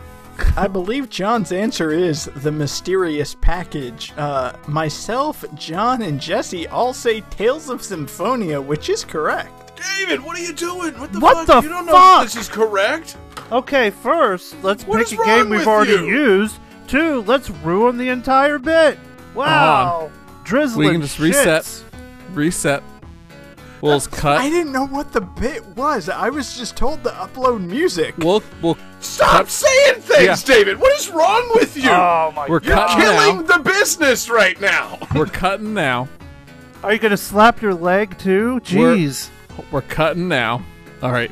Speaker 3: I believe John's answer is the mysterious package. Uh, myself, John, and Jesse all say Tales of Symphonia, which is correct.
Speaker 2: David, what are you doing? What the
Speaker 4: What
Speaker 2: fuck?
Speaker 4: the
Speaker 2: you don't know if this is correct.
Speaker 4: Okay, first, let's
Speaker 2: What
Speaker 4: pick a game we've already
Speaker 2: you?
Speaker 4: used. Two, let's ruin the entire bit. Wow. Drizzling
Speaker 5: we can just reset.
Speaker 4: shits.
Speaker 5: Reset. We'll just cut.
Speaker 3: I didn't know what the bit was. I was just told to upload music.
Speaker 5: We'll we'll
Speaker 2: Stop
Speaker 5: cut-
Speaker 2: saying things,
Speaker 5: Yeah.
Speaker 2: David. What is wrong with you?
Speaker 4: Oh my
Speaker 5: We're
Speaker 2: You're killing
Speaker 5: now.
Speaker 2: the business right now.
Speaker 5: We're cutting now.
Speaker 4: Are you going to slap your leg too?
Speaker 5: We're-
Speaker 4: Jeez.
Speaker 5: We're cutting now. All right.